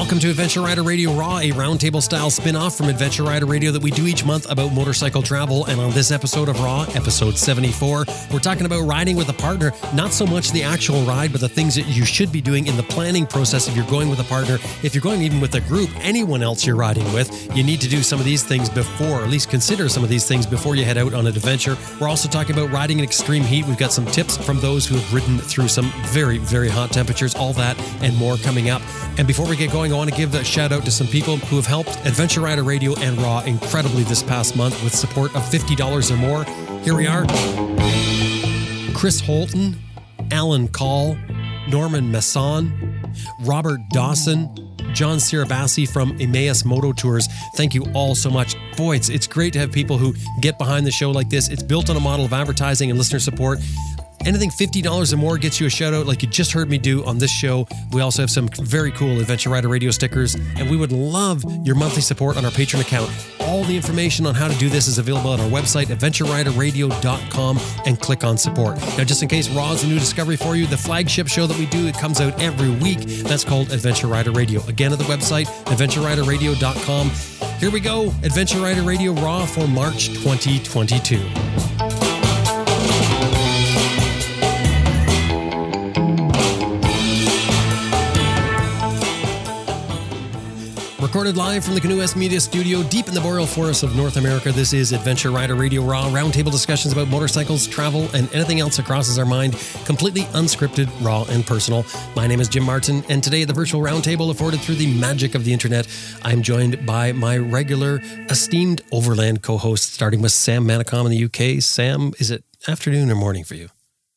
Welcome to Adventure Rider Radio Raw, a roundtable style spin off from Adventure Rider Radio that we do each month about motorcycle travel. And on this episode of Raw, episode 74, we're talking about riding with a partner, not so much the actual ride, but the things that you should be doing in the planning process if you're going with a partner. If you're going even with a group, anyone else you're riding with, you need to do some of these things before, or at least consider some of these things before you head out on an adventure. We're also talking about riding in extreme heat. We've got some tips from those who have ridden through some very, very hot temperatures, all that and more coming up. And before we get going, I want to give a shout out to some people who have helped Adventure Rider Radio and Raw incredibly this past month with support of $50 or more. Here we are Chris Holton, Alan Call, Norman Masson, Robert Dawson, John Sirabassi from Emmaus Moto Tours. Thank you all so much. Boy, it's, it's great to have people who get behind the show like this. It's built on a model of advertising and listener support. Anything $50 or more gets you a shout out like you just heard me do on this show. We also have some very cool Adventure Rider radio stickers, and we would love your monthly support on our Patreon account. All the information on how to do this is available on our website, adventureriderradio.com, and click on support. Now, just in case Raw is a new discovery for you, the flagship show that we do, it comes out every week. That's called Adventure Rider Radio. Again, at the website, adventureriderradio.com. Here we go, Adventure Rider Radio Raw for March 2022. Recorded live from the Canoe West Media Studio deep in the boreal forests of North America, this is Adventure Rider Radio Raw, roundtable discussions about motorcycles, travel, and anything else that crosses our mind, completely unscripted, raw, and personal. My name is Jim Martin, and today, the virtual roundtable afforded through the magic of the internet, I'm joined by my regular, esteemed Overland co host, starting with Sam Manicom in the UK. Sam, is it afternoon or morning for you?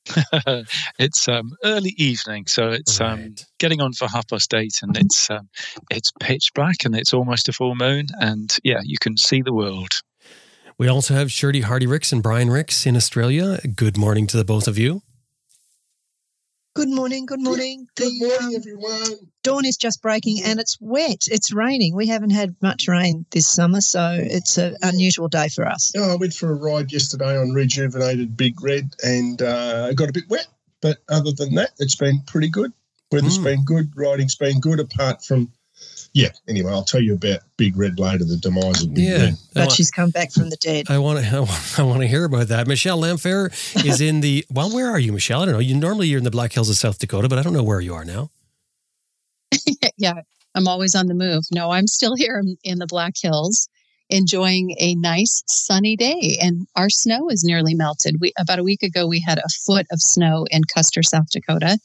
it's um, early evening, so it's um, right. um, getting on for half past eight, and it's um, it's pitch black, and it's almost a full moon, and yeah, you can see the world. We also have Shirley Hardy Rix and Brian Rix in Australia. Good morning to the both of you. Good morning. Good morning. Good the, morning, um, everyone. Dawn is just breaking and it's wet. It's raining. We haven't had much rain this summer, so it's an unusual day for us. Oh, I went for a ride yesterday on rejuvenated Big Red and uh, got a bit wet, but other than that, it's been pretty good. Weather's mm. been good. Riding's been good, apart from yeah. Anyway, I'll tell you about Big Red later, the demise of Big yeah, Red. But she's come back from the dead. I want to. I want to hear about that. Michelle Lamphere is in the. Well, where are you, Michelle? I don't know. You normally you're in the Black Hills of South Dakota, but I don't know where you are now. yeah, I'm always on the move. No, I'm still here in the Black Hills, enjoying a nice sunny day, and our snow is nearly melted. We about a week ago we had a foot of snow in Custer, South Dakota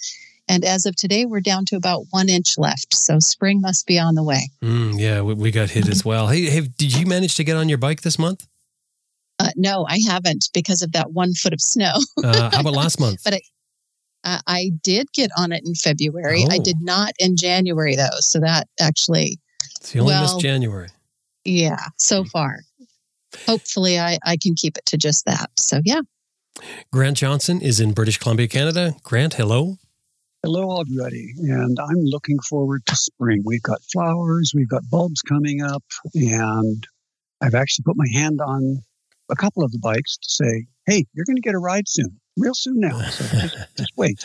and as of today, we're down to about one inch left. So spring must be on the way. Mm, yeah, we, we, got hit as well. Hey, hey, did you manage to get on your bike this month? Uh, no, I haven't because of that one foot of snow. uh, how about last month? But I, uh, I did get on it in February. Oh. I did not in January though. So that actually. It's the only well, missed January. Yeah, so hmm. far. Hopefully, I, I can keep it to just that. So, yeah. Grant Johnson is in British Columbia, Canada. Grant, hello. Hello, everybody. And I'm looking forward to spring. We've got flowers, we've got bulbs coming up, and I've actually put my hand on a couple of the bikes to say, hey, you're going to get a ride soon real soon now. So just, just, wait.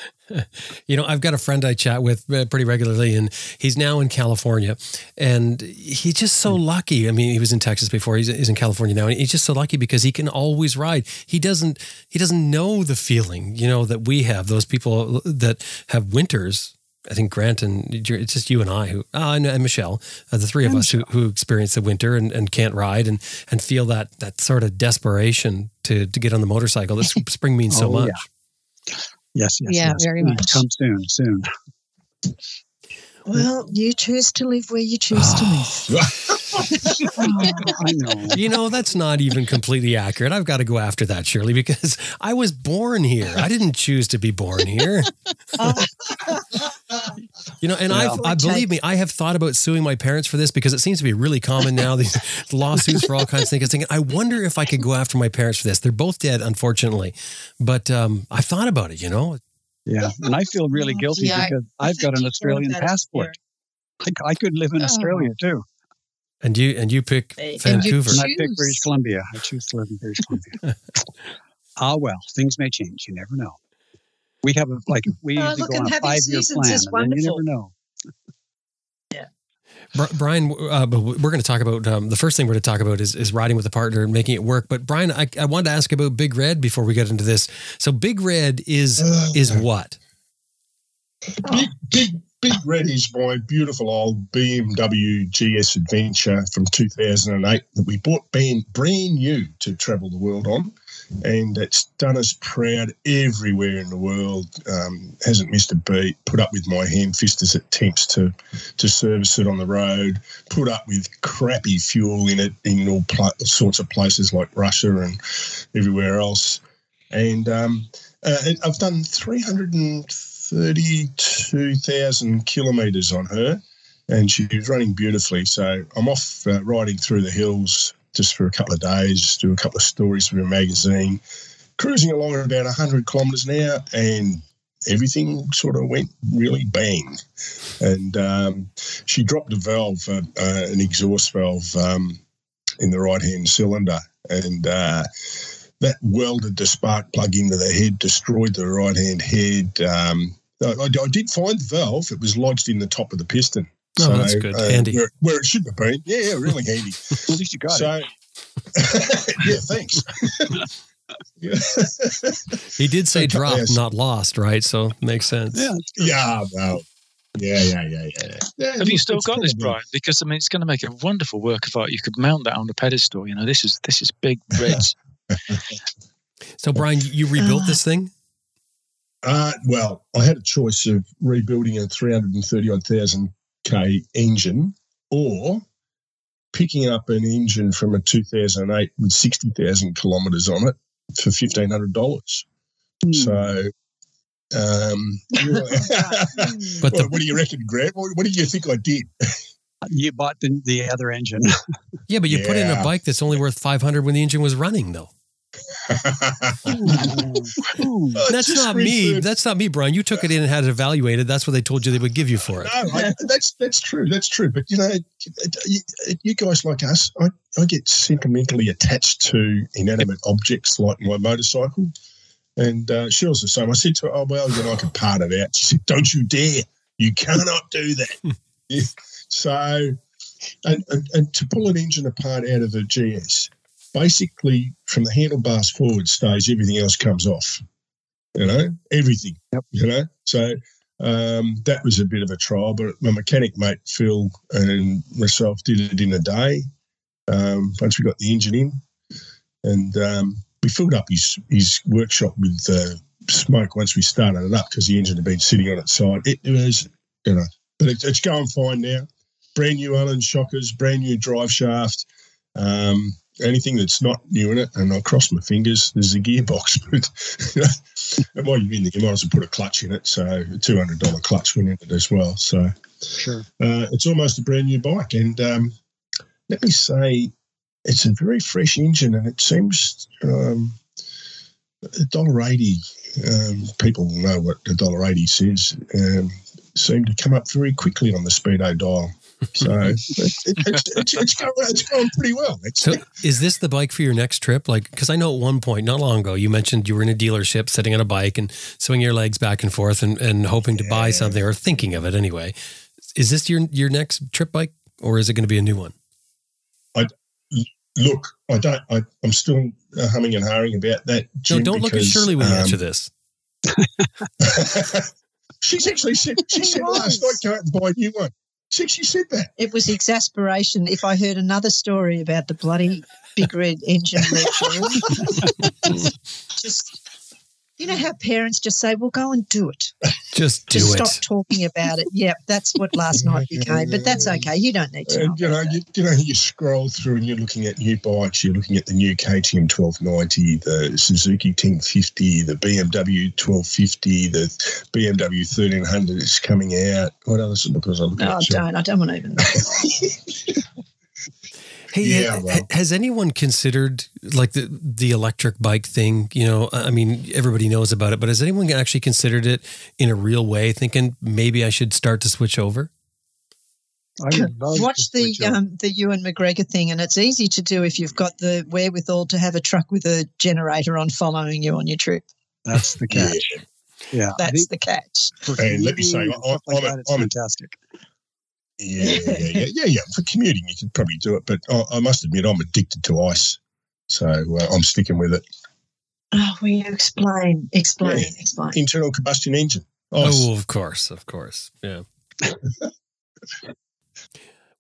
You know, I've got a friend I chat with uh, pretty regularly, and he's now in California, and he's just so hmm. lucky. I mean, he was in Texas before; he's, he's in California now, and he's just so lucky because he can always ride. He doesn't he doesn't know the feeling, you know, that we have. Those people that have winters I think Grant and it's just you and I who, uh, and, and Michelle, uh, the three of us who, who experience the winter and, and can't ride and, and feel that, that sort of desperation to, to get on the motorcycle that spring means so oh, much. Yeah. Yes, yes, yeah, yes. very much. Come soon, soon. Well, you choose to live where you choose to live. I know. You know, that's not even completely accurate. I've got to go after that, Shirley, because I was born here. I didn't choose to be born here. you know, and well, I, I believe me, I have thought about suing my parents for this because it seems to be really common now. These lawsuits for all kinds of things. Thinking, I wonder if I could go after my parents for this. They're both dead, unfortunately, but um, I thought about it. You know, yeah, and I feel really guilty yeah, because I, I've got an Australian passport. I, I could live in oh. Australia too. And you and you pick and Vancouver. You and I pick British Columbia. I choose to live in British Columbia. ah well, things may change. You never know. We have a like we oh, usually go on a five year plan, and you never know. yeah. Brian, uh, we're going to talk about um, the first thing we're going to talk about is, is riding with a partner and making it work. But Brian, I, I wanted to ask about Big Red before we get into this. So Big Red is uh, is what? Big, big Big Red is my beautiful old BMW GS Adventure from 2008 that we bought brand, brand new to travel the world on. And it's done us proud everywhere in the world. Um, hasn't missed a beat. Put up with my hand fisters attempts to to service it on the road. Put up with crappy fuel in it in all pl- sorts of places like Russia and everywhere else. And um, uh, I've done 300 and 32,000 kilometres on her, and she's running beautifully. So I'm off uh, riding through the hills just for a couple of days, do a couple of stories for a magazine, cruising along at about 100 kilometres an hour, and everything sort of went really bang. And um, she dropped a valve, uh, uh, an exhaust valve um, in the right hand cylinder, and uh, that welded the spark plug into the head, destroyed the right hand head. Um, I, I, did find the valve; it was lodged in the top of the piston. Oh, so, that's good. Uh, handy. Where, where, it should have been. Yeah, yeah really handy. At least you got so, it. yeah, thanks. he did say drop, not lost, right? So makes sense. Yeah, yeah, well, yeah, yeah, yeah, yeah. yeah Have you still got this, Brian? Because I mean, it's going to make a wonderful work of art. You could mount that on a pedestal. You know, this is this is big reds. so, Brian, you rebuilt this thing? Uh, well, I had a choice of rebuilding a 330 odd thousand K engine or picking up an engine from a 2008 with 60,000 kilometres on it for $1,500. Mm. So, um, but the, what do you reckon, Grant? What, what do you think I did? You bought the, the other engine. yeah, but you yeah. put in a bike that's only worth 500 when the engine was running, though. That's not me. That's not me, Brian. You took it in and had it evaluated. That's what they told you they would give you for it. No, I, that's that's true. That's true. But you know, you, you guys like us, I, I get sentimentally attached to inanimate objects like my motorcycle. And uh, she was the same. I said to her, "Oh well, you know, I can part it out." She said, "Don't you dare! You cannot do that." yeah. So, and, and, and to pull an engine apart out of a GS basically from the handlebars forward stage, everything else comes off. You know, everything. Yep. You know, so um, that was a bit of a trial, but my mechanic mate Phil and myself did it in a day. Um, once we got the engine in, and um, we filled up his his workshop with uh, smoke once we started it up because the engine had been sitting on its side. It, it was, you know, but it, it's going fine now. Brand new Öhlins shockers, brand new drive shaft. Um, anything that's not new in it, and I cross my fingers. There's a gearbox, but while you're in there, you might as well put a clutch in it. So a two hundred dollar clutch went in it as well. So sure, uh, it's almost a brand new bike. And um, let me say, it's a very fresh engine, and it seems um, a dollar eighty. Um, people know what a dollar eighty says. Um, seem to come up very quickly on the speedo dial. So it's, it's, it's, going, it's going pretty well. so is this the bike for your next trip? Like, because I know at one point, not long ago, you mentioned you were in a dealership sitting on a bike and swinging your legs back and forth and, and hoping to yeah. buy something or thinking of it anyway. Is this your your next trip bike or is it going to be a new one? I look. I don't. I, am still uh, humming and hawing about that. Jim, no, don't because, look at Shirley when um, you answer this. She's actually said she said last night go out and buy a new one since she said that. It was exasperation if I heard another story about the bloody big red engine just you know how parents just say, "Well, go and do it." Just do just it. Stop talking about it. Yep, that's what last night became. But that's okay. You don't need to. And, you know, you, you, know, you scroll through and you're looking at new bikes. You're looking at the new KTM 1290, the Suzuki 1050, the BMW 1250, the BMW 1300 is coming out. What else? Because I look no, I don't. I don't want to even. Hey, yeah, well. has anyone considered like the the electric bike thing? You know, I mean, everybody knows about it, but has anyone actually considered it in a real way, thinking maybe I should start to switch over? Watch the um, the Ewan McGregor thing, and it's easy to do if you've got the wherewithal to have a truck with a generator on following you on your trip. That's the catch. yeah, that's the catch. And let me say, I, am I'm, fantastic. Yeah, yeah, yeah, yeah, yeah. For commuting, you could probably do it, but I, I must admit, I'm addicted to ice, so uh, I'm sticking with it. Oh, will you explain? Explain. Yeah. Explain. Internal combustion engine. Ice. Oh, of course, of course. Yeah.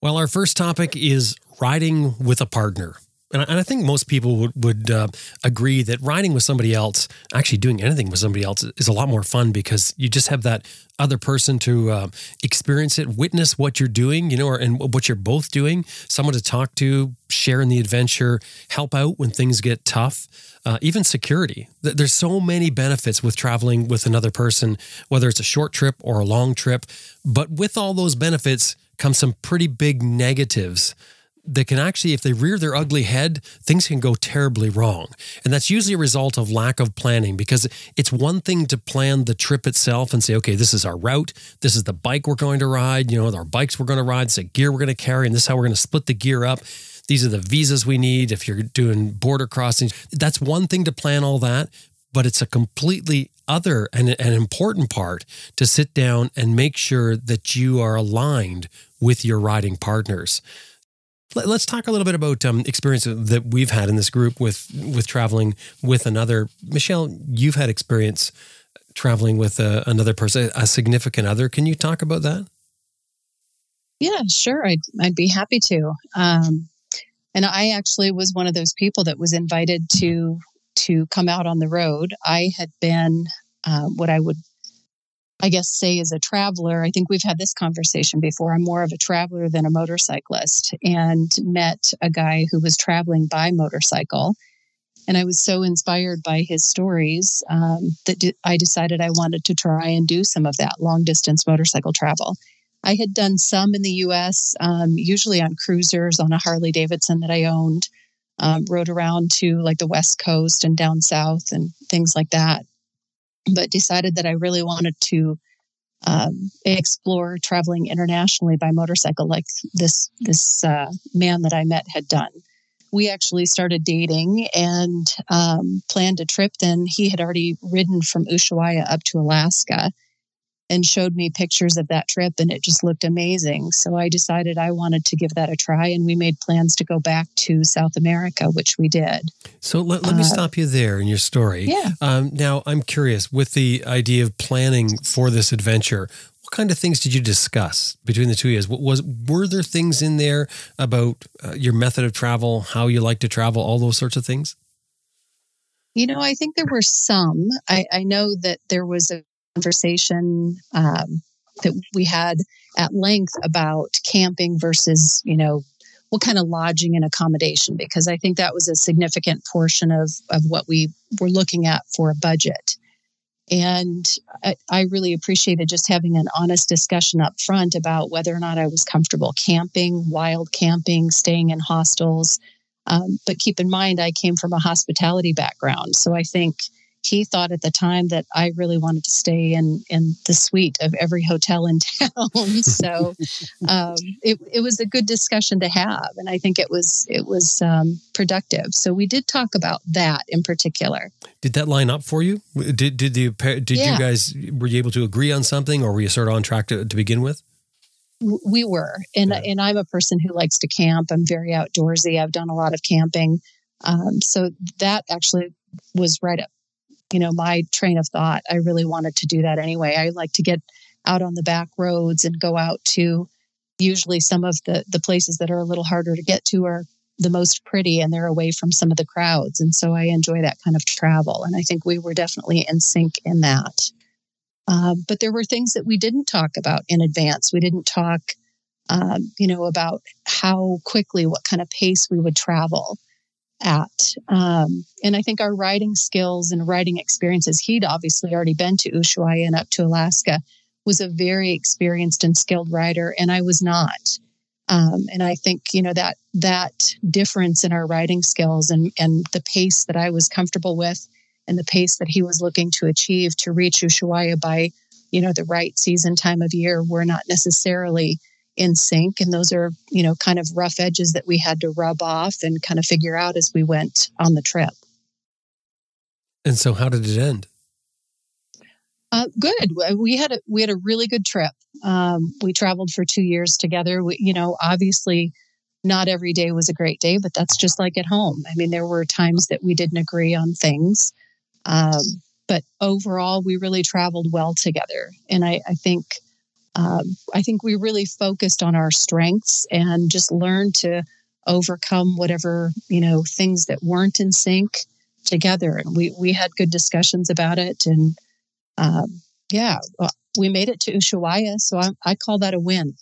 well, our first topic is riding with a partner. And I, and I think most people would, would uh, agree that riding with somebody else, actually doing anything with somebody else, is a lot more fun because you just have that other person to uh, experience it, witness what you're doing, you know, or, and what you're both doing, someone to talk to, share in the adventure, help out when things get tough. Uh, even security. There's so many benefits with traveling with another person, whether it's a short trip or a long trip. But with all those benefits come some pretty big negatives that can actually, if they rear their ugly head, things can go terribly wrong. And that's usually a result of lack of planning because it's one thing to plan the trip itself and say, okay, this is our route. This is the bike we're going to ride. You know, our bikes we're going to ride. Is the gear we're going to carry. And this is how we're going to split the gear up. These are the visas we need if you're doing border crossings. That's one thing to plan all that, but it's a completely other and an important part to sit down and make sure that you are aligned with your riding partners. Let- Let's talk a little bit about um, experience that we've had in this group with with traveling with another. Michelle, you've had experience traveling with uh, another person, a significant other. Can you talk about that? Yeah, sure. I'd I'd be happy to. Um, and I actually was one of those people that was invited to to come out on the road. I had been uh, what I would, I guess, say as a traveler. I think we've had this conversation before. I'm more of a traveler than a motorcyclist, and met a guy who was traveling by motorcycle. And I was so inspired by his stories um, that d- I decided I wanted to try and do some of that long distance motorcycle travel. I had done some in the US, um, usually on cruisers on a Harley Davidson that I owned, um, rode around to like the West Coast and down south and things like that. But decided that I really wanted to um, explore traveling internationally by motorcycle, like this this uh, man that I met had done. We actually started dating and um, planned a trip. Then he had already ridden from Ushuaia up to Alaska and showed me pictures of that trip and it just looked amazing. So I decided I wanted to give that a try and we made plans to go back to South America, which we did. So let, let me Uh, stop you there in your story. Yeah. Um, now, I'm curious with the idea of planning for this adventure. What kind of things did you discuss between the two of you? What was were there things in there about uh, your method of travel, how you like to travel, all those sorts of things? You know, I think there were some. I, I know that there was a conversation um, that we had at length about camping versus, you know, what kind of lodging and accommodation, because I think that was a significant portion of, of what we were looking at for a budget. And I, I really appreciated just having an honest discussion up front about whether or not I was comfortable camping, wild camping, staying in hostels. Um, but keep in mind, I came from a hospitality background. So I think he thought at the time that I really wanted to stay in, in the suite of every hotel in town. so um, it, it was a good discussion to have. And I think it was, it was um, productive. So we did talk about that in particular. Did that line up for you? Did did the did Yeah. you guys were you able to agree on something, or were you sort of on track to, to begin with? We were and Yeah. and i'm a person who likes to camp i'm very outdoorsy i've done a lot of camping um, so that actually was right up you know my train of thought. I really wanted to do that anyway. I like to get out on the back roads and go out to usually some of the the places that are a little harder to get to are the most pretty and they're away from some of the crowds. And so i enjoy that kind of travel and i think we were definitely in sync in that. Um, but there were things that we didn't talk about in advance. We didn't talk, um, you know, about how quickly, what kind of pace we would travel at. Um, and I think our writing skills and writing experiences, he'd obviously already been to Ushuaia and up to Alaska, was a very experienced and skilled writer, and I was not. Um, and I think you know that that difference in our writing skills and and the pace that I was comfortable with and the pace that he was looking to achieve to reach Ushuaia by, you know, the right season time of year were not necessarily in sync. And those are, you know, kind of rough edges that we had to rub off and kind of figure out as we went on the trip. And so, how did it end? Uh, good. We had a we had a really good trip. Um, we traveled for two years together. We, you know, obviously, not every day was a great day, but that's just like at home. I mean, there were times that we didn't agree on things, um, but overall, we really traveled well together. And I, I think, um, I think we really focused on our strengths and just learned to overcome whatever you know things that weren't in sync together. And we we had good discussions about it and um, yeah, we made it to Ushuaia, so I, I call that a win.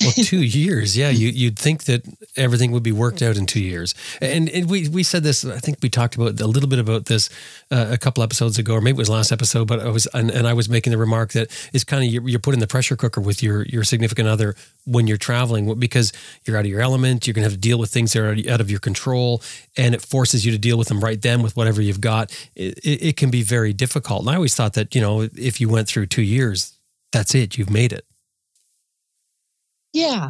Well, two years, yeah. You you'd think that everything would be worked out in two years, and, and we we said this. I think we talked about a little bit about this uh, a couple episodes ago, or maybe it was last episode. But I was and, and I was making the remark that it's kind of you're, you're put in the pressure cooker with your your significant other when you're traveling because you're out of your element. You're going to have to deal with things that are out of your control, and it forces you to deal with them right then with whatever you've got. It, it, it can be very difficult. And I always thought that you know if you went through two years, that's it. You've made it. Yeah,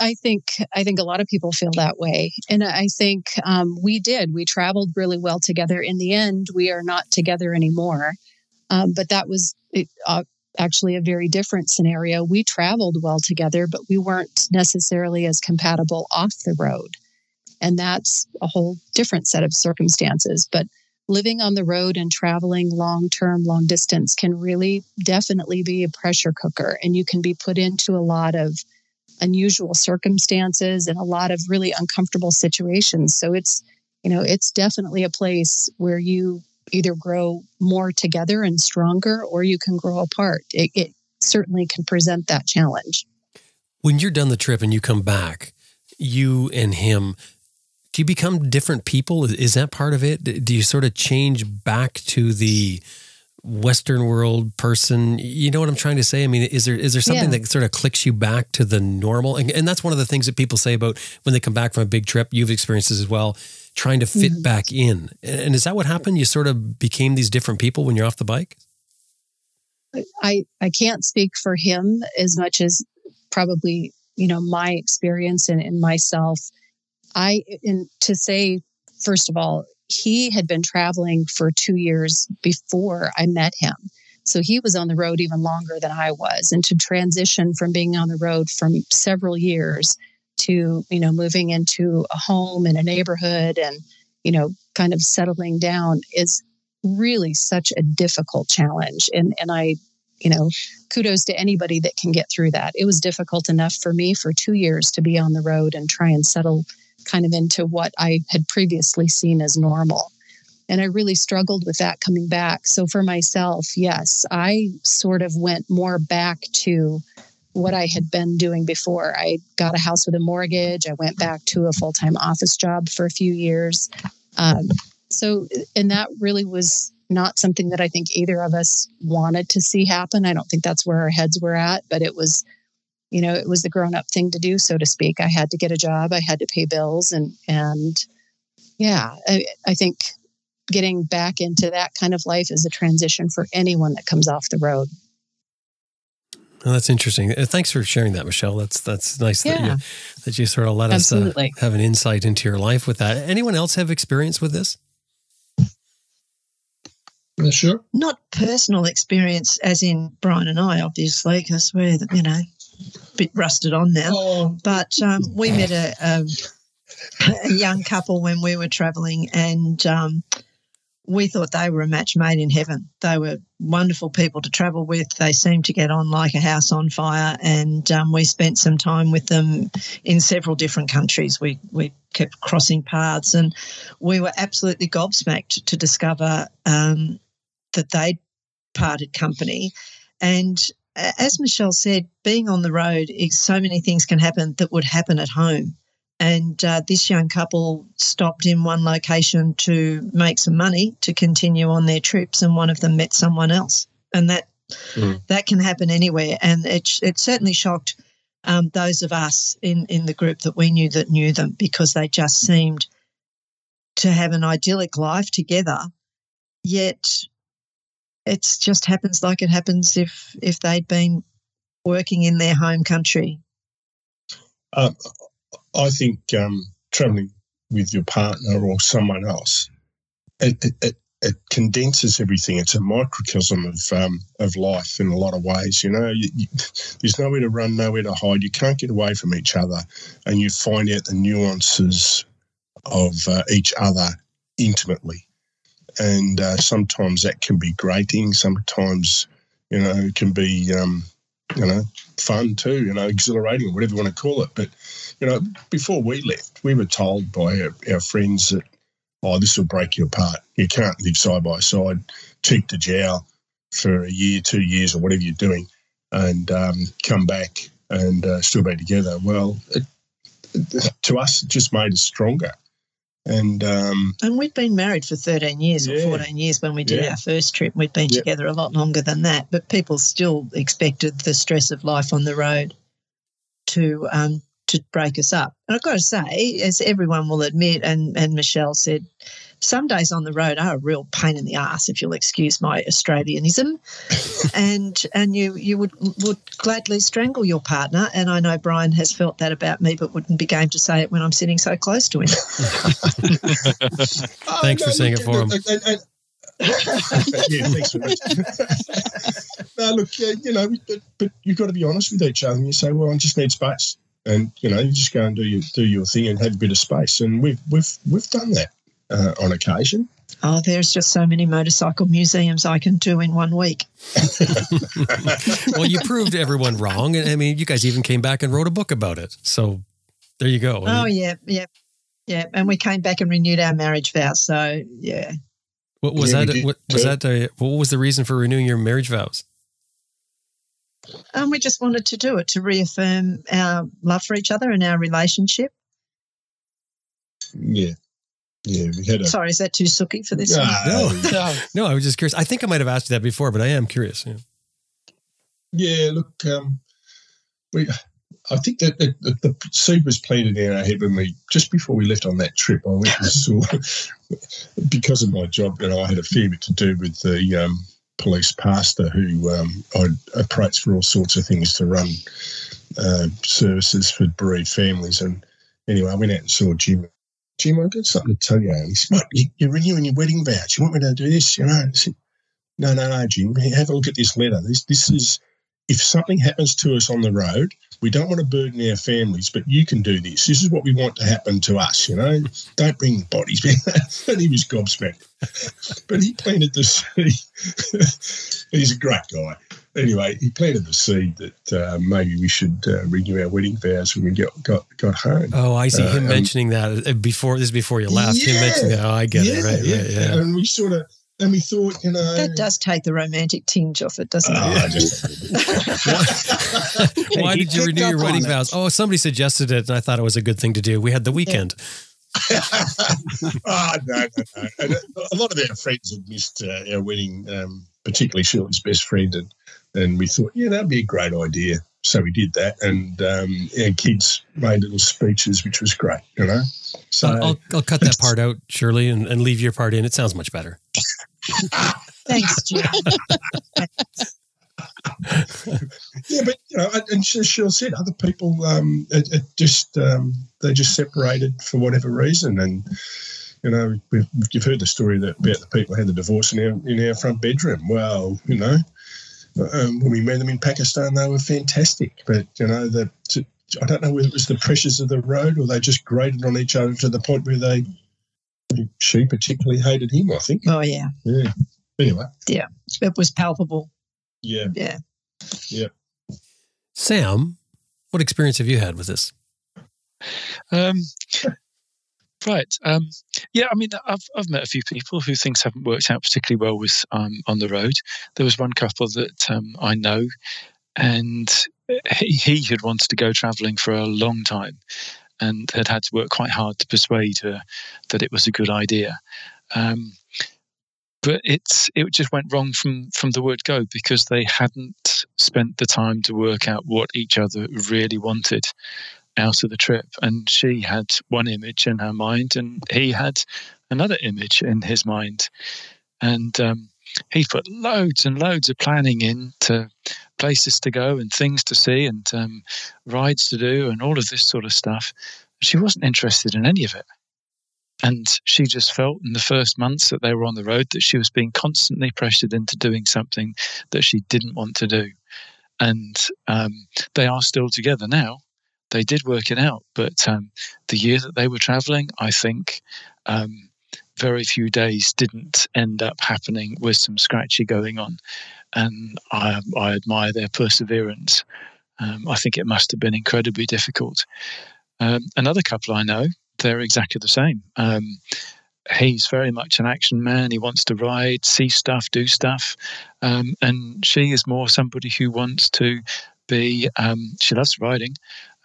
I think I think a lot of people feel that way, and I think um, we did. We traveled really well together. In the end, we are not together anymore, um, but that was it, uh, actually a very different scenario. We traveled well together, but we weren't necessarily as compatible off the road, and that's a whole different set of circumstances. But living on the road and traveling long term, long distance can really definitely be a pressure cooker, and you can be put into a lot of unusual circumstances and a lot of really uncomfortable situations. So it's, you know, it's definitely a place where you either grow more together and stronger or you can grow apart. It, it certainly can present that challenge. When you're done the trip and you come back, you and him, do you become different people? Is that part of it? Do you sort of change back to the Western world person. You know what I'm trying to say? I mean, is there is there something yeah. that sort of clicks you back to the normal? And, and, that's one of the things that people say about when they come back from a big trip. You've experienced this as well, trying to fit mm-hmm. back in. And is that what happened? You sort of became these different people when you're off the bike. I I can't speak for him as much as probably you know my experience and, and myself. I and to say first of all, he had been traveling for two years before I met him. So he was on the road even longer than I was. And to transition from being on the road from several years to, you know, moving into a home and a neighborhood and, you know, kind of settling down is really such a difficult challenge. And and I, you know, kudos to anybody that can get through that. It was difficult enough for me for two years to be on the road and try and settle kind of into what I had previously seen as normal. And I really struggled with that coming back. So for myself, yes, I sort of went more back to what I had been doing before. I got a house with a mortgage. I went back to a full time office job for a few years. Um, so, and that really was not something that I think either of us wanted to see happen. I don't think that's where our heads were at, but it was you know, it was the grown up thing to do, so to speak. I had to get a job, I had to pay bills, and and yeah, I, I think getting back into that kind of life is a transition for anyone that comes off the road. Well, that's interesting. Uh, thanks for sharing that, Michelle. That's that's nice yeah. that you that you sort of let us uh, have an insight into your life with that. Anyone else have experience with this? sure. Not personal experience, as in Brian and I, obviously, because we're you know bit rusted on now. Oh. But um, we met a, a, a, young couple when we were travelling, and um, we thought they were a match made in heaven. They were wonderful people to travel with. They seemed to get on like a house on fire, and um, we spent some time with them in several different countries. We we kept crossing paths, and we were absolutely gobsmacked to discover um, that they'd parted company. And as Michelle said, being on the road, so many things can happen that would happen at home. And uh, this young couple stopped in one location to make some money to continue on their trips, and one of them met someone else, and that mm. that can happen anywhere. And it it certainly shocked um, those of us in in the group that we knew that knew them because they just seemed to have an idyllic life together, yet it just happens like it happens if if they'd been working in their home country. Uh, I think um, traveling with your partner or someone else, it, it, it, it condenses everything. It's a microcosm of um, of life in a lot of ways. You know, you, you, there's nowhere to run, nowhere to hide. You can't get away from each other, and you find out the nuances of uh, each other intimately. And uh, sometimes that can be grating. Sometimes, you know, it can be, um, you know, fun too. You know, exhilarating, whatever you want to call it. But you know, before we left, we were told by our, our friends that oh, this will break you apart. You can't live side by side, cheek to jowl for a year, two years, or whatever you're doing, and um, come back and uh, still be together. Well, it, to us, it just made us stronger. And um, and we'd been married for 13 years Yeah. or 14 years when we did Yeah. our first trip. We'd been Yeah. together a lot longer than that, but people still expected the stress of life on the road to um, to break us up. And I've got to say, as everyone will admit, and, and Michelle said, some days on the road are a real pain in the ass, if you'll excuse my Australianism. and and you you would would gladly strangle your partner. And I know Brian has felt that about me, but wouldn't be game to say it when I'm sitting so close to him. oh, Thanks for saying it for him. and- and- yeah, thanks for that. no, look, uh, you know, but, but you've got to be honest with each other. And you say, well, I just need space, and you know, you just go and do your do your thing and have a bit of space. And we've we've we've done that uh, on occasion. Oh, there's just so many motorcycle museums I can do in one week. well, you proved everyone wrong. I mean, you guys even came back and wrote a book about it. So there you go. Oh, yeah, yeah, yeah. And we came back and renewed our marriage vows. So, yeah. what was Yeah, that? What was that? Uh, what was the reason for renewing your marriage vows? And we just wanted to do it to reaffirm our love for each other and our relationship. Yeah, yeah, we had a. Sorry, is that too sooky for this one? No. No. No, I was just curious. I think I might have asked you that before, but I am curious. Yeah. Yeah, look, um, we. I think that the, the, the seed was planted in our head when we just before we left on that trip. I went and saw because of my job, and I had a fair bit to do with the um, police pastor who um, I'd approached for all sorts of things to run uh, services for bereaved families. And anyway, I went out and saw Jim. Jim, I've got something to tell you. He said, "What? You- You're renewing your wedding vows. You want me to do this? You know?" Said, "No, no, no, Jim. Have a look at this letter. This, this is." if something happens to us on the road, we don't want to burden our families, but you can do this. This is what we want to happen to us, you know. Don't bring bodies. Back and he was gobsmacked. but he planted the seed. He's a great guy. Anyway, he planted the seed that uh, maybe we should uh, renew our wedding vows when we get, got got home. Oh, I see Uh, him um, mentioning that uh, before. This is before you left. Him Yeah. mentioning that. Oh, I get it. Right. yeah. Right. Yeah. And we sort of, and we thought, you know, That does take the romantic tinge off it, doesn't Oh, it? Just, Why he did you renew your wedding vows? Oh, somebody suggested it, and I thought it was a good thing to do. We had the weekend. oh, no, no, no. A lot of our friends had missed uh, our wedding, um, particularly Shirley's best friend, and, and we thought, yeah, that'd be a great idea. So we did that, and um, our kids made little speeches, which was great, you know. So I'll, I'll, I'll cut that part out, Shirley, and, and leave your part in. It sounds much better. Thanks, Jim. yeah, but you know, and- and as Shirley said, other people, um, it, it just um, they just separated for whatever reason, and you know, we've, you've heard the story that about the people who had the divorce in our in our front bedroom. Well, you know, um, when we met them in Pakistan, they were fantastic, but you know, the to, I don't know whether it was the pressures of the road or they just grated on each other to the point where they, she particularly hated him. I think. Oh, yeah. Yeah. Anyway. Yeah, it was palpable. Yeah. Yeah. Yeah. Sam, what experience have you had with this? Um, right. Um, yeah, I mean, I've, I've met a few people who things haven't worked out particularly well with um, on the road. There was one couple that um, I know, and he, he had wanted to go travelling for a long time and had had to work quite hard to persuade her that it was a good idea. Um, but it's it just went wrong from from the word go because they hadn't spent the time to work out what each other really wanted out of the trip. And she had one image in her mind, and he had another image in his mind. And um, he put loads and loads of planning in to places to go and things to see and um, rides to do and all of this sort of stuff. She wasn't interested in any of it. and she just felt in the first months that they were on the road that she was being constantly pressured into doing something that she didn't want to do. And um, they are still together now. They did work it out, but um, the year that they were traveling, I think um, very few days didn't end up happening with some scratchy going on. And I, I admire their perseverance. Um, I think it must have been incredibly difficult. Um, another couple I know, they're exactly the same. Um, he's very much an action man. He wants to ride, see stuff, do stuff. Um, and she is more somebody who wants to be, um, she loves riding,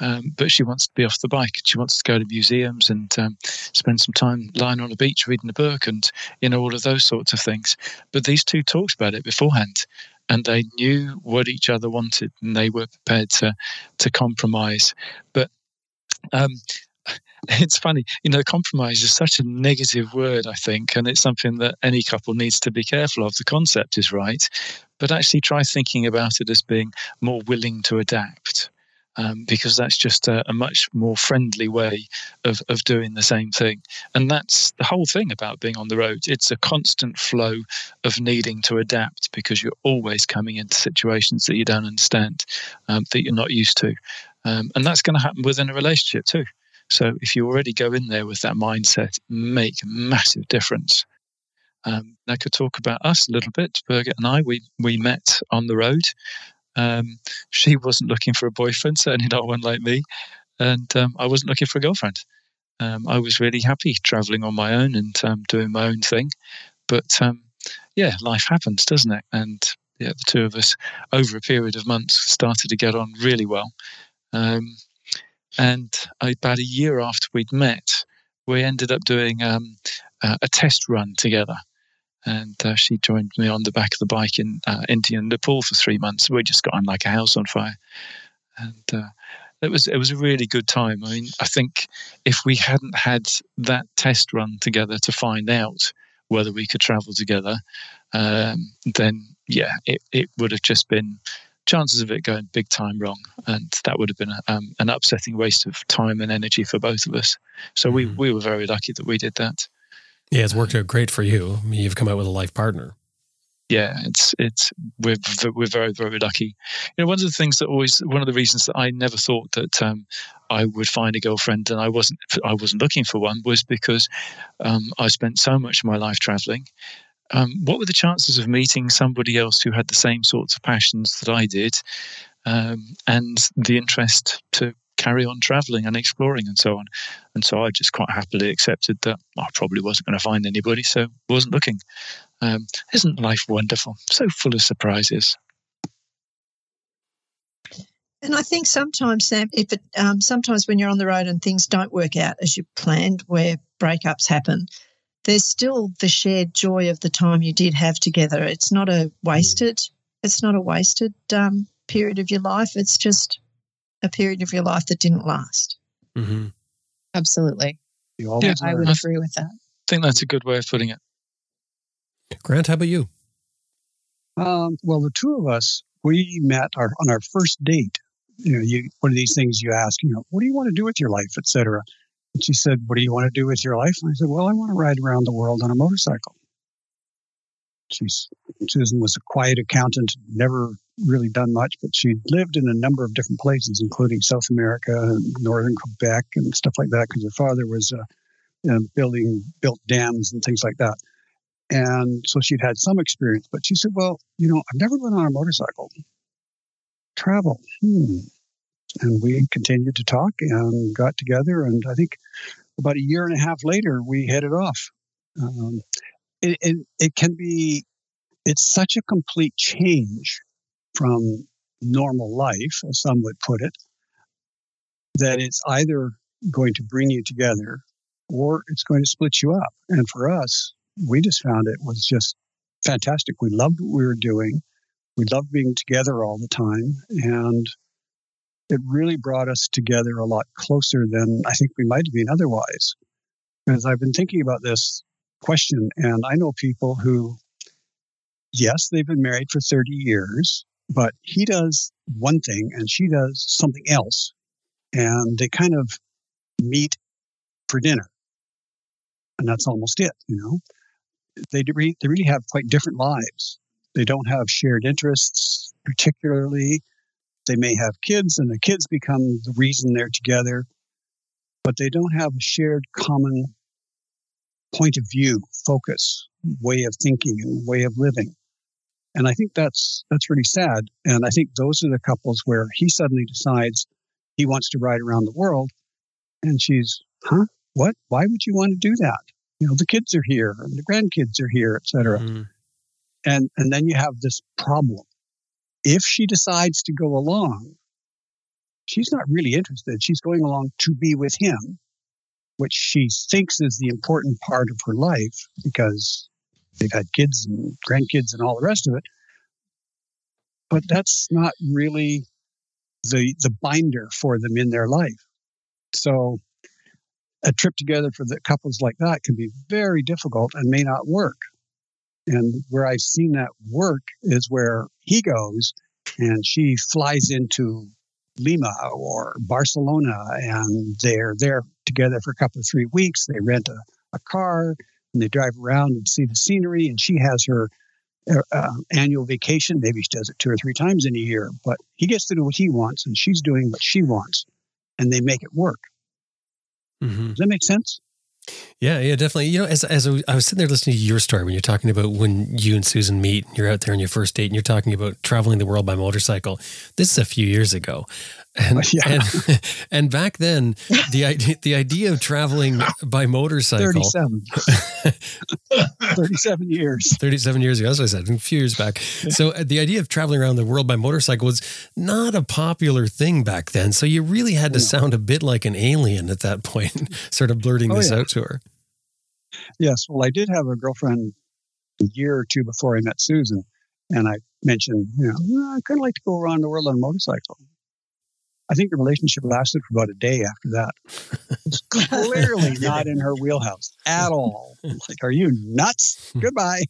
um, but she wants to be off the bike. She wants to go to museums and um, spend some time lying on a beach reading a book and, you know, all of those sorts of things. But these two talked about it beforehand and they knew what each other wanted and they were prepared to, to compromise. But um, it's funny, you know, compromise is such a negative word, I think, and it's something that any couple needs to be careful of. The concept is right, but actually try thinking about it as being more willing to adapt. Um, because that's just a, a, much more friendly way of, of doing the same thing. And that's the whole thing about being on the road. It's a constant flow of needing to adapt because you're always coming into situations that you don't understand, um, that you're not used to. Um, and that's going to happen within a relationship too. So if you already go in there with that mindset, make a massive difference. Um, I could talk about us a little bit. Birgit and I, we we met on the road. Um, she wasn't looking for a boyfriend, certainly not one like me, and um, I wasn't looking for a girlfriend. Um, I was really happy traveling on my own and um, doing my own thing. But um, yeah, life happens, doesn't it? And yeah, the two of us, over a period of months, started to get on really well. Um, and about a year after we'd met, we ended up doing a test run together. And uh, she joined me on the back of the bike in uh, India and Nepal for three months. We just got on like a house on fire, and uh, it was it was a really good time. I mean, I think if we hadn't had that test run together to find out whether we could travel together, um, then yeah, it, it would have just been chances of it going big time wrong, and that would have been a, um, an upsetting waste of time and energy for both of us. So we we were very lucky that we did that. Yeah, it's worked out great for you. I mean, you've come out with a life partner. Yeah, it's it's we're we're very very lucky. You know, one of the things that always one of the reasons that I never thought that um, I would find a girlfriend and I wasn't I wasn't looking for one was because um, I spent so much of my life traveling um, what were the chances of meeting somebody else who had the same sorts of passions that I did um, and the interest to carry on traveling and exploring and so on? And so I just quite happily accepted that I probably wasn't going to find anybody, so wasn't looking. Um, isn't life wonderful? So full of surprises. And I think sometimes, Sam, if it um, sometimes when you're on the road and things don't work out as you planned, where breakups happen, there's still the shared joy of the time you did have together. It's not a wasted. It's not a wasted um, period of your life. It's just a period of your life that didn't last. Mm-hmm. Absolutely. Yeah, I would agree with that. I think that's a good way of putting it. Grant, how about you? Um, well, the two of us, we met our, on our first date. You know, you one of these things you ask, you know, what do you want to do with your life, etc. And she said, What do you want to do with your life? And I said, Well, I want to ride around the world on a motorcycle. She's, Susan was a quiet accountant, never really done much, but she lived in a number of different places, including South America and northern Quebec and stuff like that, because her father was uh, know, building, built dams and things like that. And so she'd had some experience, but she said, Well, you know, I've never been on a motorcycle. Travel. Hmm and we continued to talk and got together. And I think about a year and a half later, we headed off. Um, it, it, it can be, it's such a complete change from normal life, as some would put it, that it's either going to bring you together or it's going to split you up. And for us, we just found it was just fantastic. We loved what we were doing. We loved being together all the time. And it really brought us together a lot closer than I think we might have been otherwise. Because I've been thinking about this question, and I know people who, yes, they've been married for 30 years, but he does one thing and she does something else. And they kind of meet for dinner. and that's almost it. You know, they re- they really have quite different lives. They don't have shared interests, particularly. They may have kids, and the kids become the reason they're together, but they don't have a shared common point of view, focus, way of thinking, and way of living. And I think that's that's really sad. And I think those are the couples where he suddenly decides he wants to ride around the world, and she's, huh? What? Why would you want to do that? You know, the kids are here, and the grandkids are here, etc. Mm-hmm. And and then you have this problem. If she decides to go along, she's not really interested. She's going along to be with him, which she thinks is the important part of her life because they've had kids and grandkids and all the rest of it. But that's not really the the binder for them in their life. So a trip together for the couples like that can be very difficult and may not work. And where I've seen that work is where he goes and she flies into Lima or Barcelona and they're there together for a couple of three weeks. They rent a, a car and they drive around and see the scenery. And she has her uh, uh, annual vacation. Maybe she does it two or three times in a year, but he gets to do what he wants and she's doing what she wants. And they make it work. Mm-hmm. Does that make sense? Yeah, yeah, definitely. You know, as as I was sitting there listening to your story when you're talking about when you and Susan meet, and you're out there on your first date, and you're talking about traveling the world by motorcycle. This is a few years ago, and yeah. and, and, back then, the idea the idea of traveling by motorcycle 37. 37 years. 37 years ago, as I said, a few years back. So uh, the idea of traveling around the world by motorcycle was not a popular thing back then. So you really had to no. sound a bit like an alien at that point, sort of blurting oh, this yeah. out to her. Yes. Well, I did have a girlfriend a year or two before I met Susan. And I mentioned, you know, I kind of like to go around the world on a motorcycle. I think the relationship lasted for about a day after that. It's clearly not in her wheelhouse at all. Like, are you nuts? Goodbye.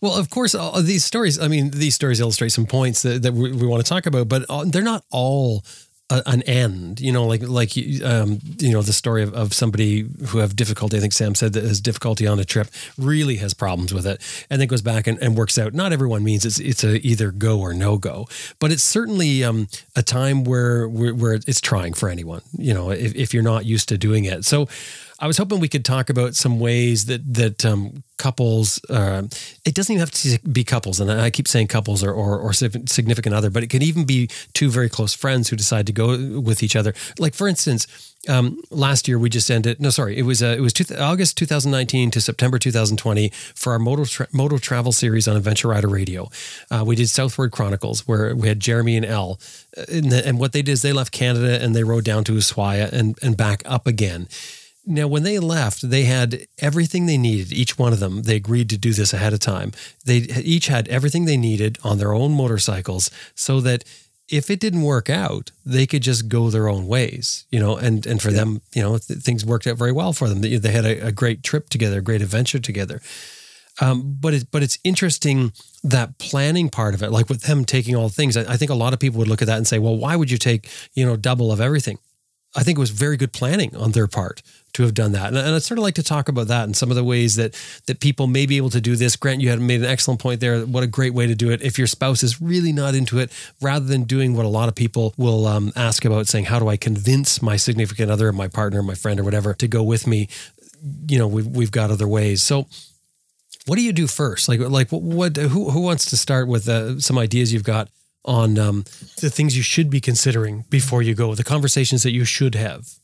well, of course, all these stories, I mean, these stories illustrate some points that, that we, we want to talk about, but uh, they're not all a, an end, you know, like like um, you know the story of, of somebody who have difficulty. I think Sam said that has difficulty on a trip, really has problems with it, and then goes back and, and works out. Not everyone means it's it's a either go or no go, but it's certainly um, a time where, where where it's trying for anyone. You know, if, if you're not used to doing it, so. I was hoping we could talk about some ways that that um, couples. Uh, it doesn't even have to be couples, and I keep saying couples or, or, or significant other, but it can even be two very close friends who decide to go with each other. Like for instance, um, last year we just ended. No, sorry, it was uh, it was two, August 2019 to September 2020 for our motor tra- motor travel series on Adventure Rider Radio. Uh, we did Southward Chronicles, where we had Jeremy and Elle, uh, and, and what they did is they left Canada and they rode down to Ushuaia and and back up again. Now, when they left, they had everything they needed. Each one of them, they agreed to do this ahead of time. They each had everything they needed on their own motorcycles so that if it didn't work out, they could just go their own ways, you know, and, and for yeah. them, you know, th- things worked out very well for them. They, they had a, a, great trip together, a great adventure together. Um, but it, but it's interesting that planning part of it, like with them taking all things. I, I think a lot of people would look at that and say, well, why would you take, you know, double of everything? I think it was very good planning on their part to have done that. And, I'd sort of like to talk about that and some of the ways that that people may be able to do this. Grant, you had made an excellent point there. What a great way to do it. If your spouse is really not into it, rather than doing what a lot of people will um, ask about, saying, "How do I convince my significant other, my partner, my friend, or whatever to go with me?" You know, we've we've got other ways. So what do you do first? Like, like what, what who, who wants to start with uh, some ideas you've got on um, the things you should be considering before you go, the conversations that you should have?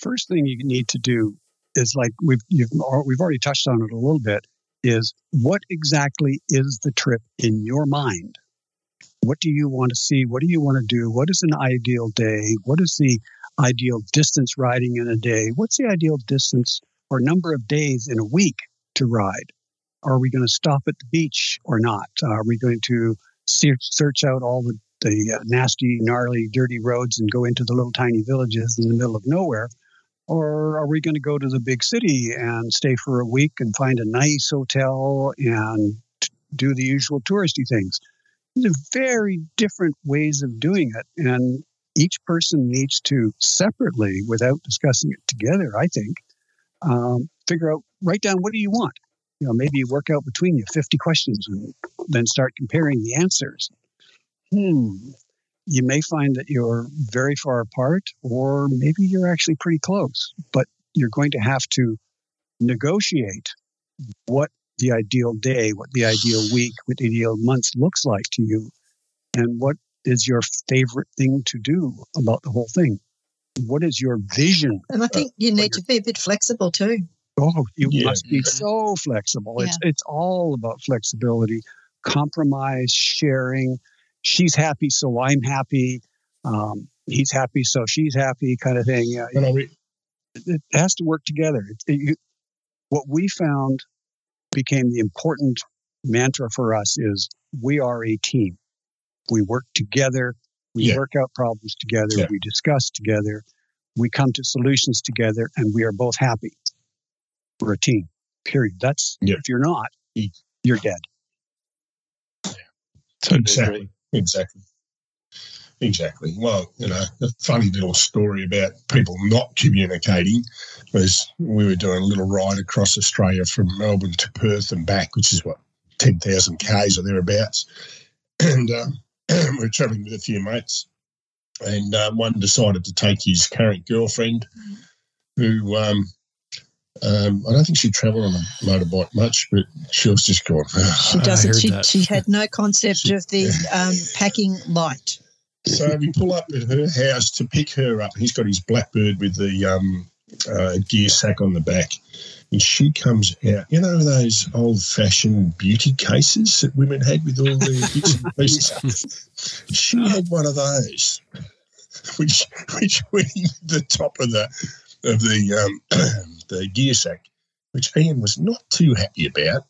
First thing you need to do is like we've we've already touched on it a little bit is what exactly is the trip in your mind? What do you want to see? What do you want to do? What is an ideal day? What is the ideal distance riding in a day? What's the ideal distance or number of days in a week to ride? Are we going to stop at the beach or not? Are we going to search out all the, the uh, nasty, gnarly, dirty roads and go into the little tiny villages in the middle of nowhere? Or are we going to go to the big city and stay for a week and find a nice hotel and t- do the usual touristy things? These are very different ways of doing it. And each person needs to separately, without discussing it together, I think, um, figure out, write down what do you want. You know, maybe work out between you 50 questions and then start comparing the answers. Hmm. You may find that you're very far apart, or maybe you're actually pretty close, but you're going to have to negotiate what the ideal day, what the ideal week, what the ideal month looks like to you, and what is your favorite thing to do about the whole thing. What is your vision? And I think you need to be a bit flexible too. Oh, you Yeah. must be mm-hmm. so flexible. It's it's all about flexibility, compromise, sharing. She's happy, so I'm happy. Um, he's happy, so she's happy, kind of thing. Yeah, And I re- it has to work together. It, it, you, what we found became the important mantra for us is we are a team. We work together. We Yeah. work out problems together. Yeah. We discuss together. We come to solutions together, and we are both happy. We're a team. Period. That's Yeah. if you're not, Mm. you're dead. Totally exactly, agree. Exactly, exactly. Well, you know, a funny little story about people not communicating was we were doing a little ride across Australia from Melbourne to Perth and back, which is what ten thousand k's or thereabouts, and um, we were travelling with a few mates, and uh, one decided to take his current girlfriend, who. Um, um, I don't think she travelled on a motorbike much, but she was just going. She doesn't. She, that. she had no concept of the um, packing light. So we pull up at her house to pick her up. He's got his blackbird with the um, uh, gear sack on the back. And she comes out, you know, those old fashioned beauty cases that women had with all the bits and pieces. She had one of those, which which went in the top of the of the um, the gear sack, which Ian was not too happy about.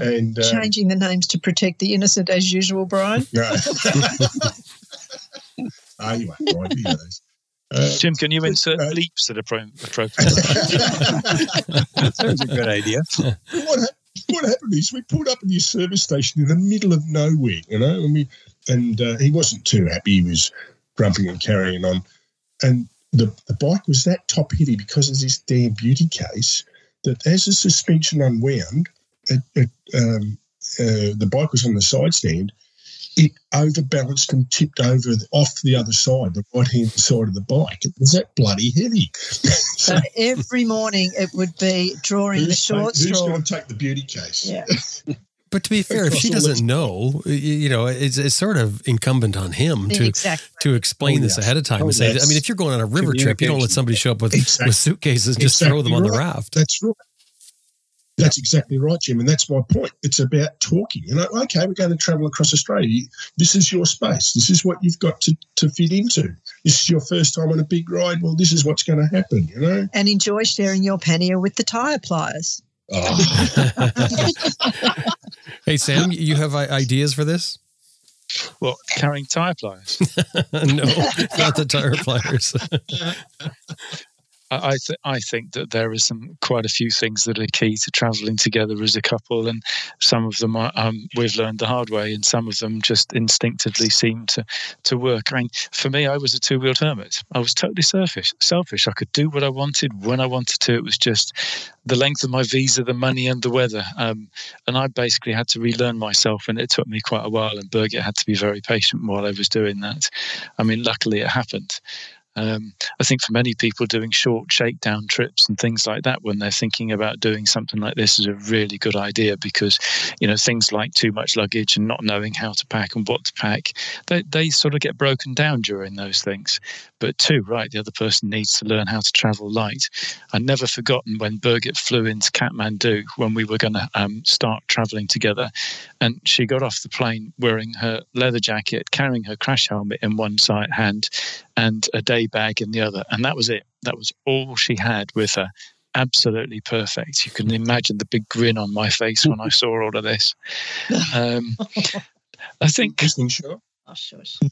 And um, Changing the names to protect the innocent as usual, Brian. no. Ah, you won't mind, you know those. Uh, Jim, can you insert uh, bleeps that are pro- appropriate? That's a good idea. what, hap- what happened is we pulled up at his service station in the middle of nowhere, you know, and we and uh, he wasn't too happy. He was grumping and carrying on, and the the bike was that top heavy because of this damn beauty case that as the suspension unwound, it, it um, uh, the bike was on the side stand. It overbalanced and tipped over the, off the other side, the right hand side of the bike. It was that bloody heavy. So every morning it would be drawing the short take, who's going to take the beauty case? Yeah. But to be fair, if she doesn't know, you know, it's, it's sort of incumbent on him to exactly. to explain Oh, this yes. ahead of time Oh, and say, I mean, if you're going on a river trip, you don't let somebody show up with, Exactly. with suitcases and just throw them Exactly on the raft. That's right. That's exactly right, Jim. And that's my point. It's about talking. You know, okay, we're going to travel across Australia. This is your space. This is what you've got to, to fit into. This is your first time on a big ride. Well, this is what's going to happen, you know? And enjoy sharing your pannier with the tyre pliers. Oh, hey, Sam, you have ideas for this? Well, carrying tyre pliers? no, not the tire pliers. I th- I think that there are some quite a few things that are key to travelling together as a couple, and some of them are, um, we've learned the hard way, and some of them just instinctively seem to to work. I mean, for me, I was a two wheeled hermit. I was totally selfish. Selfish. I could do what I wanted when I wanted to. It was just the length of my visa, the money, and the weather. Um, and I basically had to relearn myself, and it took me quite a while. And Birgit had to be very patient while I was doing that. I mean, luckily it happened. Um, I think for many people, doing short shakedown trips and things like that, when they're thinking about doing something like this, is a really good idea because, you know, things like too much luggage and not knowing how to pack and what to pack, they, they sort of get broken down during those things. But two, right, the other person needs to learn how to travel light. I've never forgotten when Birgit flew into Kathmandu when we were going to um, start traveling together, and she got off the plane wearing her leather jacket, carrying her crash helmet in one side hand, and a day bag in the other. And that was it. That was all she had with her. Absolutely perfect. You can imagine the big grin on my face when I saw all of this. Um, I think listening, sure. Oh, shush.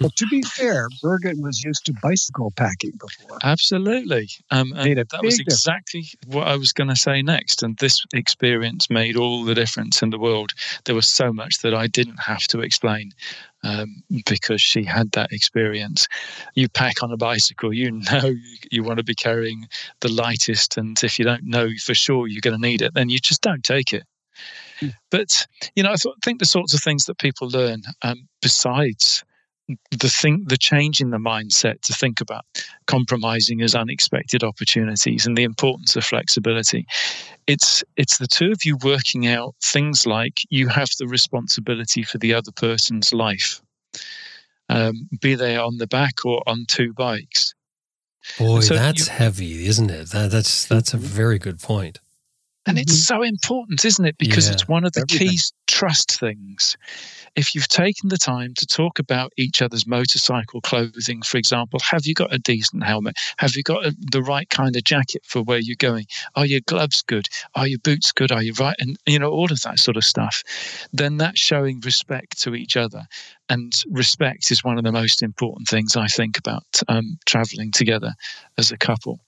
Well, to be fair, Birgit was used to bicycle packing before. Absolutely. Um, and that was big difference. exactly what I was going to say next. And this experience made all the difference in the world. There was so much that I didn't have to explain. Um, because she had that experience. You pack on a bicycle, you know you, you want to be carrying the lightest, and if you don't know for sure you're going to need it, then you just don't take it. Mm. But you know, I thought, think the sorts of things that people learn um, besides the thing, the change in the mindset to think about compromising as unexpected opportunities and the importance of flexibility. It's it's the two of you working out things like you have the responsibility for the other person's life, um, be they on the back or on two bikes. Boy, so that's heavy, isn't it? That, that's that's a mm-hmm. very good point. And it's mm-hmm. so important, isn't it? Because yeah, it's one of the everything. key trust things if you've taken the time to talk about each other's motorcycle clothing, for example, have you got a decent helmet? Have you got a, the right kind of jacket for where you're going? Are your gloves good? Are your boots good? Are you right? And, you know, all of that sort of stuff. Then that's showing respect to each other. And respect is one of the most important things I think about um, traveling together as a couple.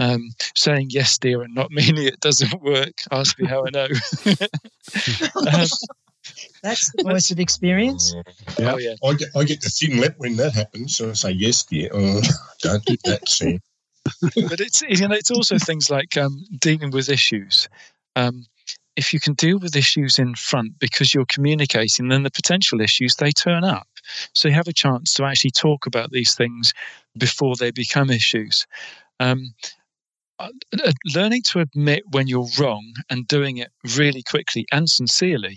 Um, saying yes, dear, and not meaning it doesn't work. Ask me how I know. um, that's the voice of experience. Yeah. Oh, yeah. I get, I get the thin lip when that happens. So I say, yes, dear. Oh, don't do that, Sam. but it's, you know, it's also things like um, dealing with issues. Um, if you can deal with issues in front because you're communicating, then the potential issues, they turn up. So you have a chance to actually talk about these things before they become issues. Um, learning to admit when you're wrong and doing it really quickly and sincerely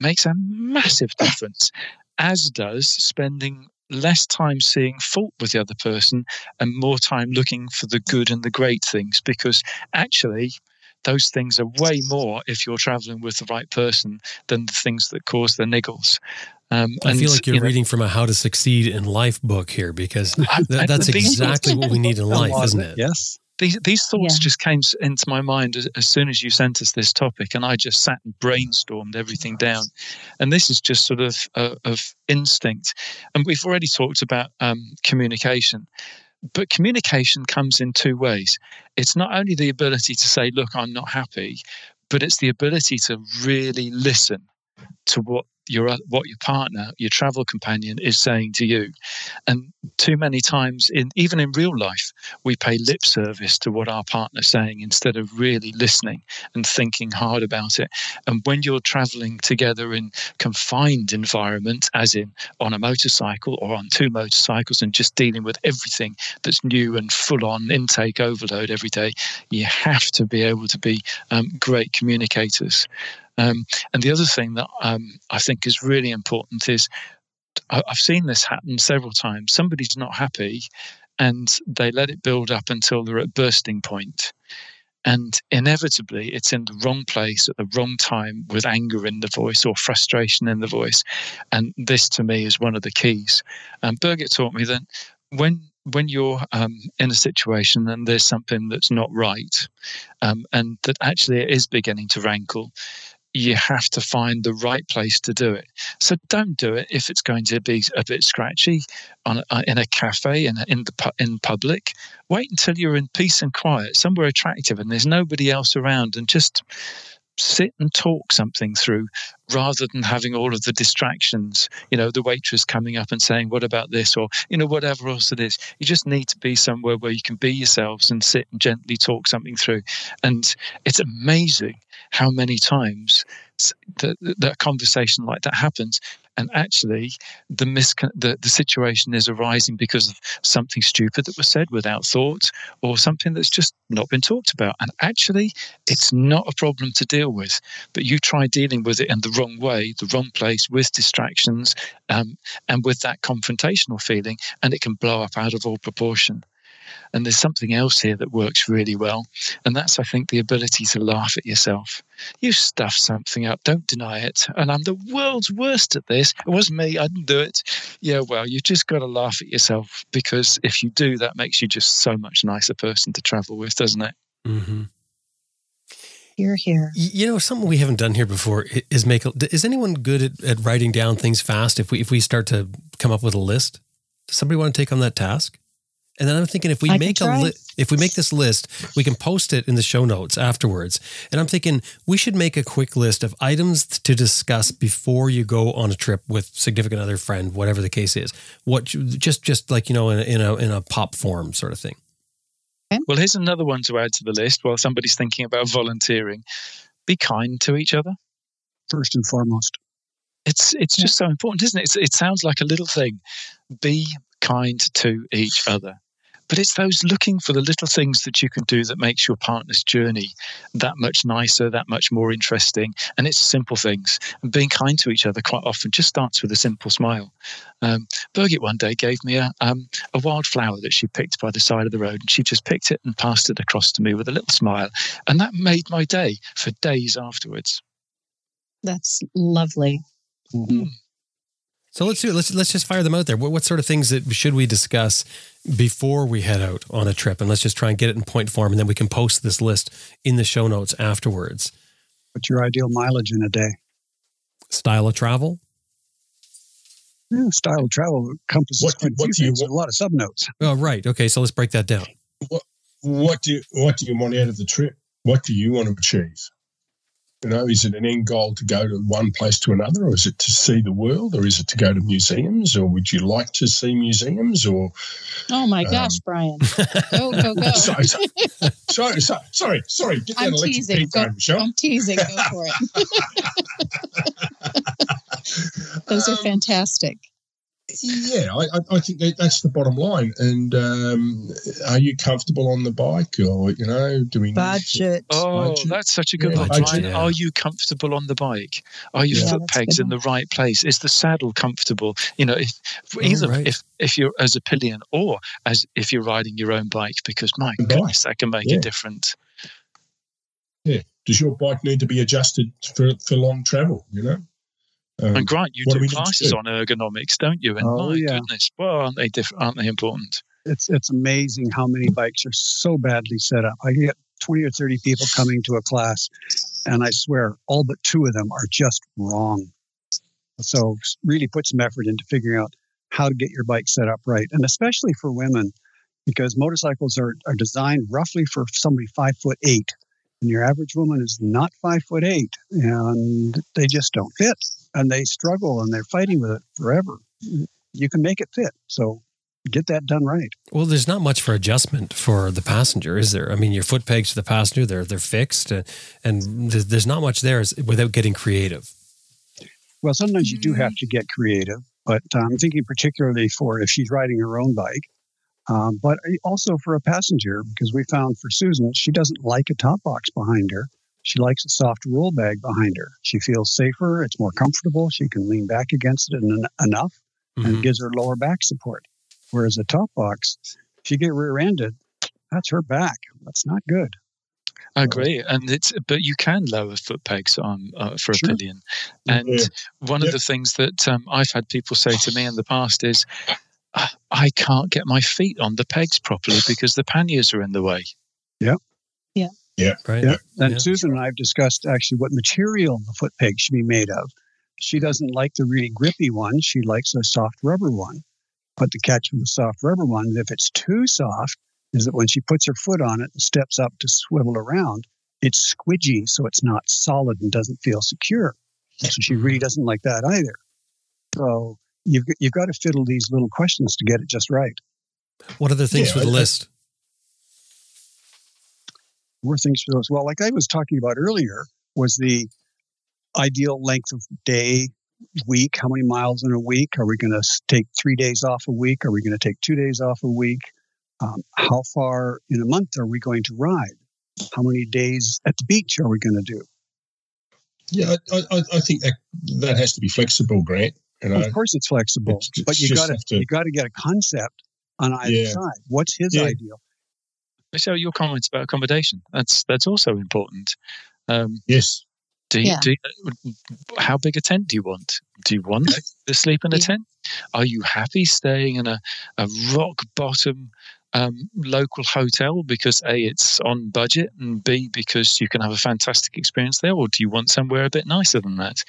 makes a massive difference, as does spending less time seeing fault with the other person and more time looking for the good and the great things because actually those things are way more if you're traveling with the right person than the things that cause the niggles. Um, I feel like you're you know, reading from a "How to Succeed in Life" book here because th- that's exactly what we need in life, isn't it? Yes, these these thoughts yeah. just came into my mind as, as, soon as you sent us this topic, and I just sat and brainstormed everything down. And this is just sort of uh, of instinct. And we've already talked about um, communication, but communication comes in two ways. It's not only the ability to say, "Look, I'm not happy," but it's the ability to really listen to what your what your partner, your travel companion, is saying to you. And too many times, in even in real life, we pay lip service to what our partner's saying instead of really listening and thinking hard about it. And when you're traveling together in confined environment, as in on a motorcycle or on two motorcycles, and just dealing with everything that's new and full on intake overload every day, you have to be able to be um, great communicators. Um, and the other thing that um, I think is really important is I've seen this happen several times. Somebody's not happy and they let it build up until they're at bursting point. And inevitably, it's in the wrong place at the wrong time with anger in the voice or frustration in the voice. And this, to me, is one of the keys. And Birgit taught me that when when you're um, in a situation and there's something that's not right, um, and that actually it is beginning to rankle, you have to find the right place to do it. So don't do it if it's going to be a bit scratchy on a, in a cafe and in, in the in public. Wait until you're in peace and quiet, somewhere attractive, and there's nobody else around, and just sit and talk something through rather than having all of the distractions you know the waitress coming up and saying what about this? or you know whatever else it is. You just need to be somewhere where you can be yourselves and sit and gently talk something through. And it's amazing how many times that, that conversation like that happens and actually the, miscon- the the situation is arising because of something stupid that was said without thought or something that's just not been talked about. And actually it's not a problem to deal with but you try dealing with it in the wrong way the wrong place with distractions um, and with that confrontational feeling and it can blow up out of all proportion and there's something else here that works really well. And that's, I think, the ability to laugh at yourself. You stuff something up, don't deny it. And I'm the world's worst at this. It wasn't me, I didn't do it. Yeah, well, you've just got to laugh at yourself because if you do, that makes you just so much nicer person to travel with, doesn't it? Mm-hmm. Here, here. You know, something we haven't done here before is make. A, is anyone good at, at writing down things fast? If we if we start to come up with a list, does somebody want to take on that task? And then I'm thinking if we I make a li- if we make this list, we can post it in the show notes afterwards. And I'm thinking we should make a quick list of items to discuss before you go on a trip with significant other friend, whatever the case is. What just just like you know in a in a, in a pop form sort of thing. Well, here's another one to add to the list while somebody's thinking about volunteering. Be kind to each other. First and foremost. It's it's just so important, isn't it? It's, it sounds like a little thing. Be kind to each other. But it's those looking for the little things that you can do that makes your partner's journey that much nicer, that much more interesting. And it's simple things. And being kind to each other quite often just starts with a simple smile. Um, Birgit one day gave me a, um, a wildflower that she picked by the side of the road. And she just picked it and passed it across to me with a little smile. And that made my day for days afterwards. That's lovely. So let's do it. Let's let's just fire them out there. What, what sort of things that should we discuss before we head out on a trip? And let's just try and get it in point form, and then we can post this list in the show notes afterwards. What's your ideal mileage in a day? Style of travel. Yeah, style of travel encompasses What do- quite a what few you things, a lot of subnotes. Oh, right. Okay, so let's break that down. What do you, what do you want out of the trip? What do you want to achieve? You know, is it an end goal to go to one place to another, or is it to see the world, or is it to go to museums, or would you like to see museums, or Oh my Um, gosh, Brian. Go, go, go. sorry, sorry, sorry, sorry, sorry, sorry, get I'm electric teasing. pen Go- going, Michelle. I'm teasing. Go for it. Those are Um, fantastic. Yeah, I, I- I think that that's the bottom line. And um, are you comfortable on the bike, or you know, do we need Budget. Oh, Budget. that's such a good Yeah, budget. Ryan, Yeah. Are you comfortable on the bike? Are your Yeah, foot that's pegs in the right place? Is the saddle comfortable? You know, if either right. if if you're as a pillion or as if you're riding your own bike, because my Bike. goodness, that can make Yeah. a difference. Yeah. Does your bike need to be adjusted for, for long travel? You know, um, and Grant, you do do we need to classes do? on ergonomics, don't you? And Oh, my yeah. goodness, well, aren't they diff- aren't they important? It's it's amazing how many bikes are so badly set up. I get 20 or 30 people coming to a class, and I swear all but two of them are just wrong. So really put some effort into figuring out how to get your bike set up right, and especially for women, because motorcycles are, are designed roughly for somebody five foot eight, and your average woman is not five foot eight, and they just don't fit, and they struggle, and they're fighting with it forever. You can make it fit, so get that done right. Well, there's not much for adjustment for the passenger, is there? I mean, your foot pegs to the passenger, they're they're fixed, uh, and there's, there's not much there without getting creative. Well, sometimes you do have to get creative, but uh, I'm thinking particularly for if she's riding her own bike, um, but also for a passenger, because we found for Susan, she doesn't like a top box behind her. She likes a soft roll bag behind her. She feels safer, it's more comfortable, she can lean back against it en- enough, Mhm. and gives her lower back support. Whereas a top box, if you get rear ended, that's her back. That's not good. I agree, and it's but you can lower foot pegs on uh, for a Sure. pillion, and Yeah. one Yeah. of the things that um, I've had people say to me in the past is, "Ah, I can't get my feet on the pegs properly because the panniers are in the way. Right? Yeah. And Yeah. Susan and I have discussed actually what material the foot peg should be made of. She doesn't like the really grippy one. She likes a soft rubber one. But the catch with the soft rubber one, if it's too soft, is that when she puts her foot on it and steps up to swivel around, it's squidgy, so it's not solid and doesn't feel secure. So she really mm-hmm. doesn't like that either. So you've got- you've got to fiddle these little questions to get it just right. What other things Yeah, for the I- I- list? More things for those. Well, like I was talking about earlier, was the ideal length of day, week. How many miles in a week? Are we going to take three days off a week? Are we going to take two days off a week? Um, how far in a month are we going to ride? How many days at the beach are we going to do? yeah, I, I, I think that that has to be flexible, Grant. You know, Of course, it's flexible, it's- it's but you got to you got to get a concept on either Yeah. side. What's his Yeah. ideal? So your comments about accommodation that's that's also important. Um, yes, do you, Yeah. do you, how big a tent do you want? Do you want to sleep in a Yeah. tent? Are you happy staying in a, a rock bottom um, local hotel because A, it's on budget, and B, because you can have a fantastic experience there? Or do you want somewhere a bit nicer than that?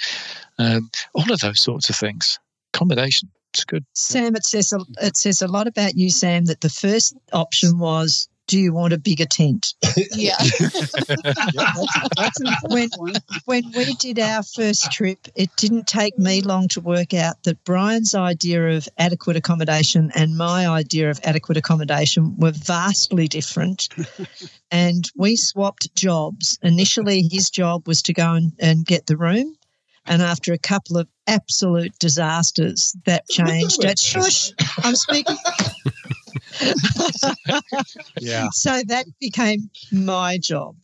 Um, all of those sorts of things. Accommodation. it's good. Sam, it says a, it says a lot about you, Sam. That the first option was, do you want a bigger tent? Yeah. That's an When- when we did our first trip, it didn't take me long to work out that Brian's idea of adequate accommodation and my idea of adequate accommodation were vastly different. and we swapped jobs. Initially, his job was to go and, and get the room. And after a couple of absolute disasters, that changed. It, shush, I'm speaking. Yeah, So that became my job.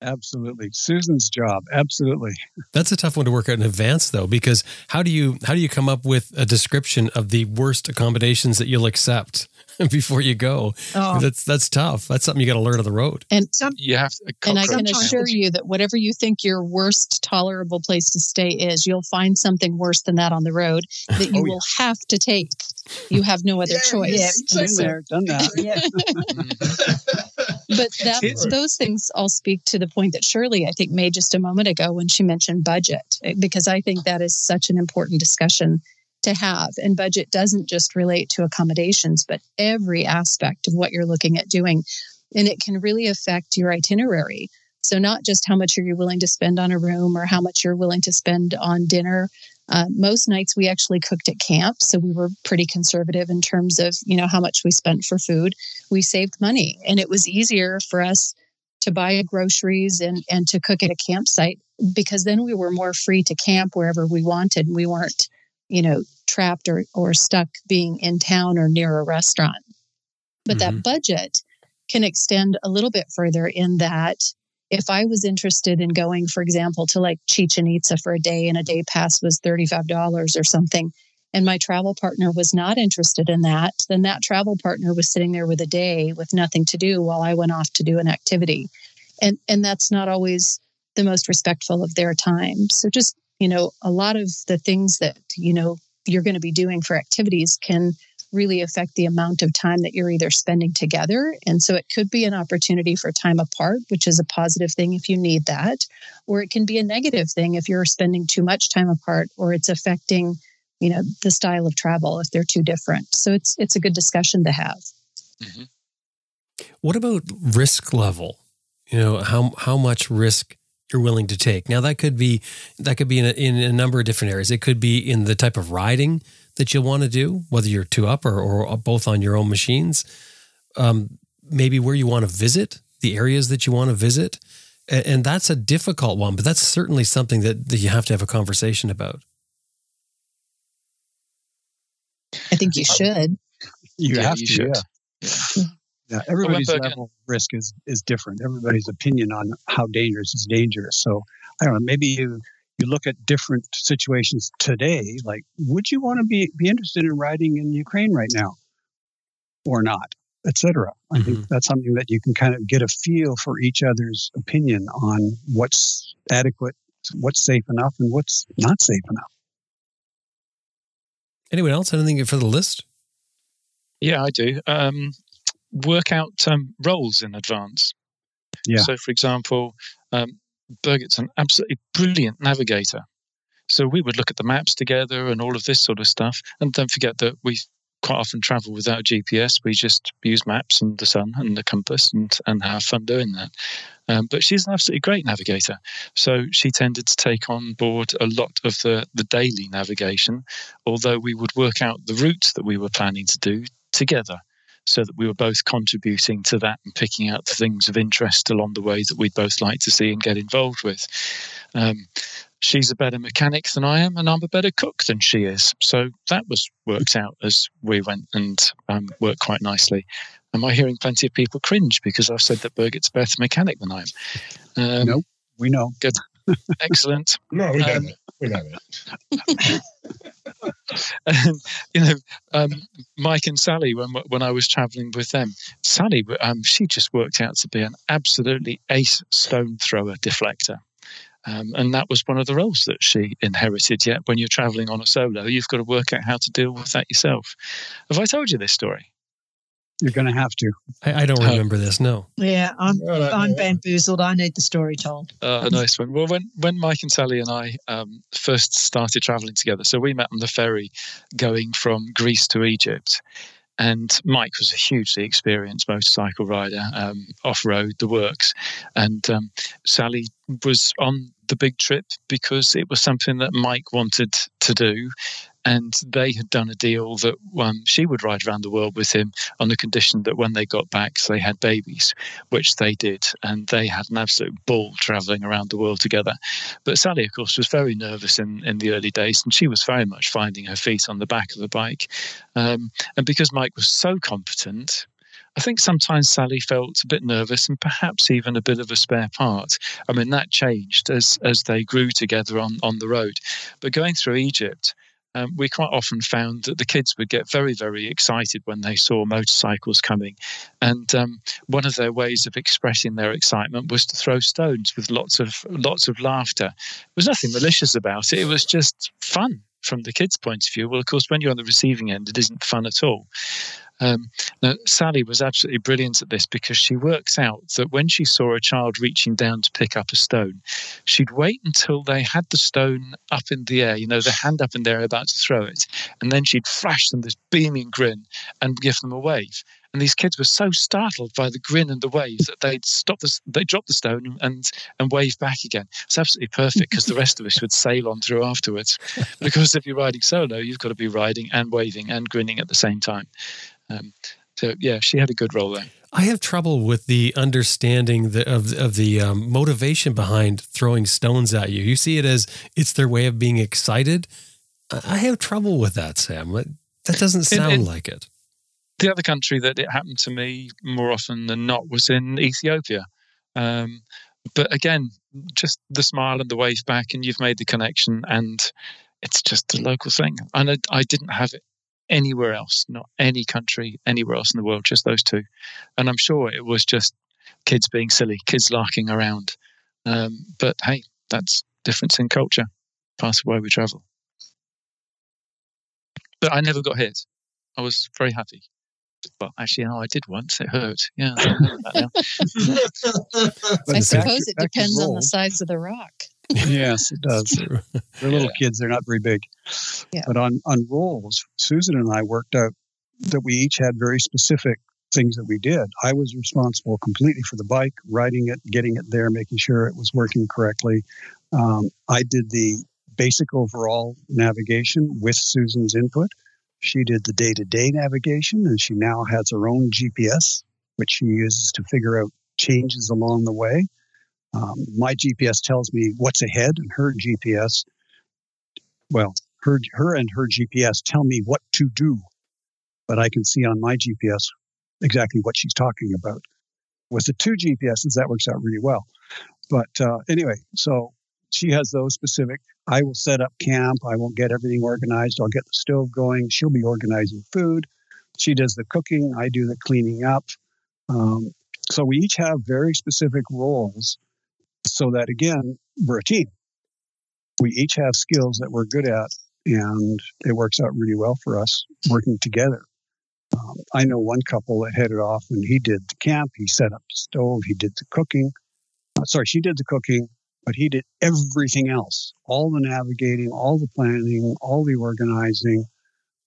absolutely. Susan's job. Absolutely. That's a tough one to work out in advance, though, because how do you how do you come up with a description of the worst accommodations that you'll accept before you go? Oh, That's that's tough. That's something you got to learn on the road. some, You have to. And I can assure you that whatever you think your worst tolerable place to stay is, you'll find something worse than that on the road that you Oh, yeah. will have to take. You have no other Yeah, choice. yeah. Been there, done that. But that, those things all speak to the point that Shirley, I think, made just a moment ago when she mentioned budget, eh, because I think that is such an important discussion to have. And budget doesn't just relate to accommodations, but every aspect of what you're looking at doing. And it can really affect your itinerary. So, not just how much are you willing to spend on a room or how much you're willing to spend on dinner. Uh, most nights we actually cooked at camp, so we were pretty conservative in terms of you know how much we spent for food we saved money and it was easier for us to buy groceries and, and to cook at a campsite because then we were more free to camp wherever we wanted. We weren't, you know, trapped or, or stuck being in town or near a restaurant. But that mm-hmm. budget can extend a little bit further in that if I was interested in going, for example, to like Chichen Itza for a day and a day pass was $35 or something, and my travel partner was not interested in that, then that travel partner was sitting there with a day with nothing to do while I went off to do an activity. And and that's not always the most respectful of their time. So just, you know, a lot of the things that, you know, you're going to be doing for activities can really affect the amount of time that you're either spending together. And so it could be an opportunity for time apart, which is a positive thing if you need that, or it can be a negative thing if you're spending too much time apart or it's affecting you know the style of travel if they're too different so it's it's a good discussion to have mm-hmm. What about risk level? You know, how how much risk you're willing to take. Now that could be that could be in a, in a number of different areas. It could be in the type of riding that you'll want to do, whether you're two up or, or both on your own machines. Um, maybe where you want to visit, the areas that you want to visit, and, and that's a difficult one. But that's certainly something that, that you have to have a conversation about. i think you should You Yeah, have you to. should. Yeah. Yeah, everybody's Bergen- level of risk is is different. Everybody's opinion on how dangerous is dangerous. So I don't know. Maybe you you look at different situations today. Like, would you want to be be interested in riding in Ukraine right now, or not, etc. I think that's something that you can kind of get a feel for each other's opinion on what's adequate, what's safe enough, and what's not safe enough. Anyone else? Anything for the list? Yeah, I do. Um, work out um, roles in advance. Yeah. So, for example, um, Birgit's an absolutely brilliant navigator. So we would look at the maps together and all of this sort of stuff. And don't forget that we quite often travel without GPS. We just use maps and the sun and the compass and, and have fun doing that. Um, but she's an absolutely great navigator. So she tended to take on board a lot of the, the daily navigation, although we would work out the routes that we were planning to do together so that we were both contributing to that and picking out the things of interest along the way that we'd both like to see and get involved with. Um, she's a better mechanic than I am, and I'm a better cook than she is. So that was worked out as we went and um, worked quite nicely. Am I hearing plenty of people cringe because I've said that Birgit's a better mechanic than I am? Um, Nope. We know. Excellent. No, we know Um, that. We that. and you know, um, Mike and Sally, when when I was travelling with them, Sally, um, she just worked out to be an absolutely ace stone thrower deflector. Um, and that was one of the roles that she inherited. Yet, when you're traveling on a solo, you've got to work out how to deal with that yourself. Have I told you this story? You're going to have to. I, I don't remember this. No. Yeah, I'm no, I'm bamboozled. I need the story told. Uh, a nice one. Well, when when Mike and Sally and I um, first started traveling together, so we met on the ferry going from Greece to Egypt, and Mike was a hugely experienced motorcycle rider, um, off road, the works, and um, Sally was on the big trip because it was something that Mike wanted to do. And they had done a deal that um, she would ride around the world with him on the condition that when they got back, they had babies, which they did. And they had an absolute ball traveling around the world together. But Sally, of course, was very nervous in, in the early days, and she was very much finding her feet on the back of the bike. Um, and because Mike was so competent, I think sometimes Sally felt a bit nervous and perhaps even a bit of a spare part. I mean, that changed as as they grew together on, on the road. But going through Egypt, um, we quite often found that the kids would get very, very excited when they saw motorcycles coming. And um, one of their ways of expressing their excitement was to throw stones with lots of lots of laughter. There was nothing malicious about it. It was just fun from the kids' point of view. Well, of course, when you're on the receiving end, it isn't fun at all. Um, now, Sally was absolutely brilliant at this because she works out that when she saw a child reaching down to pick up a stone, she'd wait until they had the stone up in the air, you know, the hand up in the air about to throw it, and then she'd flash them this beaming grin and give them a wave. And these kids were so startled by the grin and the wave that they'd stop the, they dropped the stone and and wave back again. It's absolutely perfect because the rest of us would sail on through afterwards. Because if you're riding solo, you've got to be riding and waving and grinning at the same time. Um, so yeah, she had a good role there. I have trouble with the understanding the, of of the um, motivation behind throwing stones at you. You see it as it's their way of being excited. I have trouble with that, Sam. That doesn't In- sound in- like it. The other country that it happened to me more often than not was in Ethiopia. Um, but again, just the smile and the wave back, and you've made the connection, and it's just a local thing. And I, I didn't have it anywhere else, not any country, anywhere else in the world, just those two. And I'm sure it was just kids being silly, kids larking around. Um, but hey, that's difference in culture, part of why we travel. But I never got hit. I was very happy. Well, actually, no, I did once. It hurt. Yeah. I remember that now. But I suppose it depends on the size of the rock. Yes, it does. They're little kids. They're not very big. Yeah. But on on roles, Susan and I worked out that we each had very specific things that we did. I was responsible completely for the bike, riding it, getting it there, making sure it was working correctly. Um, I did the basic overall navigation with Susan's input. She did the day to day navigation, and she now has her own GPS, which she uses to figure out changes along the way. Um, my GPS tells me what's ahead, and her GPS, well, her her and her GPS tell me what to do, but I can see on my GPS exactly what she's talking about. With the two GPSs, that works out really well. But uh, anyway, so she has those specific. I will set up camp. I will get everything organized. I'll get the stove going. She'll be organizing food. She does the cooking. I do the cleaning up. Um, so we each have very specific roles so that again we're a team. We each have skills that we're good at and it works out really well for us working together. Um, i know one couple that headed off and he did the camp he set up the stove he did the cooking. Uh, sorry she did the cooking but he did everything else. All the navigating all the planning all the organizing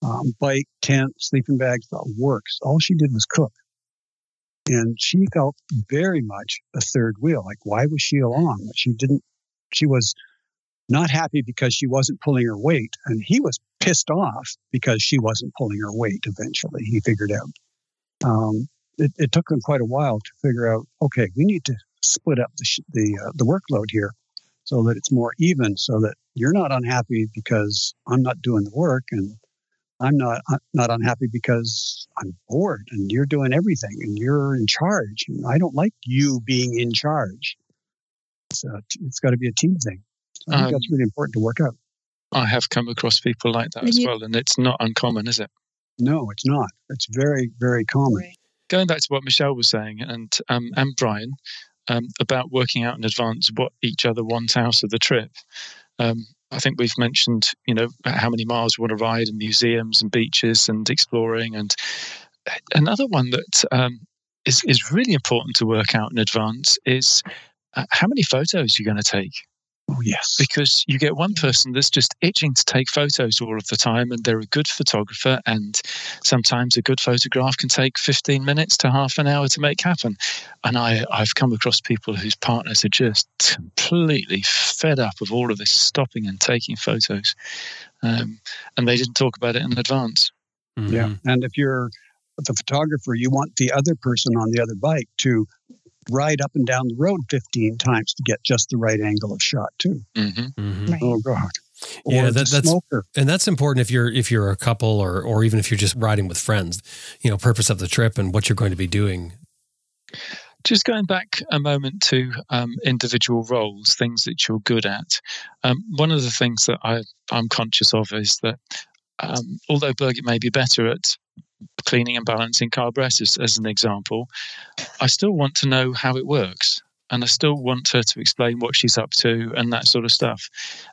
um, bike tent sleeping bags the works. All she did was cook and she felt very much a third wheel. Like, why was she along? She didn't. She was not happy because she wasn't pulling her weight, and he was pissed off because she wasn't pulling her weight. Eventually, he figured out. Um, it, it took them quite a while to figure out. Okay, we need to split up the sh- the uh, the workload here so that it's more even, so that you're not unhappy because I'm not doing the work, and I'm not I'm not unhappy because I'm bored and you're doing everything and you're in charge. And I don't like you being in charge. So it's got to be a team thing. So I think Um, that's really important to work out. I have come across people like that And as you- well, and it's not uncommon, is it? No, it's not. It's very, very common. Right. Going back to what Michelle was saying, and um, and Brian um, about working out in advance what each other wants out of the trip. Um, I think we've mentioned, you know, how many miles we want to ride, and museums and beaches and exploring, and another one that um, is is really important to work out in advance is uh, how many photos you're going to take. Oh, yes. Because you get one person that's just itching to take photos all of the time, and they're a good photographer. And sometimes a good photograph can take 15 minutes to half an hour to make happen. And I, I've come across people whose partners are just completely fed up of all of this stopping and taking photos. Um, and they didn't talk about it in advance. Mm-hmm. Yeah. And if you're the photographer, you want the other person on the other bike to ride up and down the road 15 times to get just the right angle of shot too. Mm-hmm. Mm-hmm. Right. Oh God. Or yeah, that, that's smoker. and that's important if you're if you're a couple or or even if you're just riding with friends. You know, purpose of the trip and what you're going to be doing. Just going back a moment to um, individual roles, things that you're good at. Um, one of the things that I, I'm conscious of is that um, although Birgit may be better at cleaning and balancing carburetors, as an example, I still want to know how it works. And I still want her to explain what she's up to and that sort of stuff.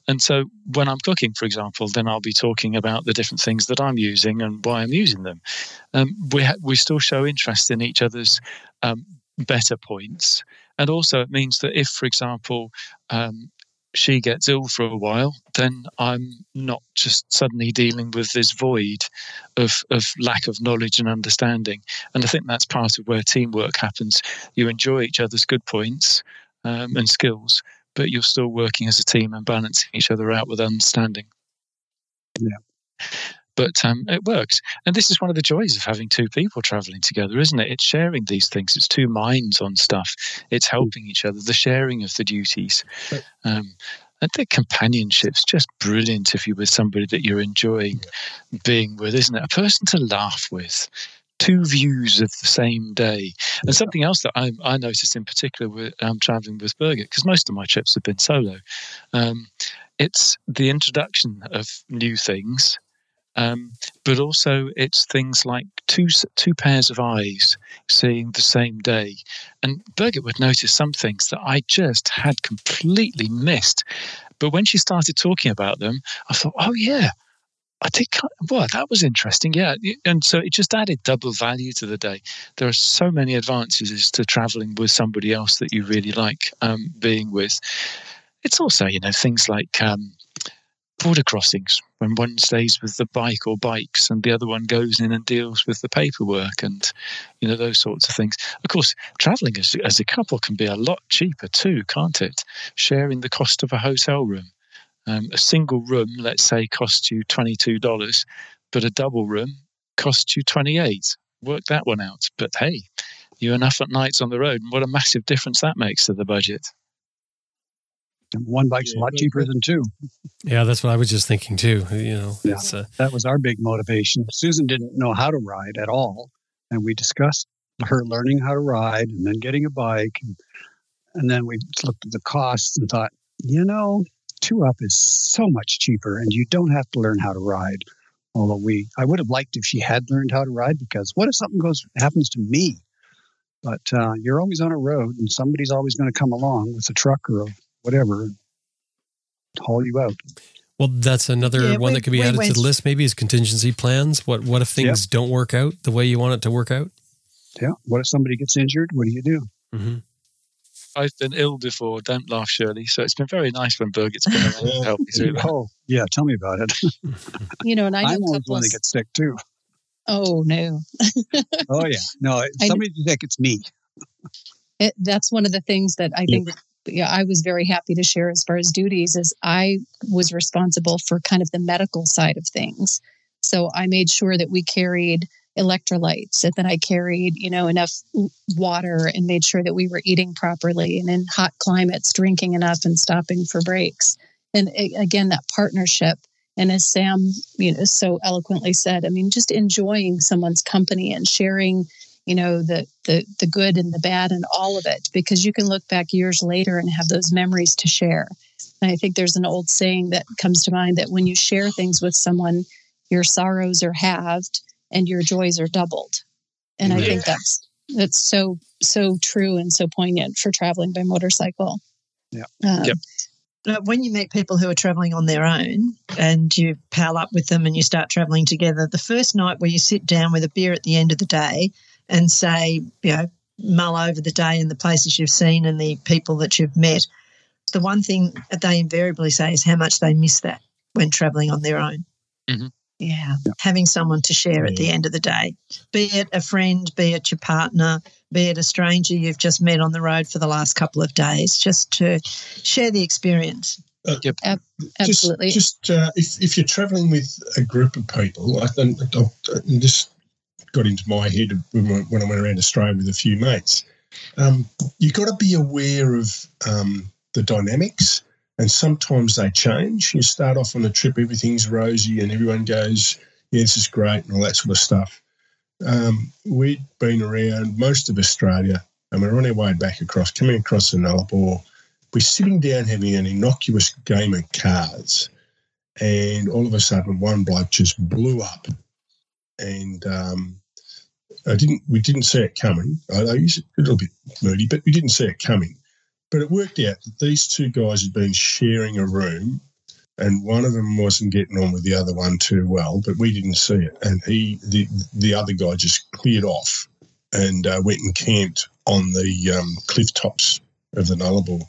And so when I'm cooking, for example, then I'll be talking about the different things that I'm using and why I'm using them. Um, we, ha- we still show interest in each other's um, better points. And also, it means that if, for example, um, she gets ill for a while, then I'm not just suddenly dealing with this void of, of lack of knowledge and understanding. And I think that's part of where teamwork happens. You enjoy each other's good points um, and skills, but you're still working as a team and balancing each other out with understanding. Yeah but um, it works. And this is one of the joys of having two people traveling together, isn't it? It's sharing these things. It's two minds on stuff. It's hmm. helping each other. The sharing of the duties. Um, and the companionship's just brilliant if you're with somebody that you're enjoying being with, isn't it? A person to laugh with. Two views of the same day. And something else that I, I noticed in particular with um, traveling with Birgit, because most of my trips have been solo, um, it's the introduction of new things um, but also, it's things like two two pairs of eyes seeing the same day. And Birgit would notice some things that I just had completely missed. But when she started talking about them, I thought, oh yeah, I did. Well, that was interesting. Yeah, and so it just added double value to the day. There are so many advantages to traveling with somebody else that you really like um, being with. It's also, you know, things like um, border crossings when one stays with the bike or bikes and the other one goes in and deals with the paperwork and you know those sorts of things. Of course traveling as, as a couple can be a lot cheaper too can't it? Sharing the cost of a hotel room. Um, a single room let's say costs you $22 but a double room costs you 28 work that one out. But hey you're enough at nights on the road. And what a massive difference that makes to the budget one bike's yeah, a lot cheaper than two. Yeah, that's what I was just thinking too. You know, yeah, uh, that was our big motivation. Susan didn't know how to ride at all, and we discussed her learning how to ride and then getting a bike, and, and then we looked at the costs and thought, you know, two up is so much cheaper, and you don't have to learn how to ride. Although we, I would have liked if she had learned how to ride because what if something goes happens to me? But uh, you're always on a road, and somebody's always going to come along with a truck or a whatever, haul you out. Well, that's another yeah, one we, that could be added to the list. Maybe is contingency plans. What what if things don't work out the way you want it to work out? Yeah. What if somebody gets injured? What do you do? Mm-hmm. I've been ill before. Don't laugh, Shirley. So it's been very nice when Birgit's been around to help me through that. Oh, yeah. Tell me about it. you know, and I know I'm always one that gets sick too. Oh no. oh yeah. No, somebody's sick. It's me. It, that's one of the things that I think yeah, I was very happy to share as far as duties as I was responsible for kind of the medical side of things. So I made sure that we carried electrolytes and that I carried, you know, enough water and made sure that we were eating properly and in hot climates drinking enough and stopping for breaks. And again, that partnership. And as Sam, you know, so eloquently said, I mean, just enjoying someone's company and sharing you know the the the good and the bad and all of it because you can look back years later and have those memories to share and i think there's an old saying that comes to mind that when you share things with someone your sorrows are halved and your joys are doubled and yeah. i think that's that's so so true and so poignant for traveling by motorcycle yeah um, yep. when you meet people who are traveling on their own and you pal up with them and you start traveling together, the first night where you sit down with a beer at the end of the day and say, you know, mull over the day and the places you've seen and the people that you've met, the one thing that they invariably say is how much they miss that when traveling on their own. Mhm. Yeah. Having someone to share at the end of the day, be it a friend, be it your partner, be it a stranger you've just met on the road for the last couple of days, just to share the experience. Yep, Absolutely. Just, just uh, if, if you're traveling with a group of people, I think I, I this got into my head when I went around Australia with a few mates. Um, you've got to be aware of um, the dynamics, and sometimes they change. You start off on a trip, everything's rosy, and everyone goes, "Yeah, this is great," and all that sort of stuff. Um, we'd been around most of Australia, and we're on our way back across, coming across the Nullarbor. We're sitting down having an innocuous game of cards, and all of a sudden, one bloke just blew up, and um, I didn't. We didn't see it coming. I, I was a little bit moody, but we didn't see it coming. But it worked out that these two guys had been sharing a room, and one of them wasn't getting on with the other one too well. But we didn't see it, and he, the the other guy, just cleared off and uh, went and camped on the um, cliff tops of the Nullarbor,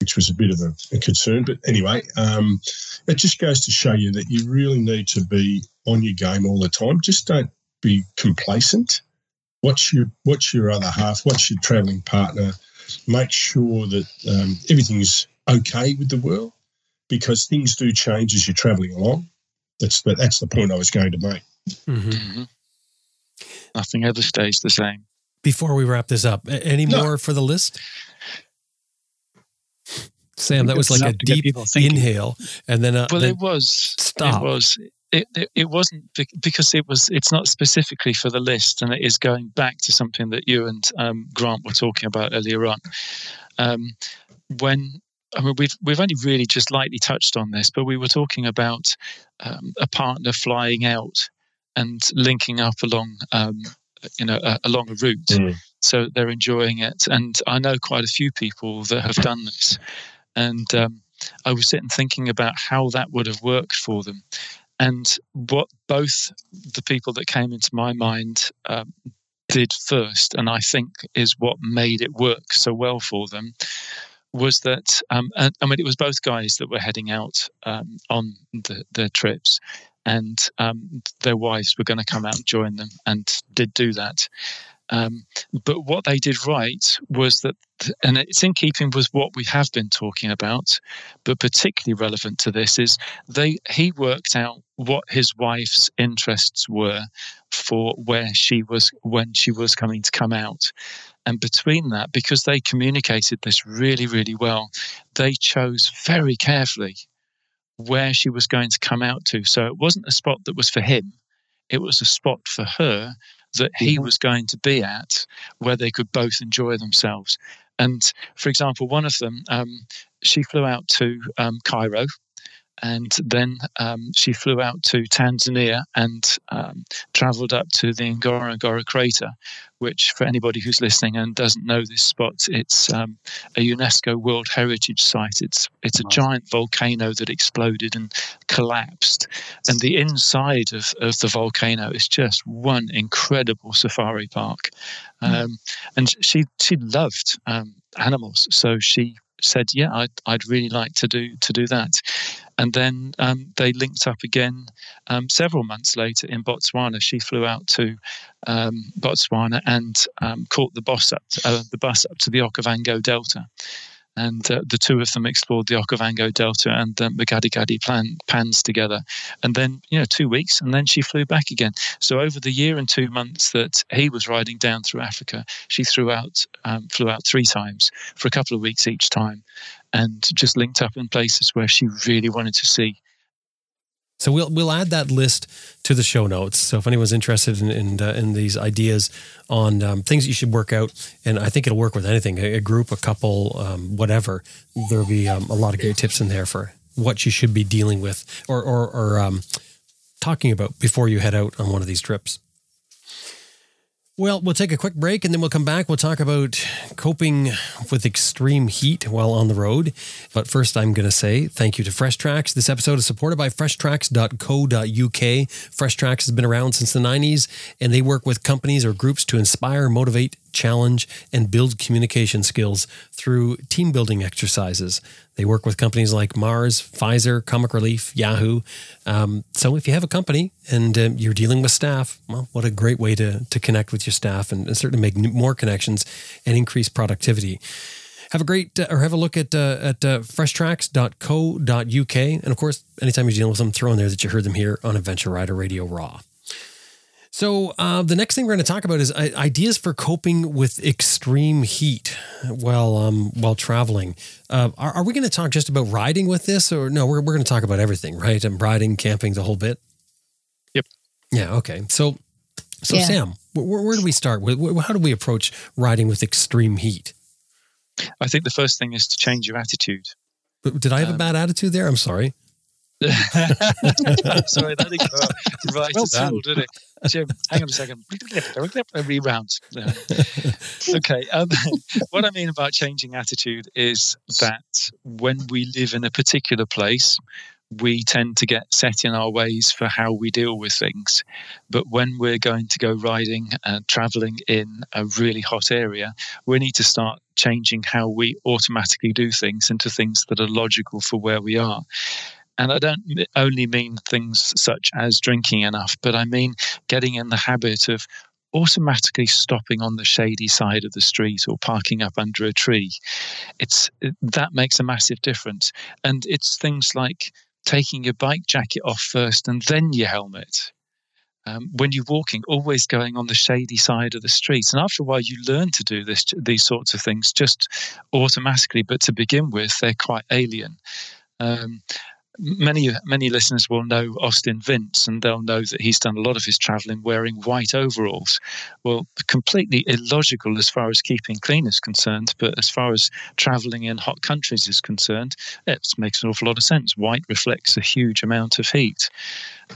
which was a bit of a, a concern. But anyway, um, it just goes to show you that you really need to be on your game all the time. Just don't be complacent. Watch your watch your other half. Watch your travelling partner. Make sure that um, everything's okay with the world, because things do change as you're travelling along. That's the, that's the point I was going to make. Mhm. Mhm. Nothing ever stays the same. Before we wrap this up, any No. more for the list? Sam, that was like a Enough to get deep inhale, and then, uh, Well, then it was. stop. It was. It, it, it wasn't because it was. It's not specifically for the list, and it is going back to something that you and um, Grant were talking about earlier on. Um, when I mean, we've we've only really just lightly touched on this, but we were talking about um, a partner flying out and linking up along, um, you know, uh, along a route, Mm. so they're enjoying it. And I know quite a few people that have done this, and um, I was sitting thinking about how that would have worked for them. And what both the people that came into my mind um, did first, and I think is what made it work so well for them, was that um, and, I mean it was both guys that were heading out um, on the, their trips, and um, their wives were going to come out and join them, and did do that. Um, but what they did right was that, and it's in keeping with what we have been talking about, but particularly relevant to this is they he worked out what his wife's interests were for where she was when she was coming to come out. And between that because they communicated this really really well they chose very carefully where she was going to come out to. So it wasn't a spot that was for him. It was a spot for her that he was going to be at where they could both enjoy themselves. And for example one of them um, she flew out to um, cairo and then um, she flew out to Tanzania and um, traveled up to the Ngorongoro crater, which, for anybody who's listening and doesn't know this spot, it's um, a UNESCO World Heritage Site. It's it's a giant volcano that exploded and collapsed, and the inside of, of the volcano is just one incredible safari park. Um, and she she loved um, animals, so she said, "Yeah, I'd I'd really like to do to do that." And then um, they linked up again um, several months later in Botswana. She flew out to um, Botswana and um, caught the bus up to, uh, the bus up to the Okavango Delta. And uh, the two of them explored the Okavango Delta and the Makgadikgadi plan, pans together. And then, you know, two weeks, and then she flew back again. So over the year and two months that he was riding down through Africa, she threw out, um, flew out three times for a couple of weeks each time, and just linked up in places where she really wanted to see. So we'll we'll add that list to the show notes. So if anyone's interested in in, uh, in these ideas on um, things you should work out, and I think it'll work with anything, a, a group, a couple, um, whatever. There'll be um, a lot of great tips in there for what you should be dealing with or or, or um, talking about before you head out on one of these trips. Well, we'll take a quick break and then we'll come back. We'll talk about coping with extreme heat while on the road. But first, I'm going to say thank you to Fresh Tracks. This episode is supported by freshtracks.co.uk. Fresh Tracks has been around since the 90s and they work with companies or groups to inspire, motivate, challenge, and build communication skills through team building exercises. They work with companies like Mars, Pfizer, Comic Relief, Yahoo. Um, so if you have a company and uh, you're dealing with staff, well, what a great way to, to connect with your staff and, and certainly make more connections and increase productivity. Have a great, uh, or have a look at uh, at uh, freshtracks.co.uk. And of course, anytime you're dealing with them, throw in there that you heard them here on Adventure Rider Radio Raw. So uh, the next thing we're going to talk about is uh, ideas for coping with extreme heat while um, while traveling. Uh, are, are, we going to talk just about riding with this, or no? We're we're going to talk about everything, right? And riding, camping, the whole bit. Yep. Yeah. Okay. So, so yeah. Sam, where, where, do we start? How do we approach riding with extreme heat? I think the first thing is to change your attitude. Did I have um, a bad attitude there? I'm sorry. Sorry, that didn't go right well at all, did it? Jim, hang on a second. Rebound. okay. Um, what I mean about changing attitude is that when we live in a particular place, we tend to get set in our ways for how we deal with things. But when we're going to go riding and traveling in a really hot area, we need to start changing how we automatically do things into things that are logical for where we are. And I don't only mean things such as drinking enough, but I mean getting in the habit of automatically stopping on the shady side of the street or parking up under a tree. It's that makes a massive difference. And it's things like taking your bike jacket off first and then your helmet. Um, when you're walking, always going on the shady side of the street. And after a while, you learn to do this, these sorts of things just automatically. But to begin with, they're quite alien. Um, many many listeners will know Austin Vince, and they'll know that he's done a lot of his traveling wearing white overalls. Well, completely illogical as far as keeping clean is concerned, but as far as traveling in hot countries is concerned, it makes an awful lot of sense. White reflects a huge amount of heat.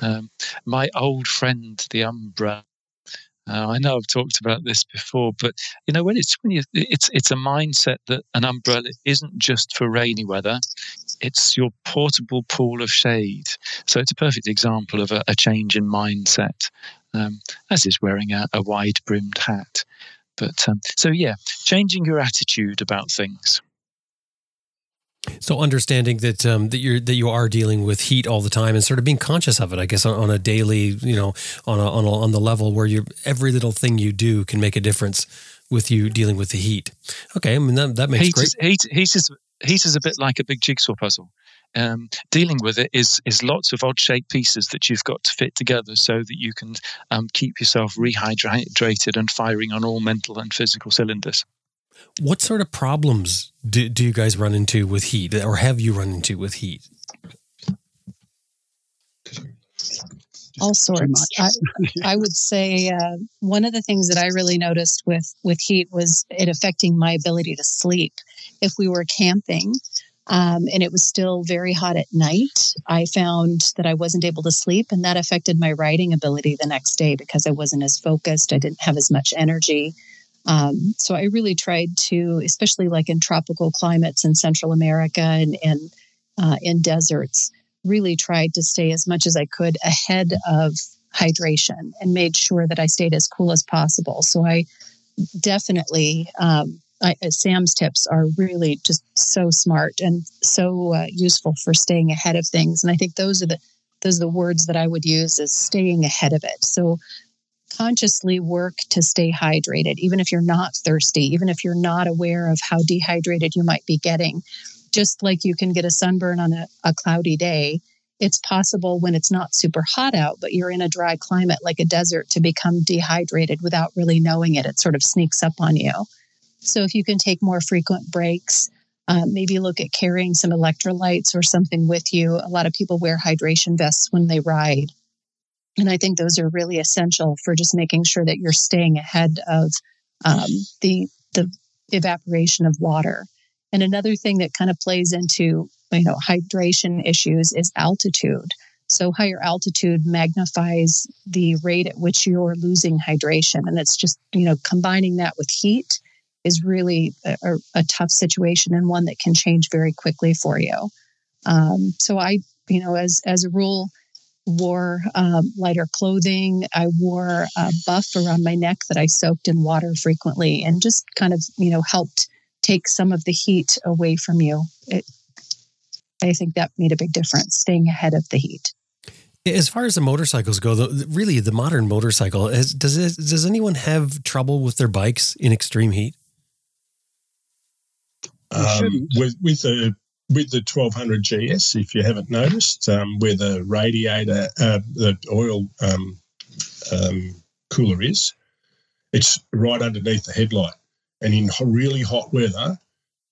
Um, my old friend, the Umbra. Uh, I know I've talked about this before, but you know when it's when you it's it's a mindset that an umbrella isn't just for rainy weather it's your portable pool of shade. So it's a perfect example of a, a change in mindset, um, as is wearing a, a wide brimmed hat. But um, so, yeah, changing your attitude about things. So understanding that um, that you're that you are dealing with heat all the time and sort of being conscious of it, I guess, on, on a daily, you know, on a, on a, on the level where you every little thing you do can make a difference with you dealing with the heat. Okay, I mean that that makes heat great. Is, heat, heat is heat is a bit like a big jigsaw puzzle. Um, dealing with it is is lots of odd shaped pieces that you've got to fit together so that you can um, keep yourself rehydrated and firing on all mental and physical cylinders. What sort of problems do, do you guys run into with heat, or have you run into with heat? all sorts. I, I, would say uh, one of the things that I really noticed with with heat was it affecting my ability to sleep. If we were camping um, and it was still very hot at night, I found that I wasn't able to sleep, and that affected my writing ability the next day because I wasn't as focused. I didn't have as much energy. Um, so I really tried to, especially like in tropical climates in Central America and, and uh, in deserts really tried to stay as much as I could ahead of hydration and made sure that I stayed as cool as possible. So I definitely, um, I, uh, Sam's tips are really just so smart and so uh, useful for staying ahead of things. And I think those are the those are the words that I would use is staying ahead of it. So consciously work to stay hydrated, even if you're not thirsty, even if you're not aware of how dehydrated you might be getting just like you can get a sunburn on a, a cloudy day, it's possible when it's not super hot out, but you're in a dry climate like a desert to become dehydrated without really knowing it. It sort of sneaks up on you. So if you can take more frequent breaks, uh, maybe look at carrying some electrolytes or something with you. A lot of people wear hydration vests when they ride. And I think those are really essential for just making sure that you're staying ahead of um, the, the evaporation of water. And another thing that kind of plays into you know hydration issues is altitude. So higher altitude magnifies the rate at which you're losing hydration. And it's just, you know, combining that with heat is really a, a tough situation and one that can change very quickly for you. Um, so I, you know, as as a rule, wore um, lighter clothing. I wore a buff around my neck that I soaked in water frequently, and just kind of, you know, helped take some of the heat away from you. It, I think that made a big difference, staying ahead of the heat. As far as the motorcycles go, the, really the modern motorcycle, is, does it, does anyone have trouble with their bikes in extreme heat? Um, with with the with the 1200 GS, if you haven't noticed, um, where the radiator, uh, the oil um, um, cooler is, it's right underneath the headlight. And in really hot weather,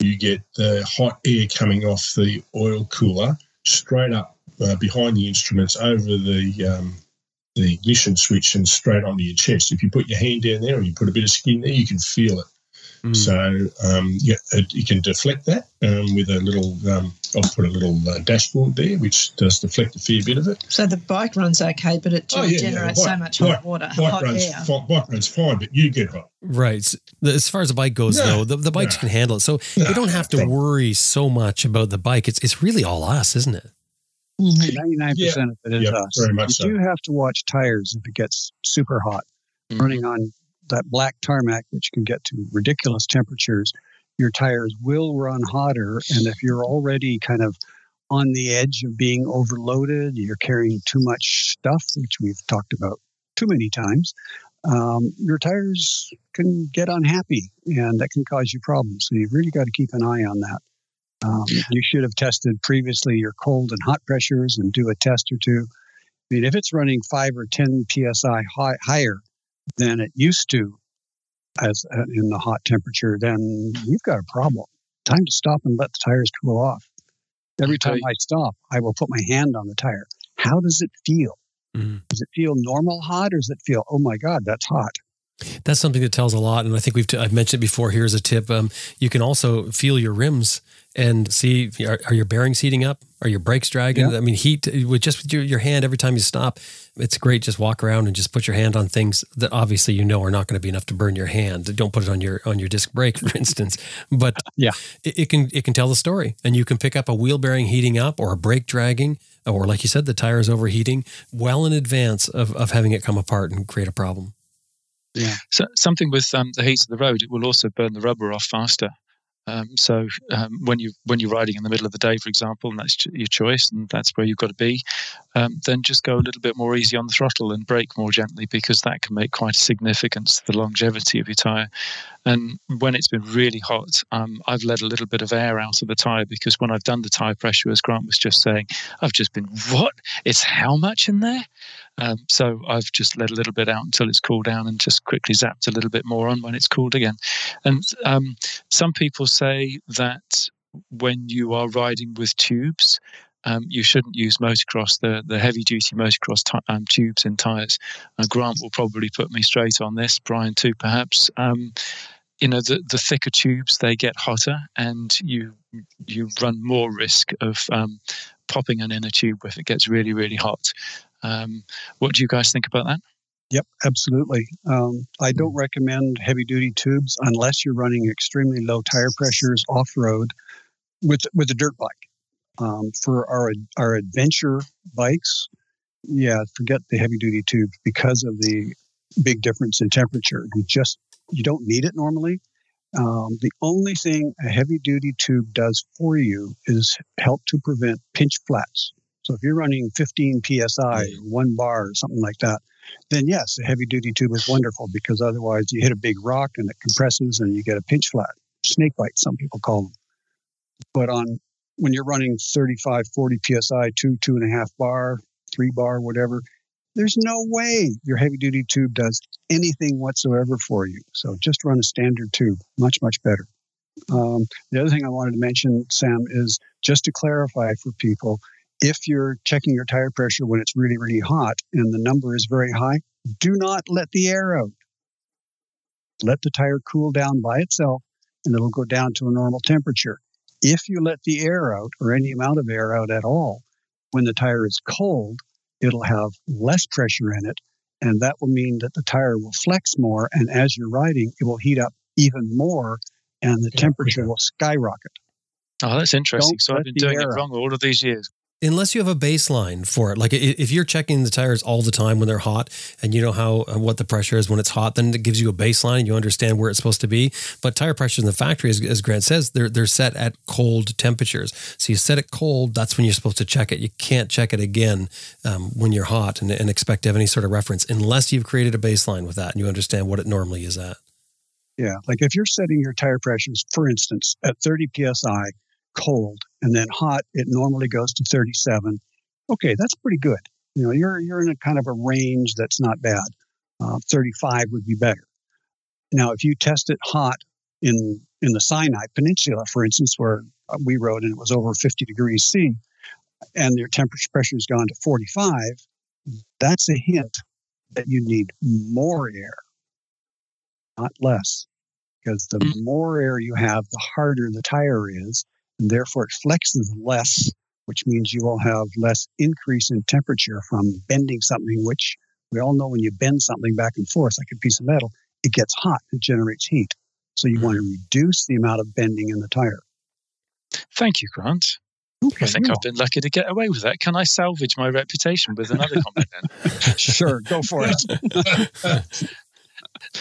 you get the hot air coming off the oil cooler straight up uh, behind the instruments over the um, the ignition switch and straight onto your chest. If you put your hand down there and you put a bit of skin there, you can feel it. Mm. So um, yeah, you can deflect that um, with a little. Um, I'll put a little uh, dashboard there, which does deflect a fair bit of it. So the bike runs okay, but it oh, yeah, generates yeah, bike, so much hot water, bike hot runs, air. Fine, bike runs fine, but you get hot. Right. As far as the bike goes, no, though, the, the bikes no, can handle it, so no, you don't have to worry so much about the bike. It's it's really all us, isn't it? Ninety-nine percent of it is us. Very much you so. do have to watch tires if it gets super hot. Mm-hmm. Running on that black tarmac, which can get to ridiculous temperatures, your tires will run hotter. And if you're already kind of on the edge of being overloaded, you're carrying too much stuff, which we've talked about too many times, um, your tires can get unhappy and that can cause you problems. So you've really got to keep an eye on that. Um, you should have tested previously your cold and hot pressures and do a test or two. I mean, if it's running five or 10 psi high, higher than it used to as uh, in the hot temperature, then you've got a problem. Time to stop and let the tires cool off. Every time I stop, I will put my hand on the tire. How does it feel? Mm. Does it feel normal hot or does it feel, oh my God, that's hot? That's something that tells a lot, and I think we've t- I've mentioned it before. Here's a tip: um, you can also feel your rims and see are, are, your bearings heating up? Are your brakes dragging? Yeah. I mean, heat with just with your, your hand every time you stop. It's great. Just walk around and just put your hand on things that obviously you know are not going to be enough to burn your hand. Don't put it on your on your disc brake, for instance. But yeah, it, it can it can tell the story, and you can pick up a wheel bearing heating up or a brake dragging, or like you said, the tires overheating well in advance of of having it come apart and create a problem. Yeah. So something with um, the heat of the road, it will also burn the rubber off faster. Um, so um, when you when you're riding in the middle of the day, for example, and that's your choice, and that's where you've got to be, um, then just go a little bit more easy on the throttle and brake more gently because that can make quite a significance to the longevity of your tire. And when it's been really hot, um, I've let a little bit of air out of the tire because when I've done the tire pressure, as Grant was just saying, I've just been what? It's how much in there? Um, so I've just let a little bit out until it's cooled down and just quickly zapped a little bit more on when it's cooled again. And um, some people say that when you are riding with tubes, um, you shouldn't use motocross, the, the heavy duty motocross t- um, tubes and tyres. Uh, Grant will probably put me straight on this, Brian too, perhaps. Um, you know, the, the thicker tubes, they get hotter and you you run more risk of um, popping an inner tube if it gets really, really hot. Um, what do you guys think about that? Yep, absolutely. Um, I don't recommend heavy duty tubes unless you're running extremely low tire pressures off road with with a dirt bike. Um, for our our adventure bikes, yeah, forget the heavy duty tubes because of the big difference in temperature. You just you don't need it normally. Um, the only thing a heavy duty tube does for you is help to prevent pinch flats. So if you're running 15 psi, one bar, or something like that, then yes, a heavy duty tube is wonderful because otherwise you hit a big rock and it compresses and you get a pinch flat, snake bite, some people call them. But on when you're running 35, 40 psi, two, two and a half bar, three bar, whatever, there's no way your heavy duty tube does anything whatsoever for you. So just run a standard tube, much, much better. Um, the other thing I wanted to mention, Sam, is just to clarify for people if you're checking your tire pressure when it's really, really hot and the number is very high, do not let the air out. Let the tire cool down by itself and it'll go down to a normal temperature. If you let the air out or any amount of air out at all when the tire is cold, it'll have less pressure in it. And that will mean that the tire will flex more. And as you're riding, it will heat up even more and the temperature will skyrocket. Oh, that's interesting. Don't so I've been doing it wrong all of these years. Unless you have a baseline for it. Like if you're checking the tires all the time when they're hot and you know how uh, what the pressure is when it's hot then it gives you a baseline and you understand where it's supposed to be. But tire pressures in the factory as, as grant says they're they're set at cold temperatures. So you set it cold that's when you're supposed to check it. You can't check it again um, when you're hot and, and expect to have any sort of reference unless you've created a baseline with that and you understand what it normally is at. Yeah. Like if you're setting your tire pressures, for instance, at 30 psi cold and then hot, it normally goes to 37. Okay, that's pretty good. You know, you're you're in a kind of a range that's not bad. Uh, 35 would be better. Now, if you test it hot in in the Sinai Peninsula, for instance, where uh, we rode and it was over 50 degrees C, and your temperature pressure has gone to 45, that's a hint that you need more air, not less because the Mm. more air you have, the harder the tire is, and therefore it flexes less, which means you will have less increase in temperature from bending something, which we all know when you bend something back and forth, like a piece of metal, it gets hot, it generates heat. So you want to reduce the amount of bending in the tire. Thank you, Grant. Okay, I think you're I've been lucky to get away with that. Can I salvage my reputation with another comment welcome. sure, go for it.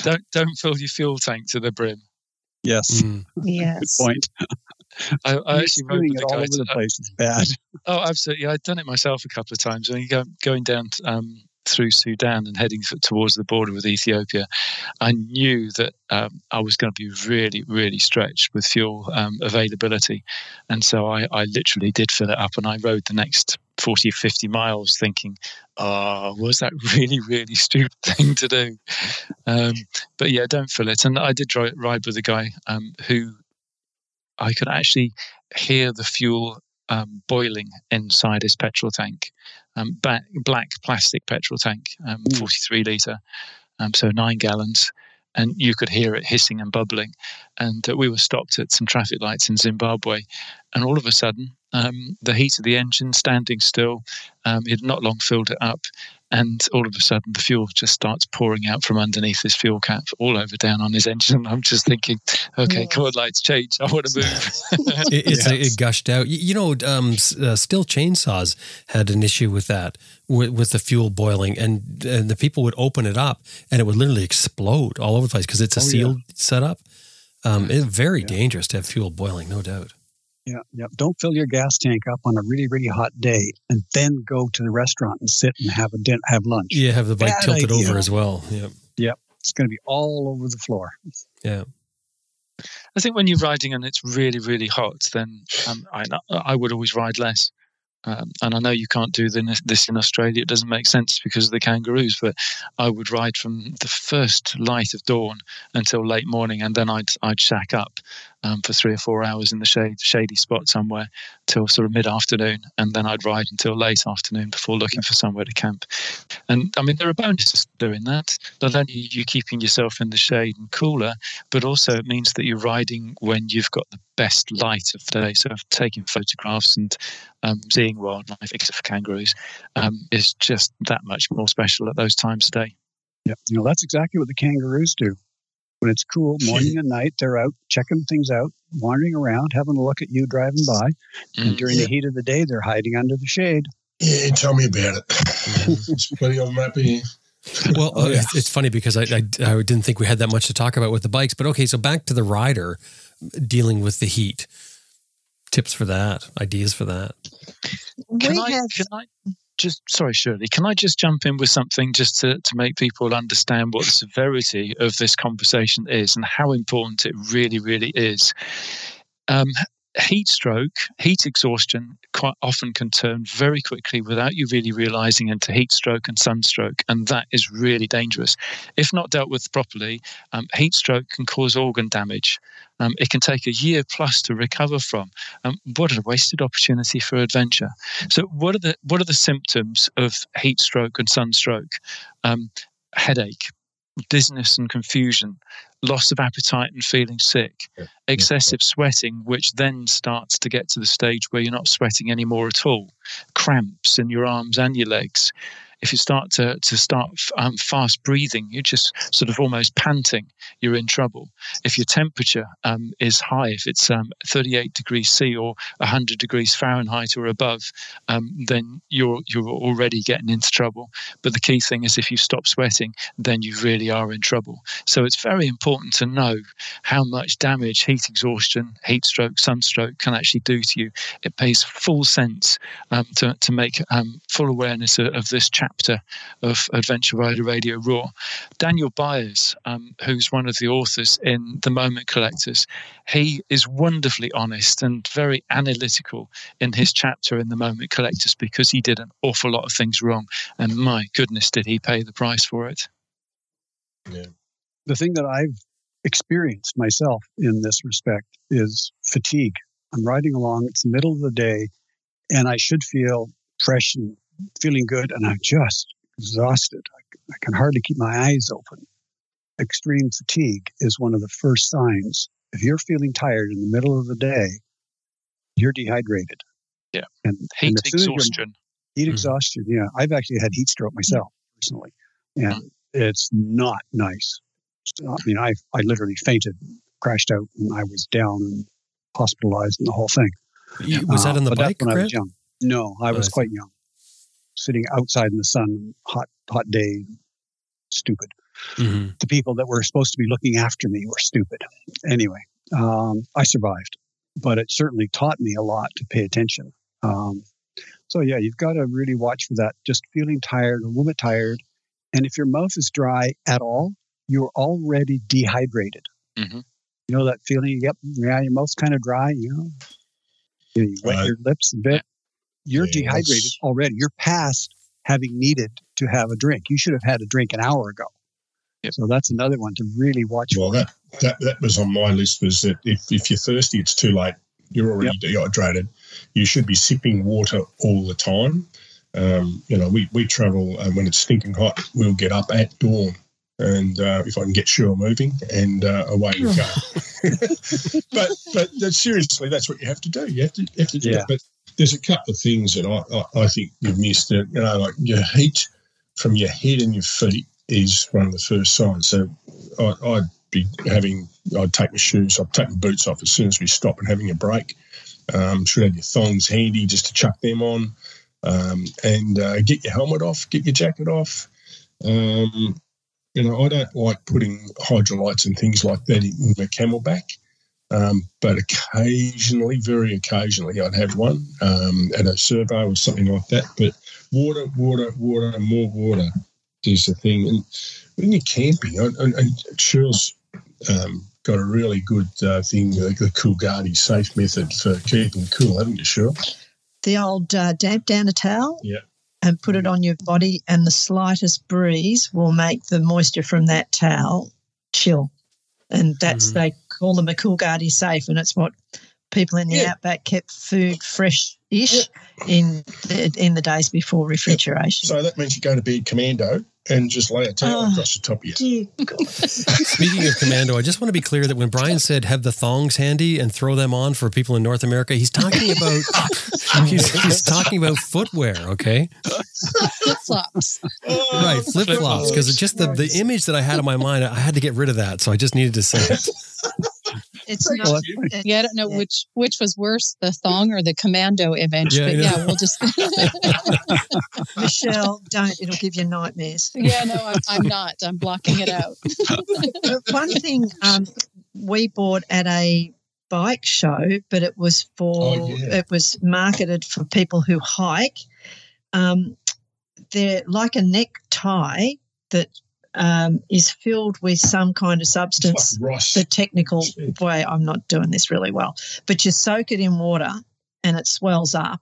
don't don't fill your fuel tank to the brim. yes, Mm. good point. I, I actually rode with it the all guy. over To, the place is bad. oh, absolutely. I'd done it myself a couple of times. When you go going down um, through Sudan and heading towards the border with Ethiopia, I knew that um, I was going to be really, really stretched with fuel um, availability, and so I, I literally did fill it up, and I rode the next 40, or 50 miles thinking, oh, was that really, really stupid thing to do? Um, but yeah, don't fill it. And I did ride with a guy um, who I could actually hear the fuel um, boiling inside his petrol tank. Um, ba- black plastic petrol tank, um, Mm. 43 litre, um, so nine gallons. And you could hear it hissing and bubbling. And uh, we were stopped at some traffic lights in Zimbabwe. And all of a sudden, um, the heat of the engine standing still, um, he had not long filled it up. And all of a sudden, the fuel just starts pouring out from underneath his fuel cap all over down on his engine. And I'm just thinking, okay, Yeah. come on, lights change. I want to move. it, it's Yes. it gushed out. You, you know, um, uh, Stihl chainsaws had an issue with that, with, with the fuel boiling, and and the people would open it up, and it would literally explode all over the place because it's a Oh, yeah. sealed setup. Um, it's very Yeah. dangerous to have fuel boiling, no doubt. Yeah, yeah. Don't fill your gas tank up on a really, really hot day, and then go to the restaurant and sit and have a din- have lunch. Yeah, have the bike Bad tilted idea. over as well. Yeah, yeah. It's going to be all over the floor. yeah. I think when you're riding and it's really, really hot, then um, I, I would always ride less. Um, and I know you can't do the, this in Australia. It doesn't make sense because of the kangaroos. But I would ride from the first light of dawn until late morning, and then I'd I'd shack up um, for three or four hours in the shade, shady spot somewhere till sort of mid afternoon, and then I'd ride until late afternoon before looking for somewhere to camp. And I mean, there are bonuses to doing that. Not only are you keeping yourself in the shade and cooler, but also it means that you're riding when you've got the best light of the day. So taking photographs and um, seeing wildlife, except for kangaroos, um, is just that much more special at those times of day. Yeah, you know that's exactly what the kangaroos do. When it's cool, morning and night, they're out checking things out, wandering around, having a look at you driving by. And Mm. during the heat of the day, they're hiding under the shade. Yeah, tell me about it. There's plenty of them up here. Well, Oh, uh, yeah. it's, it's funny because I, I I didn't think we had that much to talk about with the bikes, but okay. So back to the rider dealing with the heat. Tips for that, ideas for that. Can we I, have can I just, sorry, Shirley, can I just jump in with something just to, to make people understand what the severity of this conversation is and how important it really, really is? Um, heat stroke, heat exhaustion quite often can turn very quickly without you really realizing into heat stroke and sunstroke, and that is really dangerous. If not dealt with properly, um, heat stroke can cause organ damage. Um, it can take a year plus to recover from. Um, what a wasted opportunity for adventure. So, what are the what are the symptoms of heat stroke and sunstroke? Um, headache, dizziness and confusion, loss of appetite and feeling sick, Yeah. excessive sweating, which then starts to get to the stage where you're not sweating anymore at all, cramps in your arms and your legs. If you start to, to start um, fast breathing, you're just sort of almost panting, you're in trouble. If your temperature um, is high, if it's um, 38 degrees C or 100 degrees Fahrenheit or above, um, then you're, you're already getting into trouble. But the key thing is if you stop sweating, then you really are in trouble. So it's very important to know how much damage heat exhaustion, heat stroke, sunstroke can actually do to you. It pays full sense um, to, to make um, full awareness of, of this chapter of Adventure Rider Radio Raw. Daniel Byers, um, who's one of the authors in The Moment Collectors, he is wonderfully honest and very analytical in his chapter in The Moment Collectors because he did an awful lot of things wrong. And my goodness, did he pay the price for it? Yeah. the thing that I've experienced myself in this respect is fatigue. I'm riding along, it's the middle of the day, and I should feel fresh and feeling good, and I'm just exhausted. I, I can hardly keep my eyes open. Extreme fatigue is one of the first signs. If you're feeling tired in the middle of the day, you're dehydrated. Yeah. And, Heat and as soon as you're- exhaustion. Heat Mhm. exhaustion. Yeah, I've actually had heat stroke myself personally, and it's not nice. So, I mean, I I literally fainted, crashed out, and I was down and hospitalized and the whole thing. You- was that Uh, on the but bike, when I was young? No, I was Nice. quite young, sitting outside in the sun, hot hot day, stupid. Mhm. The people that were supposed to be looking after me were stupid. Anyway, um, I survived, but it certainly taught me a lot to pay attention. Um, so yeah, you've got to really watch for that. Just feeling tired, a little bit tired, and if your mouth is dry at all, you're already dehydrated. Mhm. You know that feeling Yep? Yeah, your mouth's kind of dry. You know, you, wet Right. your lips a bit. You're Yeah, dehydrated already. You're past having needed to have a drink. You should have had a drink an hour ago. Yep. So that's another one to really watch Well, for. that, that that was on my list. Was that if, if you're thirsty, it's too late. You're already dehydrated. You should be sipping water all the time. Um, you know, we we travel uh, when it's stinking hot. We'll get up at dawn, and uh, if I can get Shirl moving, and uh, away we go. but but seriously, that's what you have to do. You have to you have to do Yeah. it. But there's a couple of things that I, I, I think you've missed. You know, like your heat from your head and your feet is one of the first signs. So I, I'd be having, I'd take my shoes, I'd take my boots off as soon as we stop and having a break. Um, should have your thongs handy just to chuck them on, um, and uh, get your helmet off, get your jacket off. Um, you know, I don't like putting hydrolytes and things like that in my CamelBak. Um, but occasionally, very occasionally, I'd have one um, at a servo or something like that. But water, water, water, more water is the thing. And when you're camping, and, and, and Shirl's um, got a really good uh, thing, the, the Coolgardie safe method for keeping cool, haven't you, Shirl? The old uh, damp down a towel. Yeah. And put it on your body, and the slightest breeze will make the moisture from that towel chill. And that's Mhm. they call them a Coolgardie safe, and it's what people in the Yeah. outback kept food fresh-ish in the, in the days before refrigeration. So that means you go to bed commando and just lay a towel Oh. across the top of you. Speaking of commando, I just want to be clear that when Brian said have the thongs handy and throw them on for people in North America, he's talking about he's, he's talking about footwear, okay? Flip flops. Right, flip flops. Because it's just the, the image that I had in my mind, I had to get rid of that, so I just needed to say it. It's not. you. it- Yeah, I don't know Yeah. which which was worse, the thong or the commando image. Yeah, but yeah, we'll just. Michelle, don't. It'll give you nightmares. yeah, no, I'm, I'm not. I'm blocking it out. One thing um, we bought at a bike show, but it was for Oh, yeah. it was marketed for people who hike. Um, they're like a necktie that um, is filled with some kind of substance. like The technical Shit. way, I'm not doing this really well, but you soak it in water and it swells up.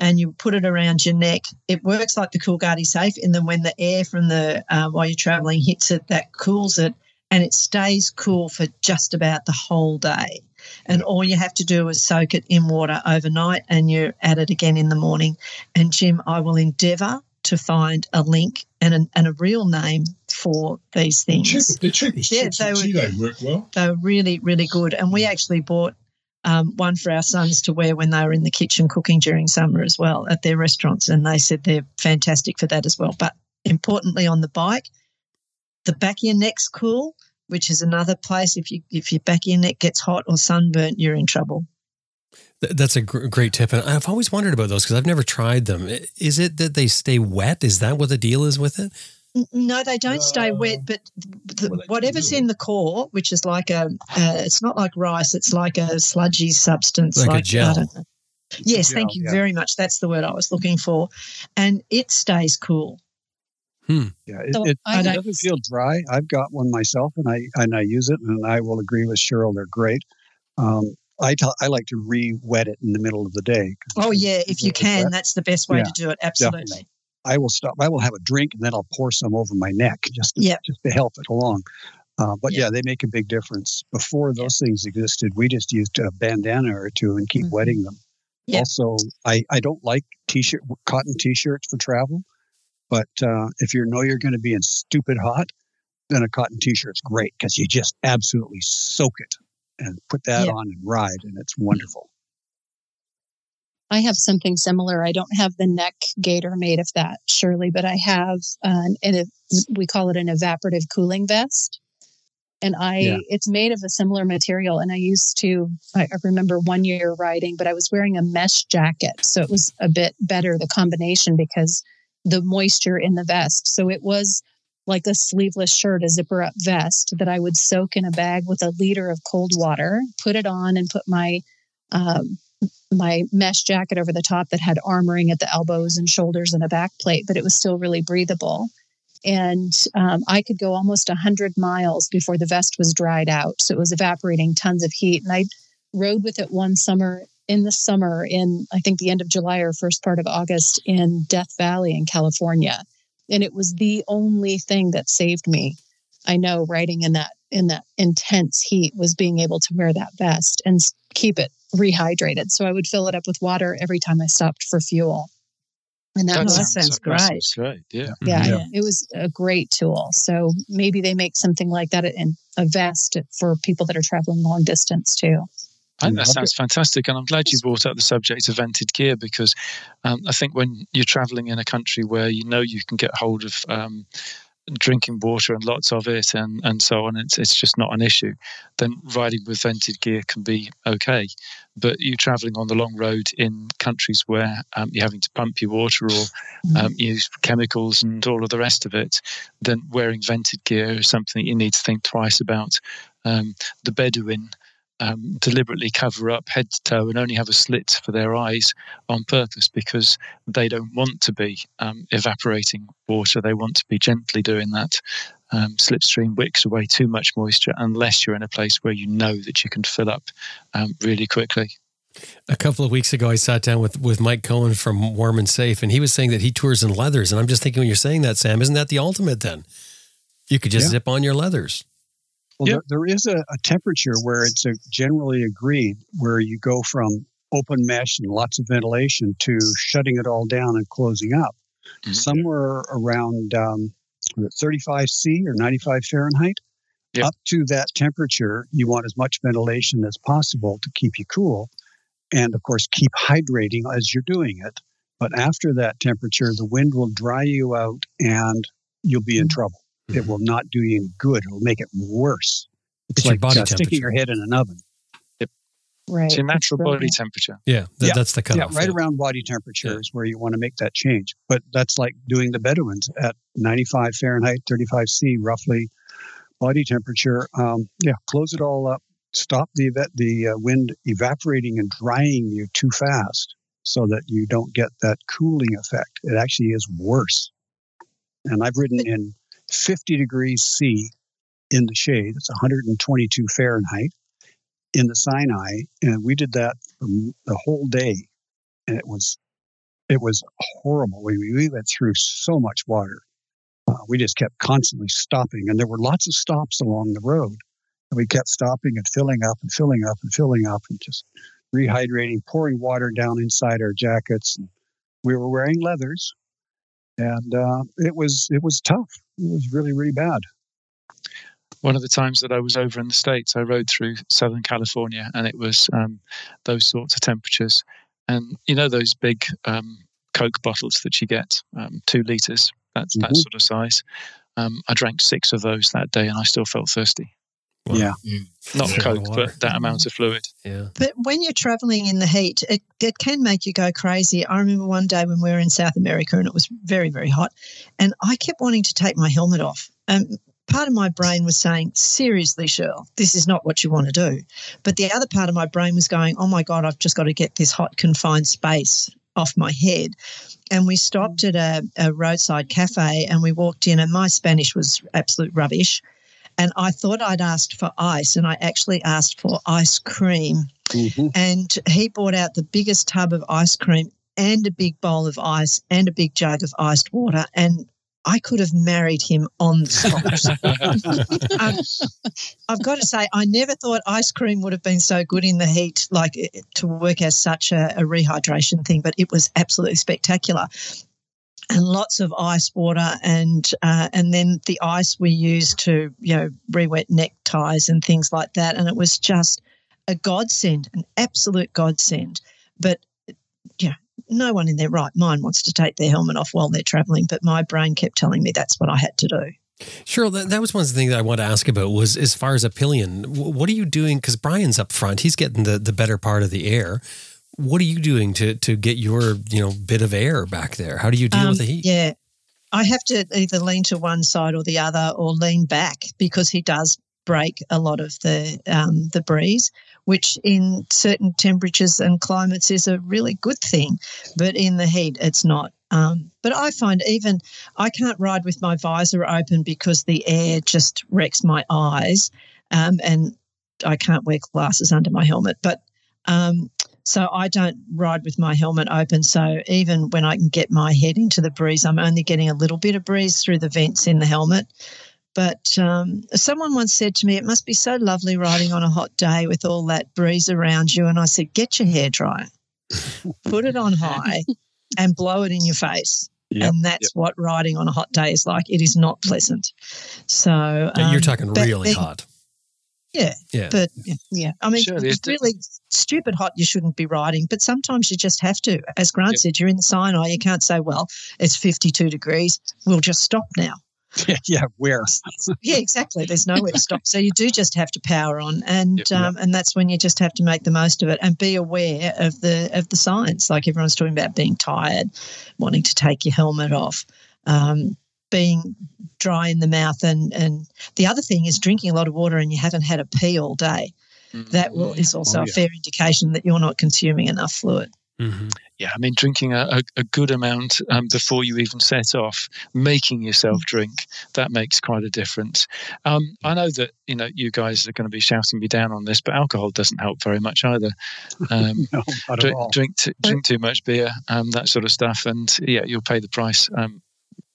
And you put it around your neck. It works like the Coolgardie safe, and then when the air from the uh, while you're traveling hits it, that cools it, and it stays cool for just about the whole day. And all you have to do is soak it in water overnight, and you're at it again in the morning. And Jim, I will endeavour to find a link and, an, and a real name for these things. Cheap, the cheapest Yeah, they were- G'day work well. They were really, really good. And we actually bought um, one for our sons to wear when they were in the kitchen cooking during summer as well at their restaurants. And they said they're fantastic for that as well. But importantly, on the bike, the back of your neck's cool, which is another place. If you if your back of your neck gets hot or sunburnt, you're in trouble. Th- That's a gr- great tip. And I've always wondered about those because I've never tried them. Is it that they stay wet? Is that what the deal is with it? No, they don't stay wet, but the, well, whatever's do. in the core, which is like a, uh, it's not like rice, it's like a sludgy substance, Like a I gel. don't. Yes, gel, thank you yeah. very much. That's the word I was looking for, and it stays cool. Hmm. Yeah, it, So it, I it don't- doesn't feel dry. I've got one myself, and I and I use it, and I will agree with Cheryl. They're great. Um, I tell I like to re-wet it in the middle of the day. Oh yeah, if you can, wet. that's the best way Yeah, to do it. Absolutely. definitely. I will stop. I will have a drink, and then I'll pour some over my neck just to, Yep. just to help it along. Uh, but Yeah. yeah, they make a big difference. Before those things existed, we just used a bandana or two and keep Mhm. wetting them. Also, I, I don't like t-shirt cotton t-shirts for travel, but uh, if you know you're going to be in stupid hot, then a cotton t-shirt's great because you just absolutely soak it and put that Yeah. on and ride, and it's wonderful. I have something similar. I don't have the neck gaiter made of that, Shirley, but I have an, an we call it an evaporative cooling vest. And I, Yeah. it's made of a similar material. And I used to, I, I remember one year riding, but I was wearing a mesh jacket. So it was a bit better, the combination, because the moisture in the vest. So it was like a sleeveless shirt, a zipper up vest that I would soak in a bag with a liter of cold water, put it on, and put my um, my mesh jacket over the top that had armoring at the elbows and shoulders and a back plate, but it was still really breathable. And um, I could go almost 100 miles before the vest was dried out. So it was evaporating tons of heat. And I rode with it one summer in the summer in, I think, the end of July or first part of August in Death Valley in California. And it was the only thing that saved me. I know riding in that in that intense heat was being able to wear that vest and keep it rehydrated. So I would fill it up with water every time I stopped for fuel. And that That was, sounds that great. sounds great. Yeah. yeah, Yeah. it was a great tool. So maybe they make something like that in a vest for people that are traveling long distance too. I think that sounds fantastic, and I'm glad you brought up the subject of vented gear because um, I think when you're traveling in a country where you know you can get hold of um, drinking water and lots of it, and, and so on, it's it's just not an issue. Then riding with vented gear can be okay, but you're traveling on the long road in countries where um, you're having to pump your water or um, use chemicals and all of the rest of it, then wearing vented gear is something you need to think twice about. Um, the Bedouin um, deliberately cover up head to toe and only have a slit for their eyes on purpose because they don't want to be um, evaporating water. They want to be gently doing that. Um, slipstream wicks away too much moisture unless you're in a place where you know that you can fill up um, really quickly. A couple of weeks ago, I sat down with, with Mike Cohen from Warm and Safe, and he was saying that he tours in leathers. And I'm just thinking, when you're saying that, Sam, isn't that the ultimate then? You could just Yeah. zip on your leathers. Well, Yep. there, there is a, a temperature where it's a generally agreed where you go from open mesh and lots of ventilation to shutting it all down and closing up. Mhm. Somewhere around um, 35 C or 95 Fahrenheit. Yep. Up to that temperature, you want as much ventilation as possible to keep you cool. And of course, keep hydrating as you're doing it. But after that temperature, the wind will dry you out and you'll be in trouble. It will not do you any good. It'll make it worse. It's, It's your like body uh, sticking your head in an oven. Right. It's your natural body temperature. Yeah, th- Yeah. that's the Yeah, cutoff. right around body temperature Yeah. is where you want to make that change. But that's like doing the Bedouins at 95 Fahrenheit, 35 C, roughly body temperature. Um, yeah, close it all up. Stop the eva- the uh, wind evaporating and drying you too fast, so that you don't get that cooling effect. It actually is worse. And I've ridden in 50 degrees C in the shade. It's 122 Fahrenheit in the Sinai, and we did that the whole day, and it was it was horrible. We we went through so much water. Uh, we just kept constantly stopping, and there were lots of stops along the road. And we kept stopping and filling up and filling up and filling up and just rehydrating, pouring water down inside our jackets. And we were wearing leathers, and uh, it was it was tough. It was really really bad. One of the times that I was over in the States, I rode through Southern California and it was um, those sorts of temperatures. And you know, those big um, Coke bottles that you get, um, two litres, that's Mhm. that sort of size. Um, I drank six of those that day and I still felt thirsty. Wow. Yeah. Mm. Not Coke, but that amount of fluid. Yeah. But when you're traveling in the heat, it, it can make you go crazy. I remember one day when we were in South America and it was very, very hot, and I kept wanting to take my helmet off. And part of my brain was saying, seriously, Shirl, this is not what you want to do. But the other part of my brain was going, oh my God, I've just got to get this hot, confined space off my head. And we stopped at a, a roadside cafe and we walked in, and my Spanish was absolute rubbish. And I thought I'd asked for ice, and I actually asked for ice cream Mhm. and he brought out the biggest tub of ice cream and a big bowl of ice and a big jug of iced water and I could have married him on the spot. um, I've got to say, I never thought ice cream would have been so good in the heat, like eh, to work as such a, a rehydration thing, but it was absolutely spectacular. And lots of ice water, and uh, and then the ice we used to, you know, re-wet neckties and things like that. And it was just a godsend, an absolute godsend. But yeah, no one in their right mind wants to take their helmet off while they're traveling. But my brain kept telling me that's what I had to do. Sure, that, that was one of the things that I wanted to ask about was as far as a pillion, what are you doing? Because Brian's up front, he's getting the, the better part of the air. What are you doing to to get your you know bit of air back there? How do you deal Um, with the heat? Yeah. I have to either lean to one side or the other or lean back because he does break a lot of the um, the breeze, which in certain temperatures and climates is a really good thing, but in the heat it's not. Um, but I find even I can't ride with my visor open because the air just wrecks my eyes, um, and I can't wear glasses under my helmet. But um, so I don't ride with my helmet open. So even when I can get my head into the breeze, I'm only getting a little bit of breeze through the vents in the helmet. But um, someone once said to me, "It must be so lovely riding on a hot day with all that breeze around you." And I said, "Get your hair dryer, put it on high, and blow it in your face." Yep, and that's what riding on a hot day is like. It is not pleasant. So Yeah, You're um, talking really then- hot. Yeah, Yeah. but yeah, I mean, Surely it's it- really stupid hot. You shouldn't be riding, but sometimes you just have to. As Grant Yep. said, you're in the Sinai. You can't say, "Well, it's 52 degrees. We'll just stop now." yeah, yeah, where? yeah, exactly. There's nowhere to stop. So you do just have to power on, and Yep. um, and that's when you just have to make the most of it and be aware of the of the signs. Like everyone's talking about being tired, wanting to take your helmet off, um, being dry in the mouth, and and the other thing is drinking a lot of water and you haven't had a pee all day. Mm. That will is also Oh, a fair indication that you're not consuming enough fluid. hmm Yeah, I mean, drinking a, a, a good amount um, before you even set off, making yourself drink, that makes quite a difference. Um, I know that you know you guys are going to be shouting me down on this, but alcohol doesn't help very much either. Um, No, drink, drink, t- drink too much beer, um, that sort of stuff, and yeah, you'll pay the price.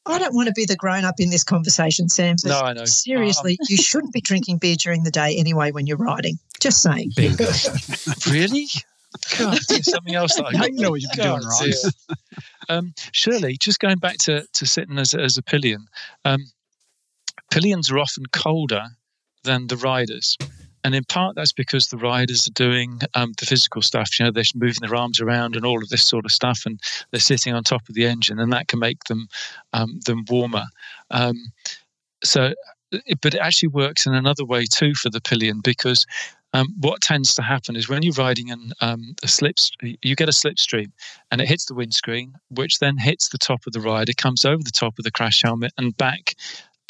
Um, I don't want to be the grown up in this conversation, Sam. But no, I know. seriously, you shouldn't be drinking beer during the day anyway when you're riding. Just saying. Bingo. Um, really? God, there's something else that I Now got you know what you've been doing God, wrong. dear. um, Shirley, just going back to, to sitting as, as a pillion, um, pillions are often colder than the riders. And in part, that's because the riders are doing um, the physical stuff. You know, they're moving their arms around and all of this sort of stuff, and they're sitting on top of the engine, and that can make them um, them warmer. Um, so, it, but it actually works in another way too for the pillion because um, what tends to happen is when you're riding in um, a slip, you get a slipstream, and it hits the windscreen, which then hits the top of the rider, comes over the top of the crash helmet, and back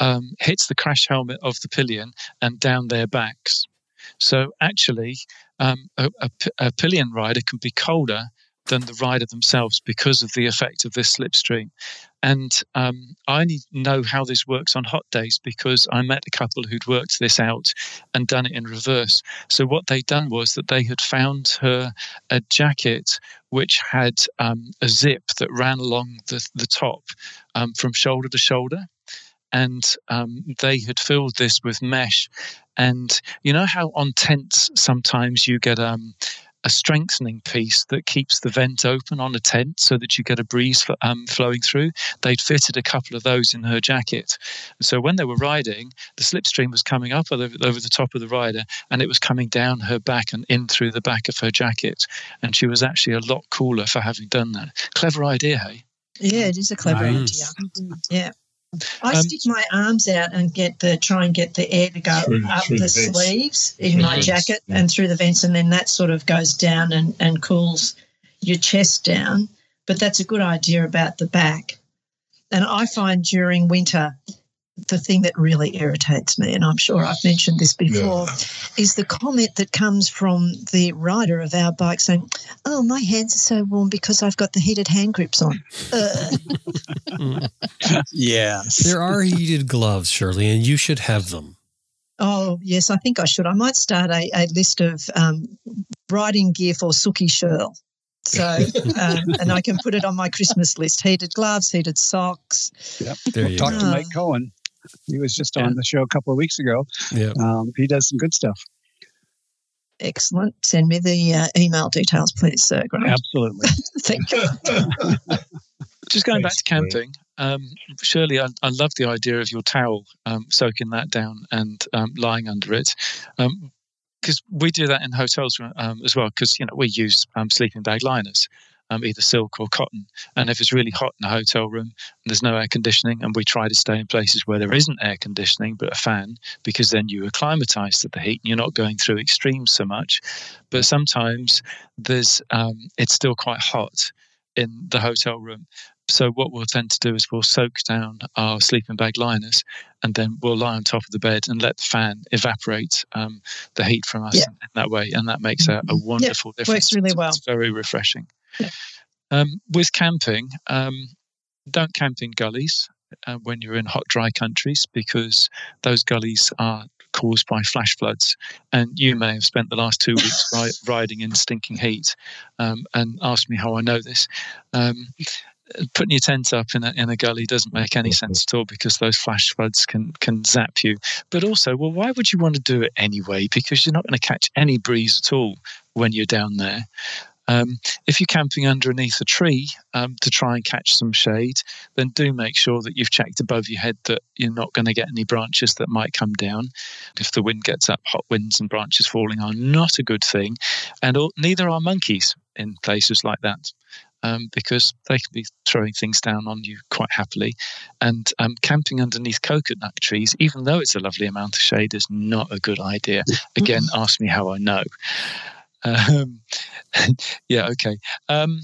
um, hits the crash helmet of the pillion and down their backs. So actually, um, a, a a pillion rider can be colder than the rider themselves because of the effect of this slipstream. And um, I only know how this works on hot days because I met a couple who'd worked this out and done it in reverse. So what they'd done was that they had found her a jacket which had um, a zip that ran along the, the top um, from shoulder to shoulder. And um, they had filled this with mesh. And you know how on tents sometimes you get um, a strengthening piece that keeps the vent open on a tent so that you get a breeze um, flowing through. They'd fitted a couple of those in her jacket. So when they were riding, the slipstream was coming up over, over the top of the rider and it was coming down her back and in through the back of her jacket. And she was actually a lot cooler for having done that. Clever idea, hey? Yeah, it is a clever Nice. idea. Yeah. I Um, stick my arms out and get the try and get the air to go Through- up through the, the sleeves in Through my vents, jacket yeah. and through the vents, and then that sort of goes down and, and cools your chest down. But that's a good idea about the back. And I find during winter, the thing that really irritates me, and I'm sure I've mentioned this before, is the comment that comes from the rider of our bike saying, Oh, my hands are so warm because I've got the heated hand grips on. Uh, Yes. There are heated gloves, Shirley, and you should have them. Oh, yes, I think I should. I might start a, a list of um, riding gear for Suki Shirl. So, um, and I can put it on my Christmas list heated gloves, heated socks. There you Talk go. to. Mike Cohen. He was just Yeah. on the show a couple of weeks ago. Yeah. Um, he does some good stuff. Excellent. Send me the uh, email details, please, sir. Grant. Absolutely. Thank you. Just going back to Thanks, camping, um, Shirley, I, I love the idea of your towel, um, soaking that down and um, lying under it. Because we do that in hotels um, as well, because you know we use um, sleeping bag liners, um, either silk or cotton. And if it's really hot in a hotel room and there's no air conditioning, and we try to stay in places where there isn't air conditioning but a fan, because then you acclimatise to the heat and you're not going through extremes so much. But sometimes there's um, it's still quite hot in the hotel room. So what we'll tend to do is we'll soak down our sleeping bag liners, and then we'll lie on top of the bed and let the fan evaporate um, the heat from us Yeah. in that way, and that makes a, a wonderful difference. Works really well. It's very refreshing. Um, with camping, um, don't camp in gullies uh, when you're in hot, dry countries because those gullies are caused by flash floods. And you may have spent the last two weeks ri- riding in stinking heat um, and asked me how I know this. Um, putting your tent up in a, in a gully doesn't make any sense at all because those flash floods can can zap you. But also, well, why would you want to do it anyway? Because you're not going to catch any breeze at all when you're down there. Um, if you're camping underneath a tree um, to try and catch some shade, then do make sure that you've checked above your head that you're not going to get any branches that might come down. If the wind gets up, hot winds and branches falling are not a good thing. And all, neither are monkeys in places like that. Um, because they can be throwing things down on you quite happily. And um, camping underneath coconut trees, even though it's a lovely amount of shade, is not a good idea. Again, ask me how I know. Um, yeah, okay. Um,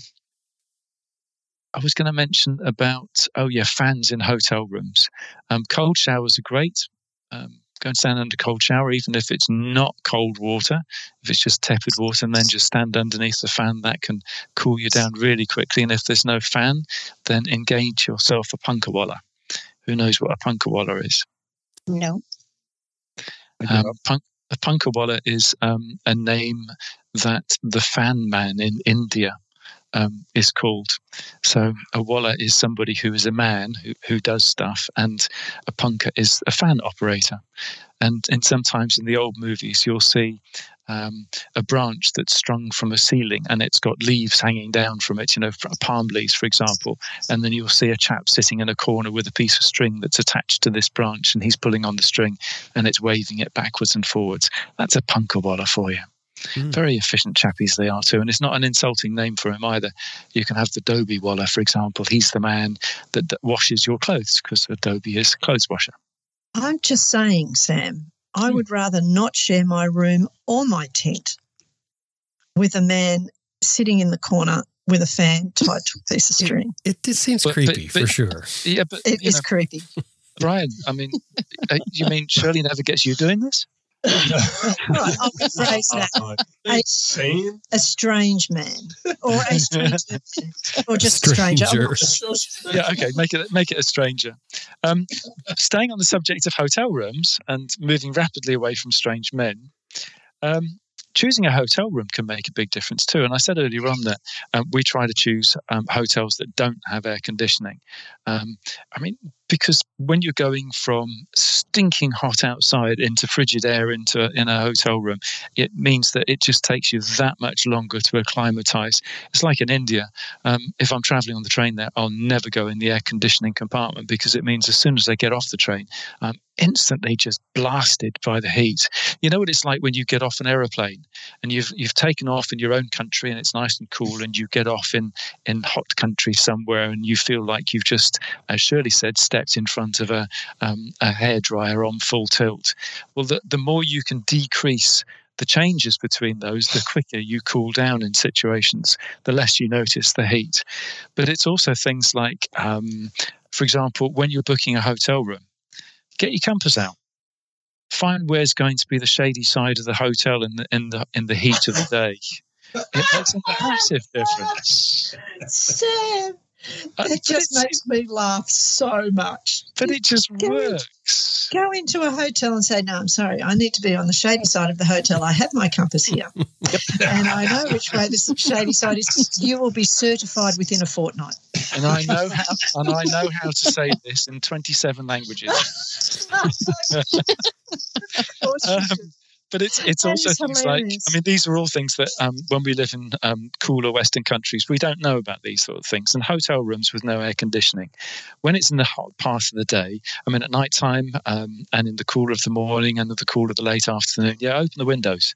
I was going to mention about, oh, yeah, fans in hotel rooms. Um, cold showers are great. Um, go and stand under cold shower, even if it's not cold water, if it's just tepid water, and then just stand underneath the fan, that can cool you down really quickly. And if there's no fan, then engage yourself a punkawalla. Who knows what a punkawalla is? No. I give Um, punk, a punkawalla is um, a name that the fan man in India um, is called. So a walla is somebody who is a man who, who does stuff, and a punkah is a fan operator. And and sometimes in the old movies, you'll see um, a branch that's strung from a ceiling, and it's got leaves hanging down from it. You know, fr- palm leaves, for example. And then you'll see a chap sitting in a corner with a piece of string that's attached to this branch, and he's pulling on the string, and it's waving it backwards and forwards. That's a punkawalla for you. Hmm. Very efficient chappies they are too, and it's not an insulting name for him either. You can have the dhobi wallah, for example. He's the man that, that washes your clothes because Adobe is clothes washer. I'm just saying, Sam, I would rather not share my room or my tent with a man sitting in the corner with a fan tied to a piece of string. It, it seems But- but- creepy but- for sure. Yeah, but It you is know, creepy. Brian, I mean, uh, you mean Shirley never gets you doing this? Right, I'll rephrase that. Thanks, Sam. A strange man or a stranger man, or just a stranger. Stranger. yeah, okay, make it make it a stranger. Um, staying on the subject of hotel rooms and moving rapidly away from strange men, um, choosing a hotel room can make a big difference too. And I said earlier on that um, we try to choose um, hotels that don't have air conditioning. Um, I mean, because when you're going from stinking hot outside into frigid air into in a hotel room, it means that it just takes you that much longer to acclimatize. It's like in India. Um, if I'm traveling on the train there, I'll never go in the air conditioning compartment because it means as soon as I get off the train, I'm instantly just blasted by the heat. You know what it's like when you get off an aeroplane and you've you've taken off in your own country and it's nice and cool, and you get off in in hot country somewhere and you feel like you've just, as Shirley said, stepped in front of a um, a hairdryer on full tilt. Well, the the more you can decrease the changes between those, the quicker you cool down in situations, the less you notice the heat. But it's also things like, um, for example, when you're booking a hotel room, get your compass out. Find where's going to be the shady side of the hotel in the in the in the heat of the day. It makes a massive difference. Sam, it but just makes me laugh so much. But it just Go in- works. Go into a hotel and say, No, I'm sorry, I need to be on the shady side of the hotel. I have my compass here. and I know which way the shady side is. You will be certified within a fortnight. And I know how and I know how to say this in 27 languages. Of course you Um. But it's it's also things like. I mean these are all things that um, when we live in um, cooler Western countries we don't know about these sort of things. And hotel rooms with no air conditioning, when it's in the hot part of the day, I mean at night time um, and in the cool of the morning and in the cool of the late afternoon, yeah, open the windows.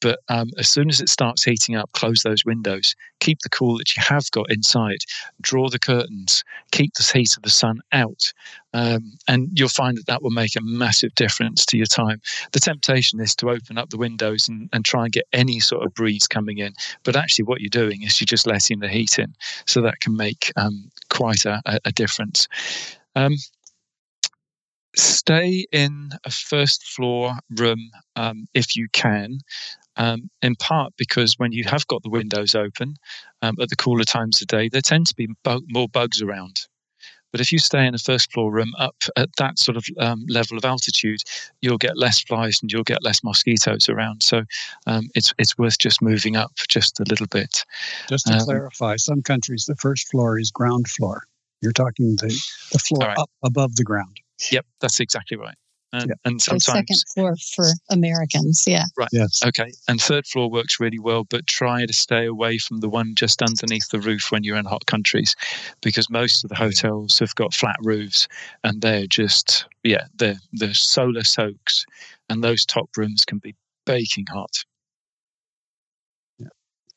But um, as soon as it starts heating up, close those windows. Keep the cool that you have got inside. Draw the curtains. Keep the heat of the sun out, um, and you'll find that that will make a massive difference to your time the temptation is to open up the windows and, and try and get any sort of breeze coming in. But actually, what you're doing is you're just letting the heat in. So that can make um, quite a, a, difference. Um, stay in a first floor room um, if you can. Um, in part because when you have got the windows open um, at the cooler times of day, there tend to be bu- more bugs around. But if you stay in a first floor room up at that sort of um, level of altitude, you'll get less flies and you'll get less mosquitoes around. So um, it's it's worth just moving up just a little bit. Just to Um, clarify, some countries the first floor is ground floor. You're talking the, the floor right. up above the ground. Yep, that's exactly right. And, Yeah. and So sometimes second floor for Americans. Yeah. Right. Yes. Okay, and third floor works really well, but try to stay away from the one just underneath the roof when you're in hot countries, because most of the hotels have got flat roofs, and they're just yeah, they're they're solar soaks, and those top rooms can be baking hot. Yeah.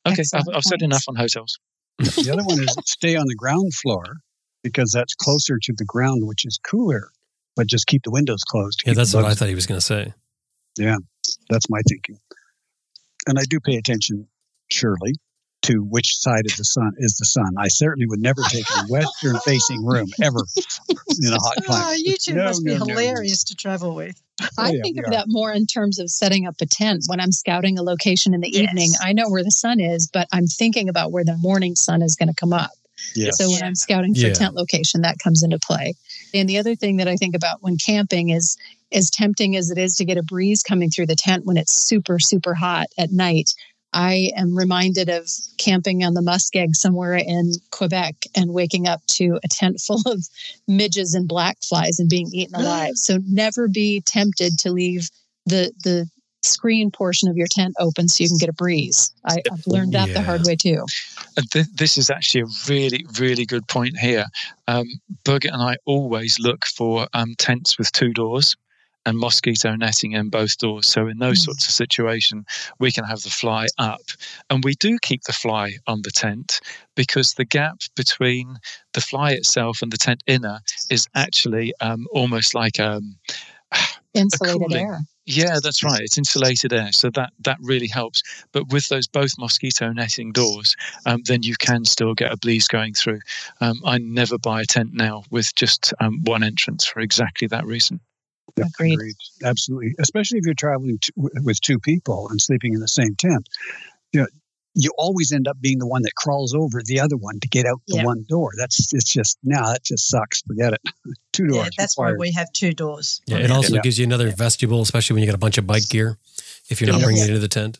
Okay, I've, I've said enough on hotels. The other one is stay on the ground floor because that's closer to the ground, which is cooler, but just keep the windows closed. Yeah, that's what I thought he was going to say. Yeah, that's my thinking. And I do pay attention, Shirley, to which side of the sun is the sun. I certainly would never take a western facing room ever in a hot Oh, climate. you two No, must be no, no, no. hilarious to travel with. I yeah, think of are. that more in terms of setting up a tent when I'm scouting a location in the Yes. evening. I know where the sun is, but I'm thinking about where the morning sun is going to come up. Yes. So when I'm scouting for Yeah. tent location, that comes into play. And the other thing that I think about when camping is as tempting as it is to get a breeze coming through the tent when it's super, super hot at night. I am reminded of camping on the muskeg somewhere in Quebec and waking up to a tent full of midges and black flies and being eaten alive. So never be tempted to leave the the screen portion of your tent open so you can get a breeze. I, I've learned that the hard way too. Th- this is actually a really, really good point here. Um, Birgit and I always look for um, tents with two doors and mosquito netting in both doors. So in those Mm. sorts of situation, we can have the fly up, and we do keep the fly on the tent because the gap between the fly itself and the tent inner is actually um, almost like um, Insulated cooling. air. Yeah, that's right. It's insulated air, so that that really helps. But with those both mosquito netting doors, um, then you can still get a breeze going through. Um, I never buy a tent now with just um, one entrance for exactly that reason. Yep, Agreed. Absolutely. Especially if you're traveling t- w- with two people and sleeping in the same tent. You, know, you always end up being the one that crawls over the other one to get out the Yeah. one door. That's it's just now that just sucks. Forget it. two doors. Yeah, that's why we have two doors. Yeah, it also Yeah. gives you another vestibule, especially when you got a bunch of bike gear. If you're not Yes. bringing it into the tent,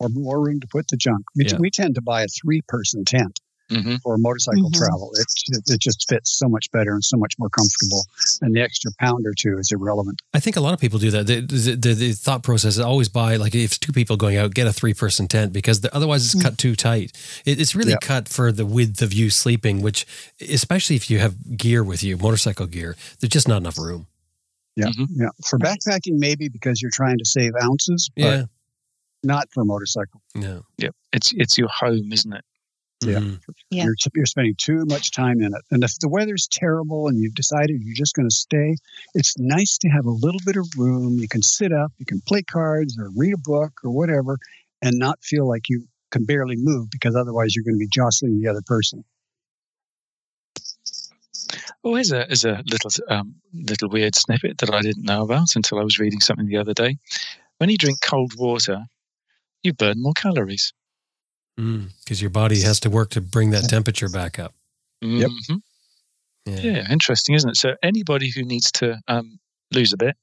or more room to put the junk. We, Yeah. we tend to buy a three person tent hmm for motorcycle Mhm. travel. It, it just fits so much better and so much more comfortable. And the extra pound or two is irrelevant. I think a lot of people do that. The, the, the, the thought process is always buy, like if it's two people going out, get a three person tent because the, otherwise it's cut too tight. It, it's really Yep. cut for the width of you sleeping, which, especially if you have gear with you, motorcycle gear, there's just not enough room. Yeah. Mhm. Yeah. For backpacking, maybe because you're trying to save ounces, but Yeah. not for motorcycle. Yeah. Yep. It's it's your home, isn't it? Yeah. Mhm. Yeah. You're, you're spending too much time in it. And if the weather's terrible and you've decided you're just going to stay, it's nice to have a little bit of room. You can sit up, you can play cards or read a book or whatever, and not feel like you can barely move because otherwise you're going to be jostling the other person. Oh, here's a, here's a little um, little weird snippet that I didn't know about until I was reading something the other day. When you drink cold water, you burn more calories. Because your body has to work to bring that temperature back up. Yep. Mhm. Yeah. Yeah, interesting, isn't it? So anybody who needs to um, lose a bit,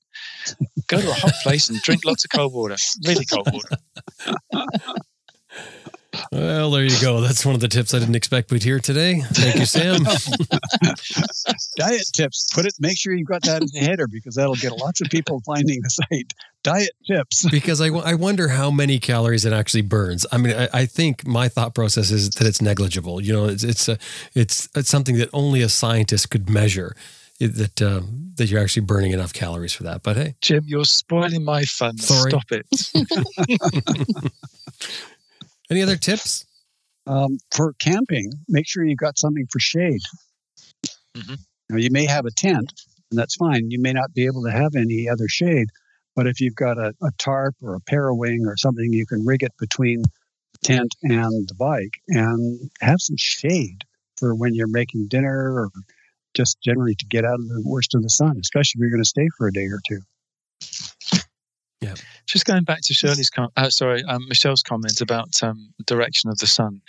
go to a hot place and drink lots of cold water, really cold water. Well, there you go. That's one of the tips I didn't expect we'd hear today. Thank you, Sam. Diet tips. Put it, make sure you've got that in the header because that'll get lots of people finding the site. Diet tips. because I, I wonder how many calories it actually burns. I mean, I, I think my thought process is that it's negligible. You know, it's it's a, it's, it's something that only a scientist could measure. That uh, that you're actually burning enough calories for that. But hey, Jim, you're spoiling my fun. Sorry. Stop it. any other tips? Um, for camping, make sure you've got something for shade. Mhm. Now, you may have a tent, and that's fine. You may not be able to have any other shade, but if you've got a, a tarp or a parawing or something, you can rig it between the tent and the bike and have some shade for when you're making dinner or just generally to get out of the worst of the sun, especially if you're going to stay for a day or two. Just going back to Shirley's, com- uh, sorry, um, Michelle's comment about um, direction of the sun,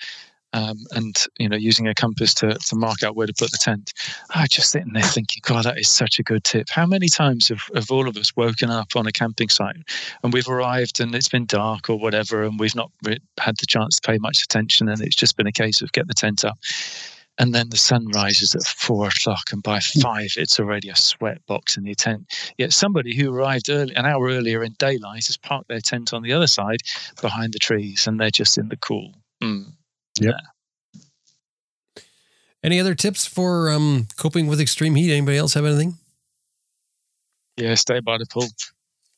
um, and you know using a compass to to mark out where to put the tent. I was just sitting there thinking, God, that is such a good tip. How many times have, have all of us woken up on a camping site and we've arrived and it's been dark or whatever, and we've not re- had the chance to pay much attention, and it's just been a case of get the tent up. And then the sun rises at four o'clock, and by five, it's already a sweat box in the tent. Yet somebody who arrived early, an hour earlier in daylight has parked their tent on the other side behind the trees, and they're just in the cool. Mm. Any other tips for um, coping with extreme heat? Anybody else have anything? Yeah, stay by the pool.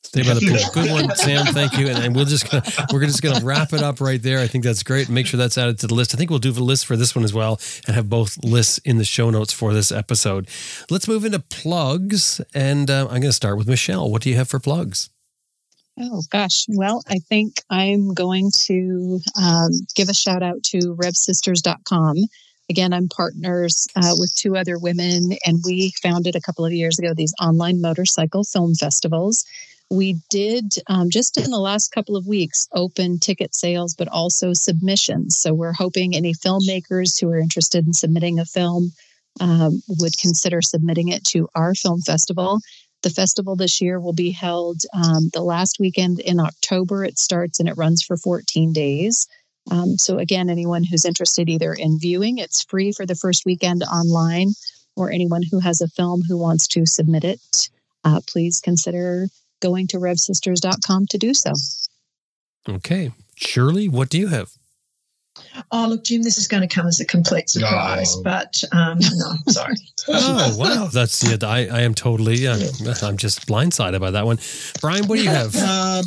Stay by the pool. Good one, Sam. Thank you. And, and we'll just gonna, we're just going to wrap it up right there. I think that's great. Make sure that's added to the list. I think we'll do the list for this one as well, and have both lists in the show notes for this episode. Let's move into plugs, and uh, I'm going to start with Michelle. What do you have for plugs? Oh gosh. Well, I think I'm going to um, give a shout out to revsisters.com. Again, I'm partners uh, with two other women, and we founded a couple of years ago these online motorcycle film festivals. We did um, just in the last couple of weeks open ticket sales, but also submissions. So we're hoping any filmmakers who are interested in submitting a film um, would consider submitting it to our film festival. The festival this year will be held um, the last weekend in October. It starts and it runs for 14 days. Um, so, again, anyone who's interested either in viewing, it's free for the first weekend online, or anyone who has a film who wants to submit it, uh, please consider going to revsisters.com to do so. Okay. Shirley, what do you have? Oh, look, Jim, this is going to come as a complete surprise, No. but um, no, sorry. Oh, wow. That's it. I, I am totally, yeah, I'm just blindsided by that one. Brian, what do you have? Um,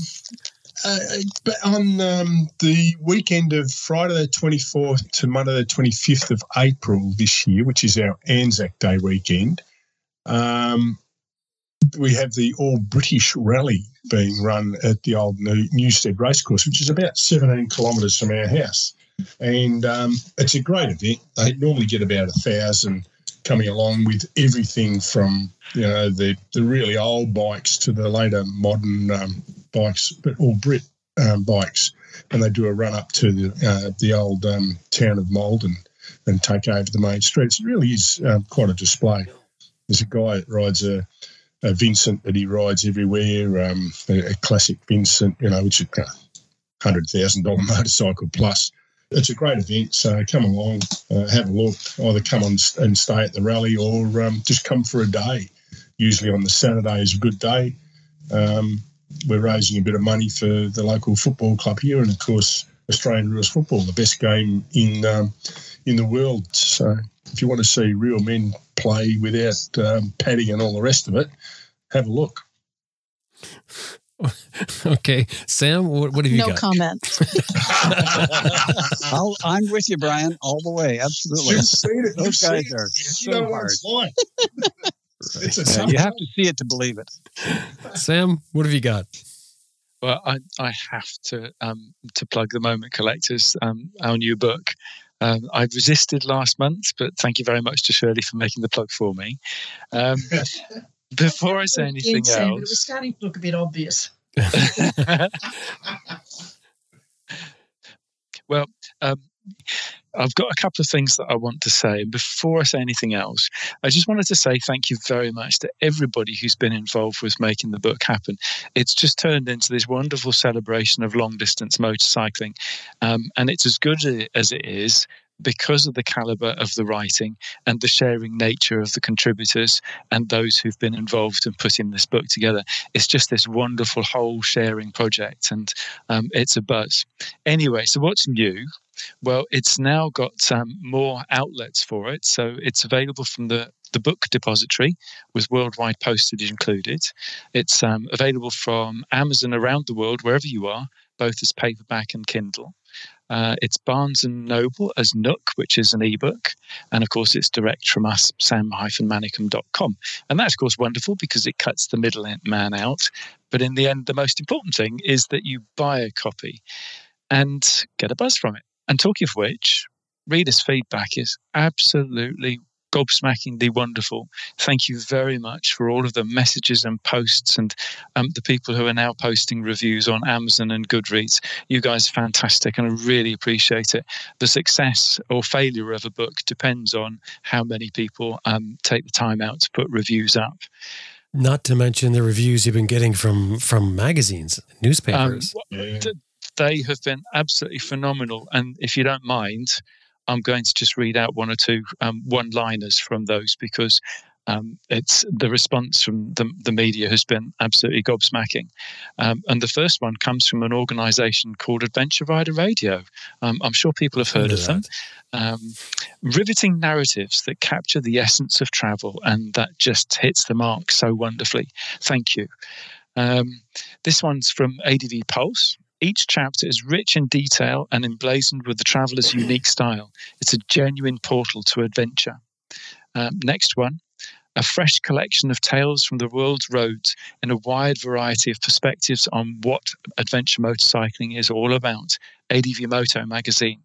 uh, but on um, the weekend of Friday the 24th to Monday the 25th of April this year, which is our Anzac Day weekend, um, we have the All British Rally being run at the old New- Newstead Racecourse, which is about 17 kilometres from our house. And um, it's a great event. They normally get about a thousand coming along with everything from you know the the really old bikes to the later modern um, bikes, but all Brit um, bikes, and they do a run up to the uh, the old um, town of Maldon and take over the main streets. It really is um, quite a display. There's a guy that rides a, a Vincent that he rides everywhere, um, a, a classic Vincent, you know, which is a hundred thousand dollar motorcycle plus. it's a great event. So come along, uh, have a look. Either come on and stay at the rally, or um, just come for a day. Usually on the Saturday is a good day. Um, we're raising a bit of money for the local football club here, and of course Australian rules football, the best game in um, in the world. So if you want to see real men play without um, padding and all the rest of it, have a look. okay, Sam, what, what have you no got? No comment. i am with you, Brian, all the way. Absolutely. You've seen it. Those You've guys are it. so you know hard. it's like. It's a Yeah, you have to see it to believe it. Sam, what have you got? Well, I, I have to um, to plug the Moment Collectors, um, our new book. Um, I resisted last month, but thank you very much to Shirley for making the plug for me. Um, before I say anything Sam, it was else, starting to look a bit obvious. well, um, I've got a couple of things that I want to say. And before I say anything else, I just wanted to say thank you very much to everybody who's been involved with making the book happen. It's just turned into this wonderful celebration of long distance motorcycling. Um, and it's as good as it is because of the caliber of the writing and the sharing nature of the contributors and those who've been involved in putting this book together. It's just this wonderful whole sharing project, and um, it's a buzz. Anyway, so what's new? Well, it's now got um, more outlets for it. So it's available from the, the book depository with worldwide postage included. It's um, available from Amazon around the world, wherever you are, both as paperback and Kindle. Uh, it's Barnes and Noble as Nook, which is an ebook. And of course, it's direct from us, sam-manicom.com. And that's, of course, wonderful because it cuts the middleman out. But in the end, the most important thing is that you buy a copy and get a buzz from it. And talking of which, readers' feedback is absolutely gobsmackingly wonderful. Thank you very much for all of the messages and posts and um, the people who are now posting reviews on Amazon and Goodreads. You guys are fantastic and I really appreciate it. The success or failure of a book depends on how many people um, take the time out to put reviews up. Not to mention the reviews you've been getting from from magazines, newspapers. Um, Yeah. They have been absolutely phenomenal. And if you don't mind, I'm going to just read out one or two um, one-liners from those because um, it's the response from the, the media has been absolutely gobsmacking. Um, and the first one comes from an organisation called Adventure Rider Radio. Um, I'm sure people have heard of them. Um, riveting narratives that capture the essence of travel, and that just hits the mark so wonderfully. Thank you. Um, this one's from ADV Pulse. Each chapter is rich in detail and emblazoned with the traveler's unique style. It's a genuine portal to adventure. Um, next one, a fresh collection of tales from the world's roads in a wide variety of perspectives on what adventure motorcycling is all about. ADV Moto magazine.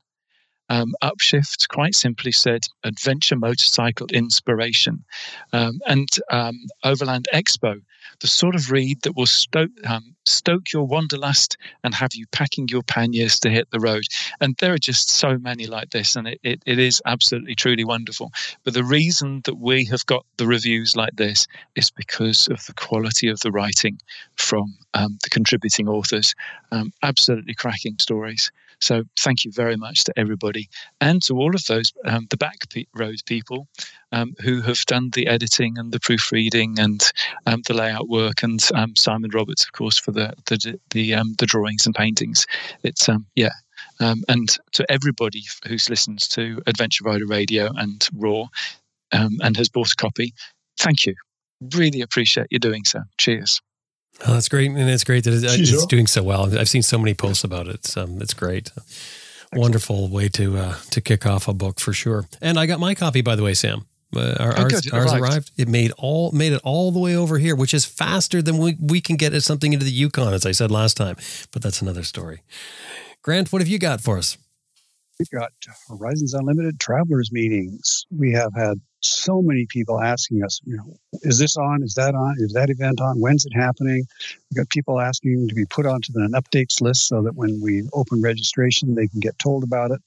Um, Upshift quite simply said adventure motorcycle inspiration. Um, and um, Overland Expo, the sort of read that will stoke, um, stoke your wanderlust and have you packing your panniers to hit the road. And there are just so many like this, and it, it, it is absolutely, truly wonderful. But the reason that we have got the reviews like this is because of the quality of the writing from um, the contributing authors. Um, absolutely cracking stories. So thank you very much to everybody and to all of those um, the back road people um, who have done the editing and the proofreading and um, the layout work, and um, Simon Roberts, of course, for the the the, um, the drawings and paintings. It's um, yeah. And to everybody who's listened to Adventure Rider Radio and Raw and has bought a copy, thank you. Really appreciate you doing so. Cheers. Oh, that's great, and it's great that it, She's it's up. doing so well. I've seen so many posts about it. It's, um, it's great. Wonderful way to uh, to kick off a book for sure. And I got my copy, by the way, Sam. Uh, our, Oh, ours ours arrived. arrived. It made all made it all the way over here, which is faster than we, we can get something into the Yukon, as I said last time. But that's another story. Grant, what have you got for us? We've got Horizons Unlimited travelers meetings. We have had so many people asking us, you know, is this on? Is that on? Is that event on? When's it happening? We've got people asking to be put onto an updates list so that when we open registration, they can get told about it.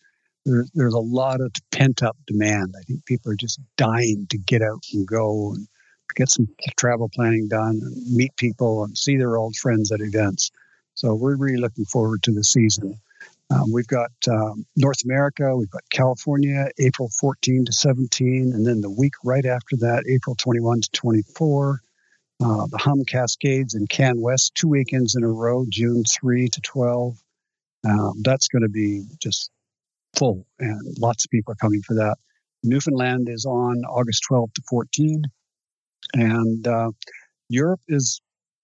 There, there's a lot of pent up demand. I think people are just dying to get out and go and get some travel planning done and meet people and see their old friends at events. So we're really looking forward to the season. Um, we've got um, North America, we've got California, April 14 to 17, and then the week right after that, April 21 to 24. Uh, the Hum Cascades in Can West, two weekends in a row, June 3 to 12. Um, that's going to be just full, and lots of people are coming for that. Newfoundland is on August 12 to 14, and uh, Europe is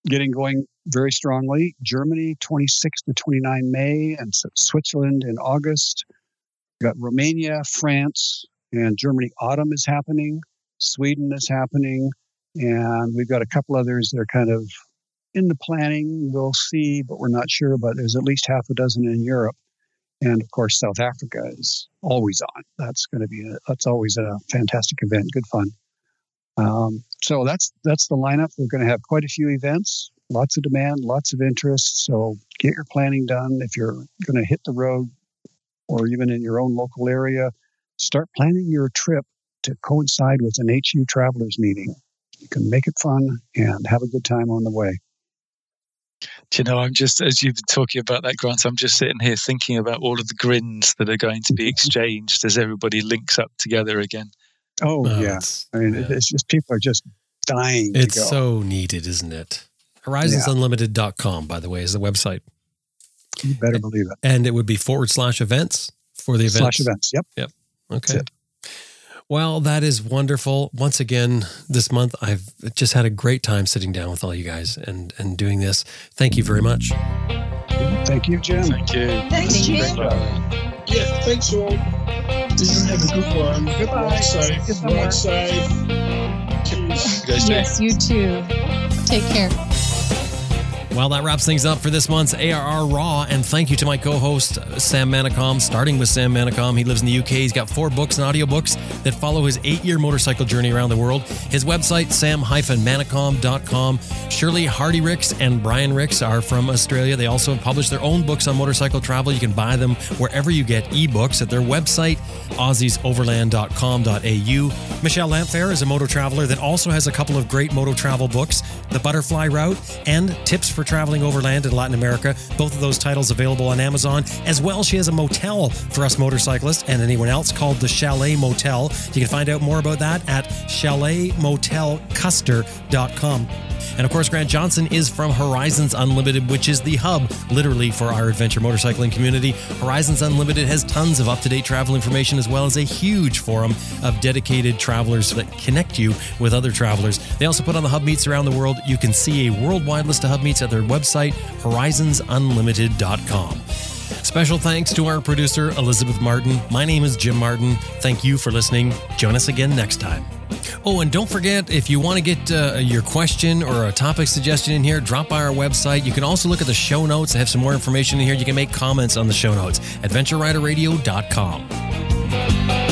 getting going very strongly. Germany, 26 to 29 May, and Switzerland in August. We've got Romania, France, and Germany. Autumn is happening. Sweden is happening. And we've got a couple others that are kind of in the planning. We'll see, but we're not sure. But there's at least half a dozen in Europe. And of course, South Africa is always on. That's going to be a, that's always a fantastic event, good fun. Um, so that's that's the lineup. We're going to have quite a few events, lots of demand, lots of interest. So get your planning done. If you're going to hit the road, or even in your own local area, start planning your trip to coincide with an HU travelers meeting. You can make it fun and have a good time on the way. Do you know, I'm just, as you've been talking about that, Grant, I'm just sitting here thinking about all of the grins that are going to be exchanged as everybody links up together again. Oh, oh yeah. I mean, yeah. it's just people are just dying. It's so needed, isn't it? Horizonsunlimited.com, by the way, is the website. You better believe it. And it would be forward slash events for the events. Slash events. Yep. Yep. Okay. Well, that is wonderful. Once again, this month I've just had a great time sitting down with all you guys and and doing this. Thank you very much. Thank you, Jim. Thank you. Thanks, Jim. Yeah, thanks all. You have a good one. Goodbye. Ride safe. Ride safe. Cheers. You guys Yes, you too. Take care. Well, that wraps things up for this month's ARR Raw. And thank you to my co host, Sam Manicom, starting with Sam Manicom. He lives in the UK. He's got four books and audiobooks that follow his eight year motorcycle journey around the world. His website, sam-manicom.com. Shirley Hardy Rix and Brian Rix are from Australia. They also have published their own books on motorcycle travel. You can buy them wherever you get ebooks at their website, aussiesoverland.com.au. Michelle Lamphere is a moto traveler that also has a couple of great moto travel books The Butterfly Route and Tips for Traveling Overland in Latin America. Both of those titles available on Amazon. As well, she has a motel for us motorcyclists and anyone else called the Chalet Motel. You can find out more about that at chaletmotelcuster.com. And of course, Grant Johnson is from Horizons Unlimited, which is the hub, literally, for our adventure motorcycling community. Horizons Unlimited has tons of up to date travel information as well as a huge forum of dedicated travelers that connect you with other travelers. They also put on the hub meets around the world. You can see a worldwide list of hub meets at their website, horizonsunlimited.com. Special thanks to our producer, Elizabeth Martin. My name is Jim Martin. Thank you for listening. Join us again next time. Oh, and don't forget if you want to get uh, your question or a topic suggestion in here, drop by our website. You can also look at the show notes. I have some more information in here. You can make comments on the show notes. AdventureRiderRadio.com.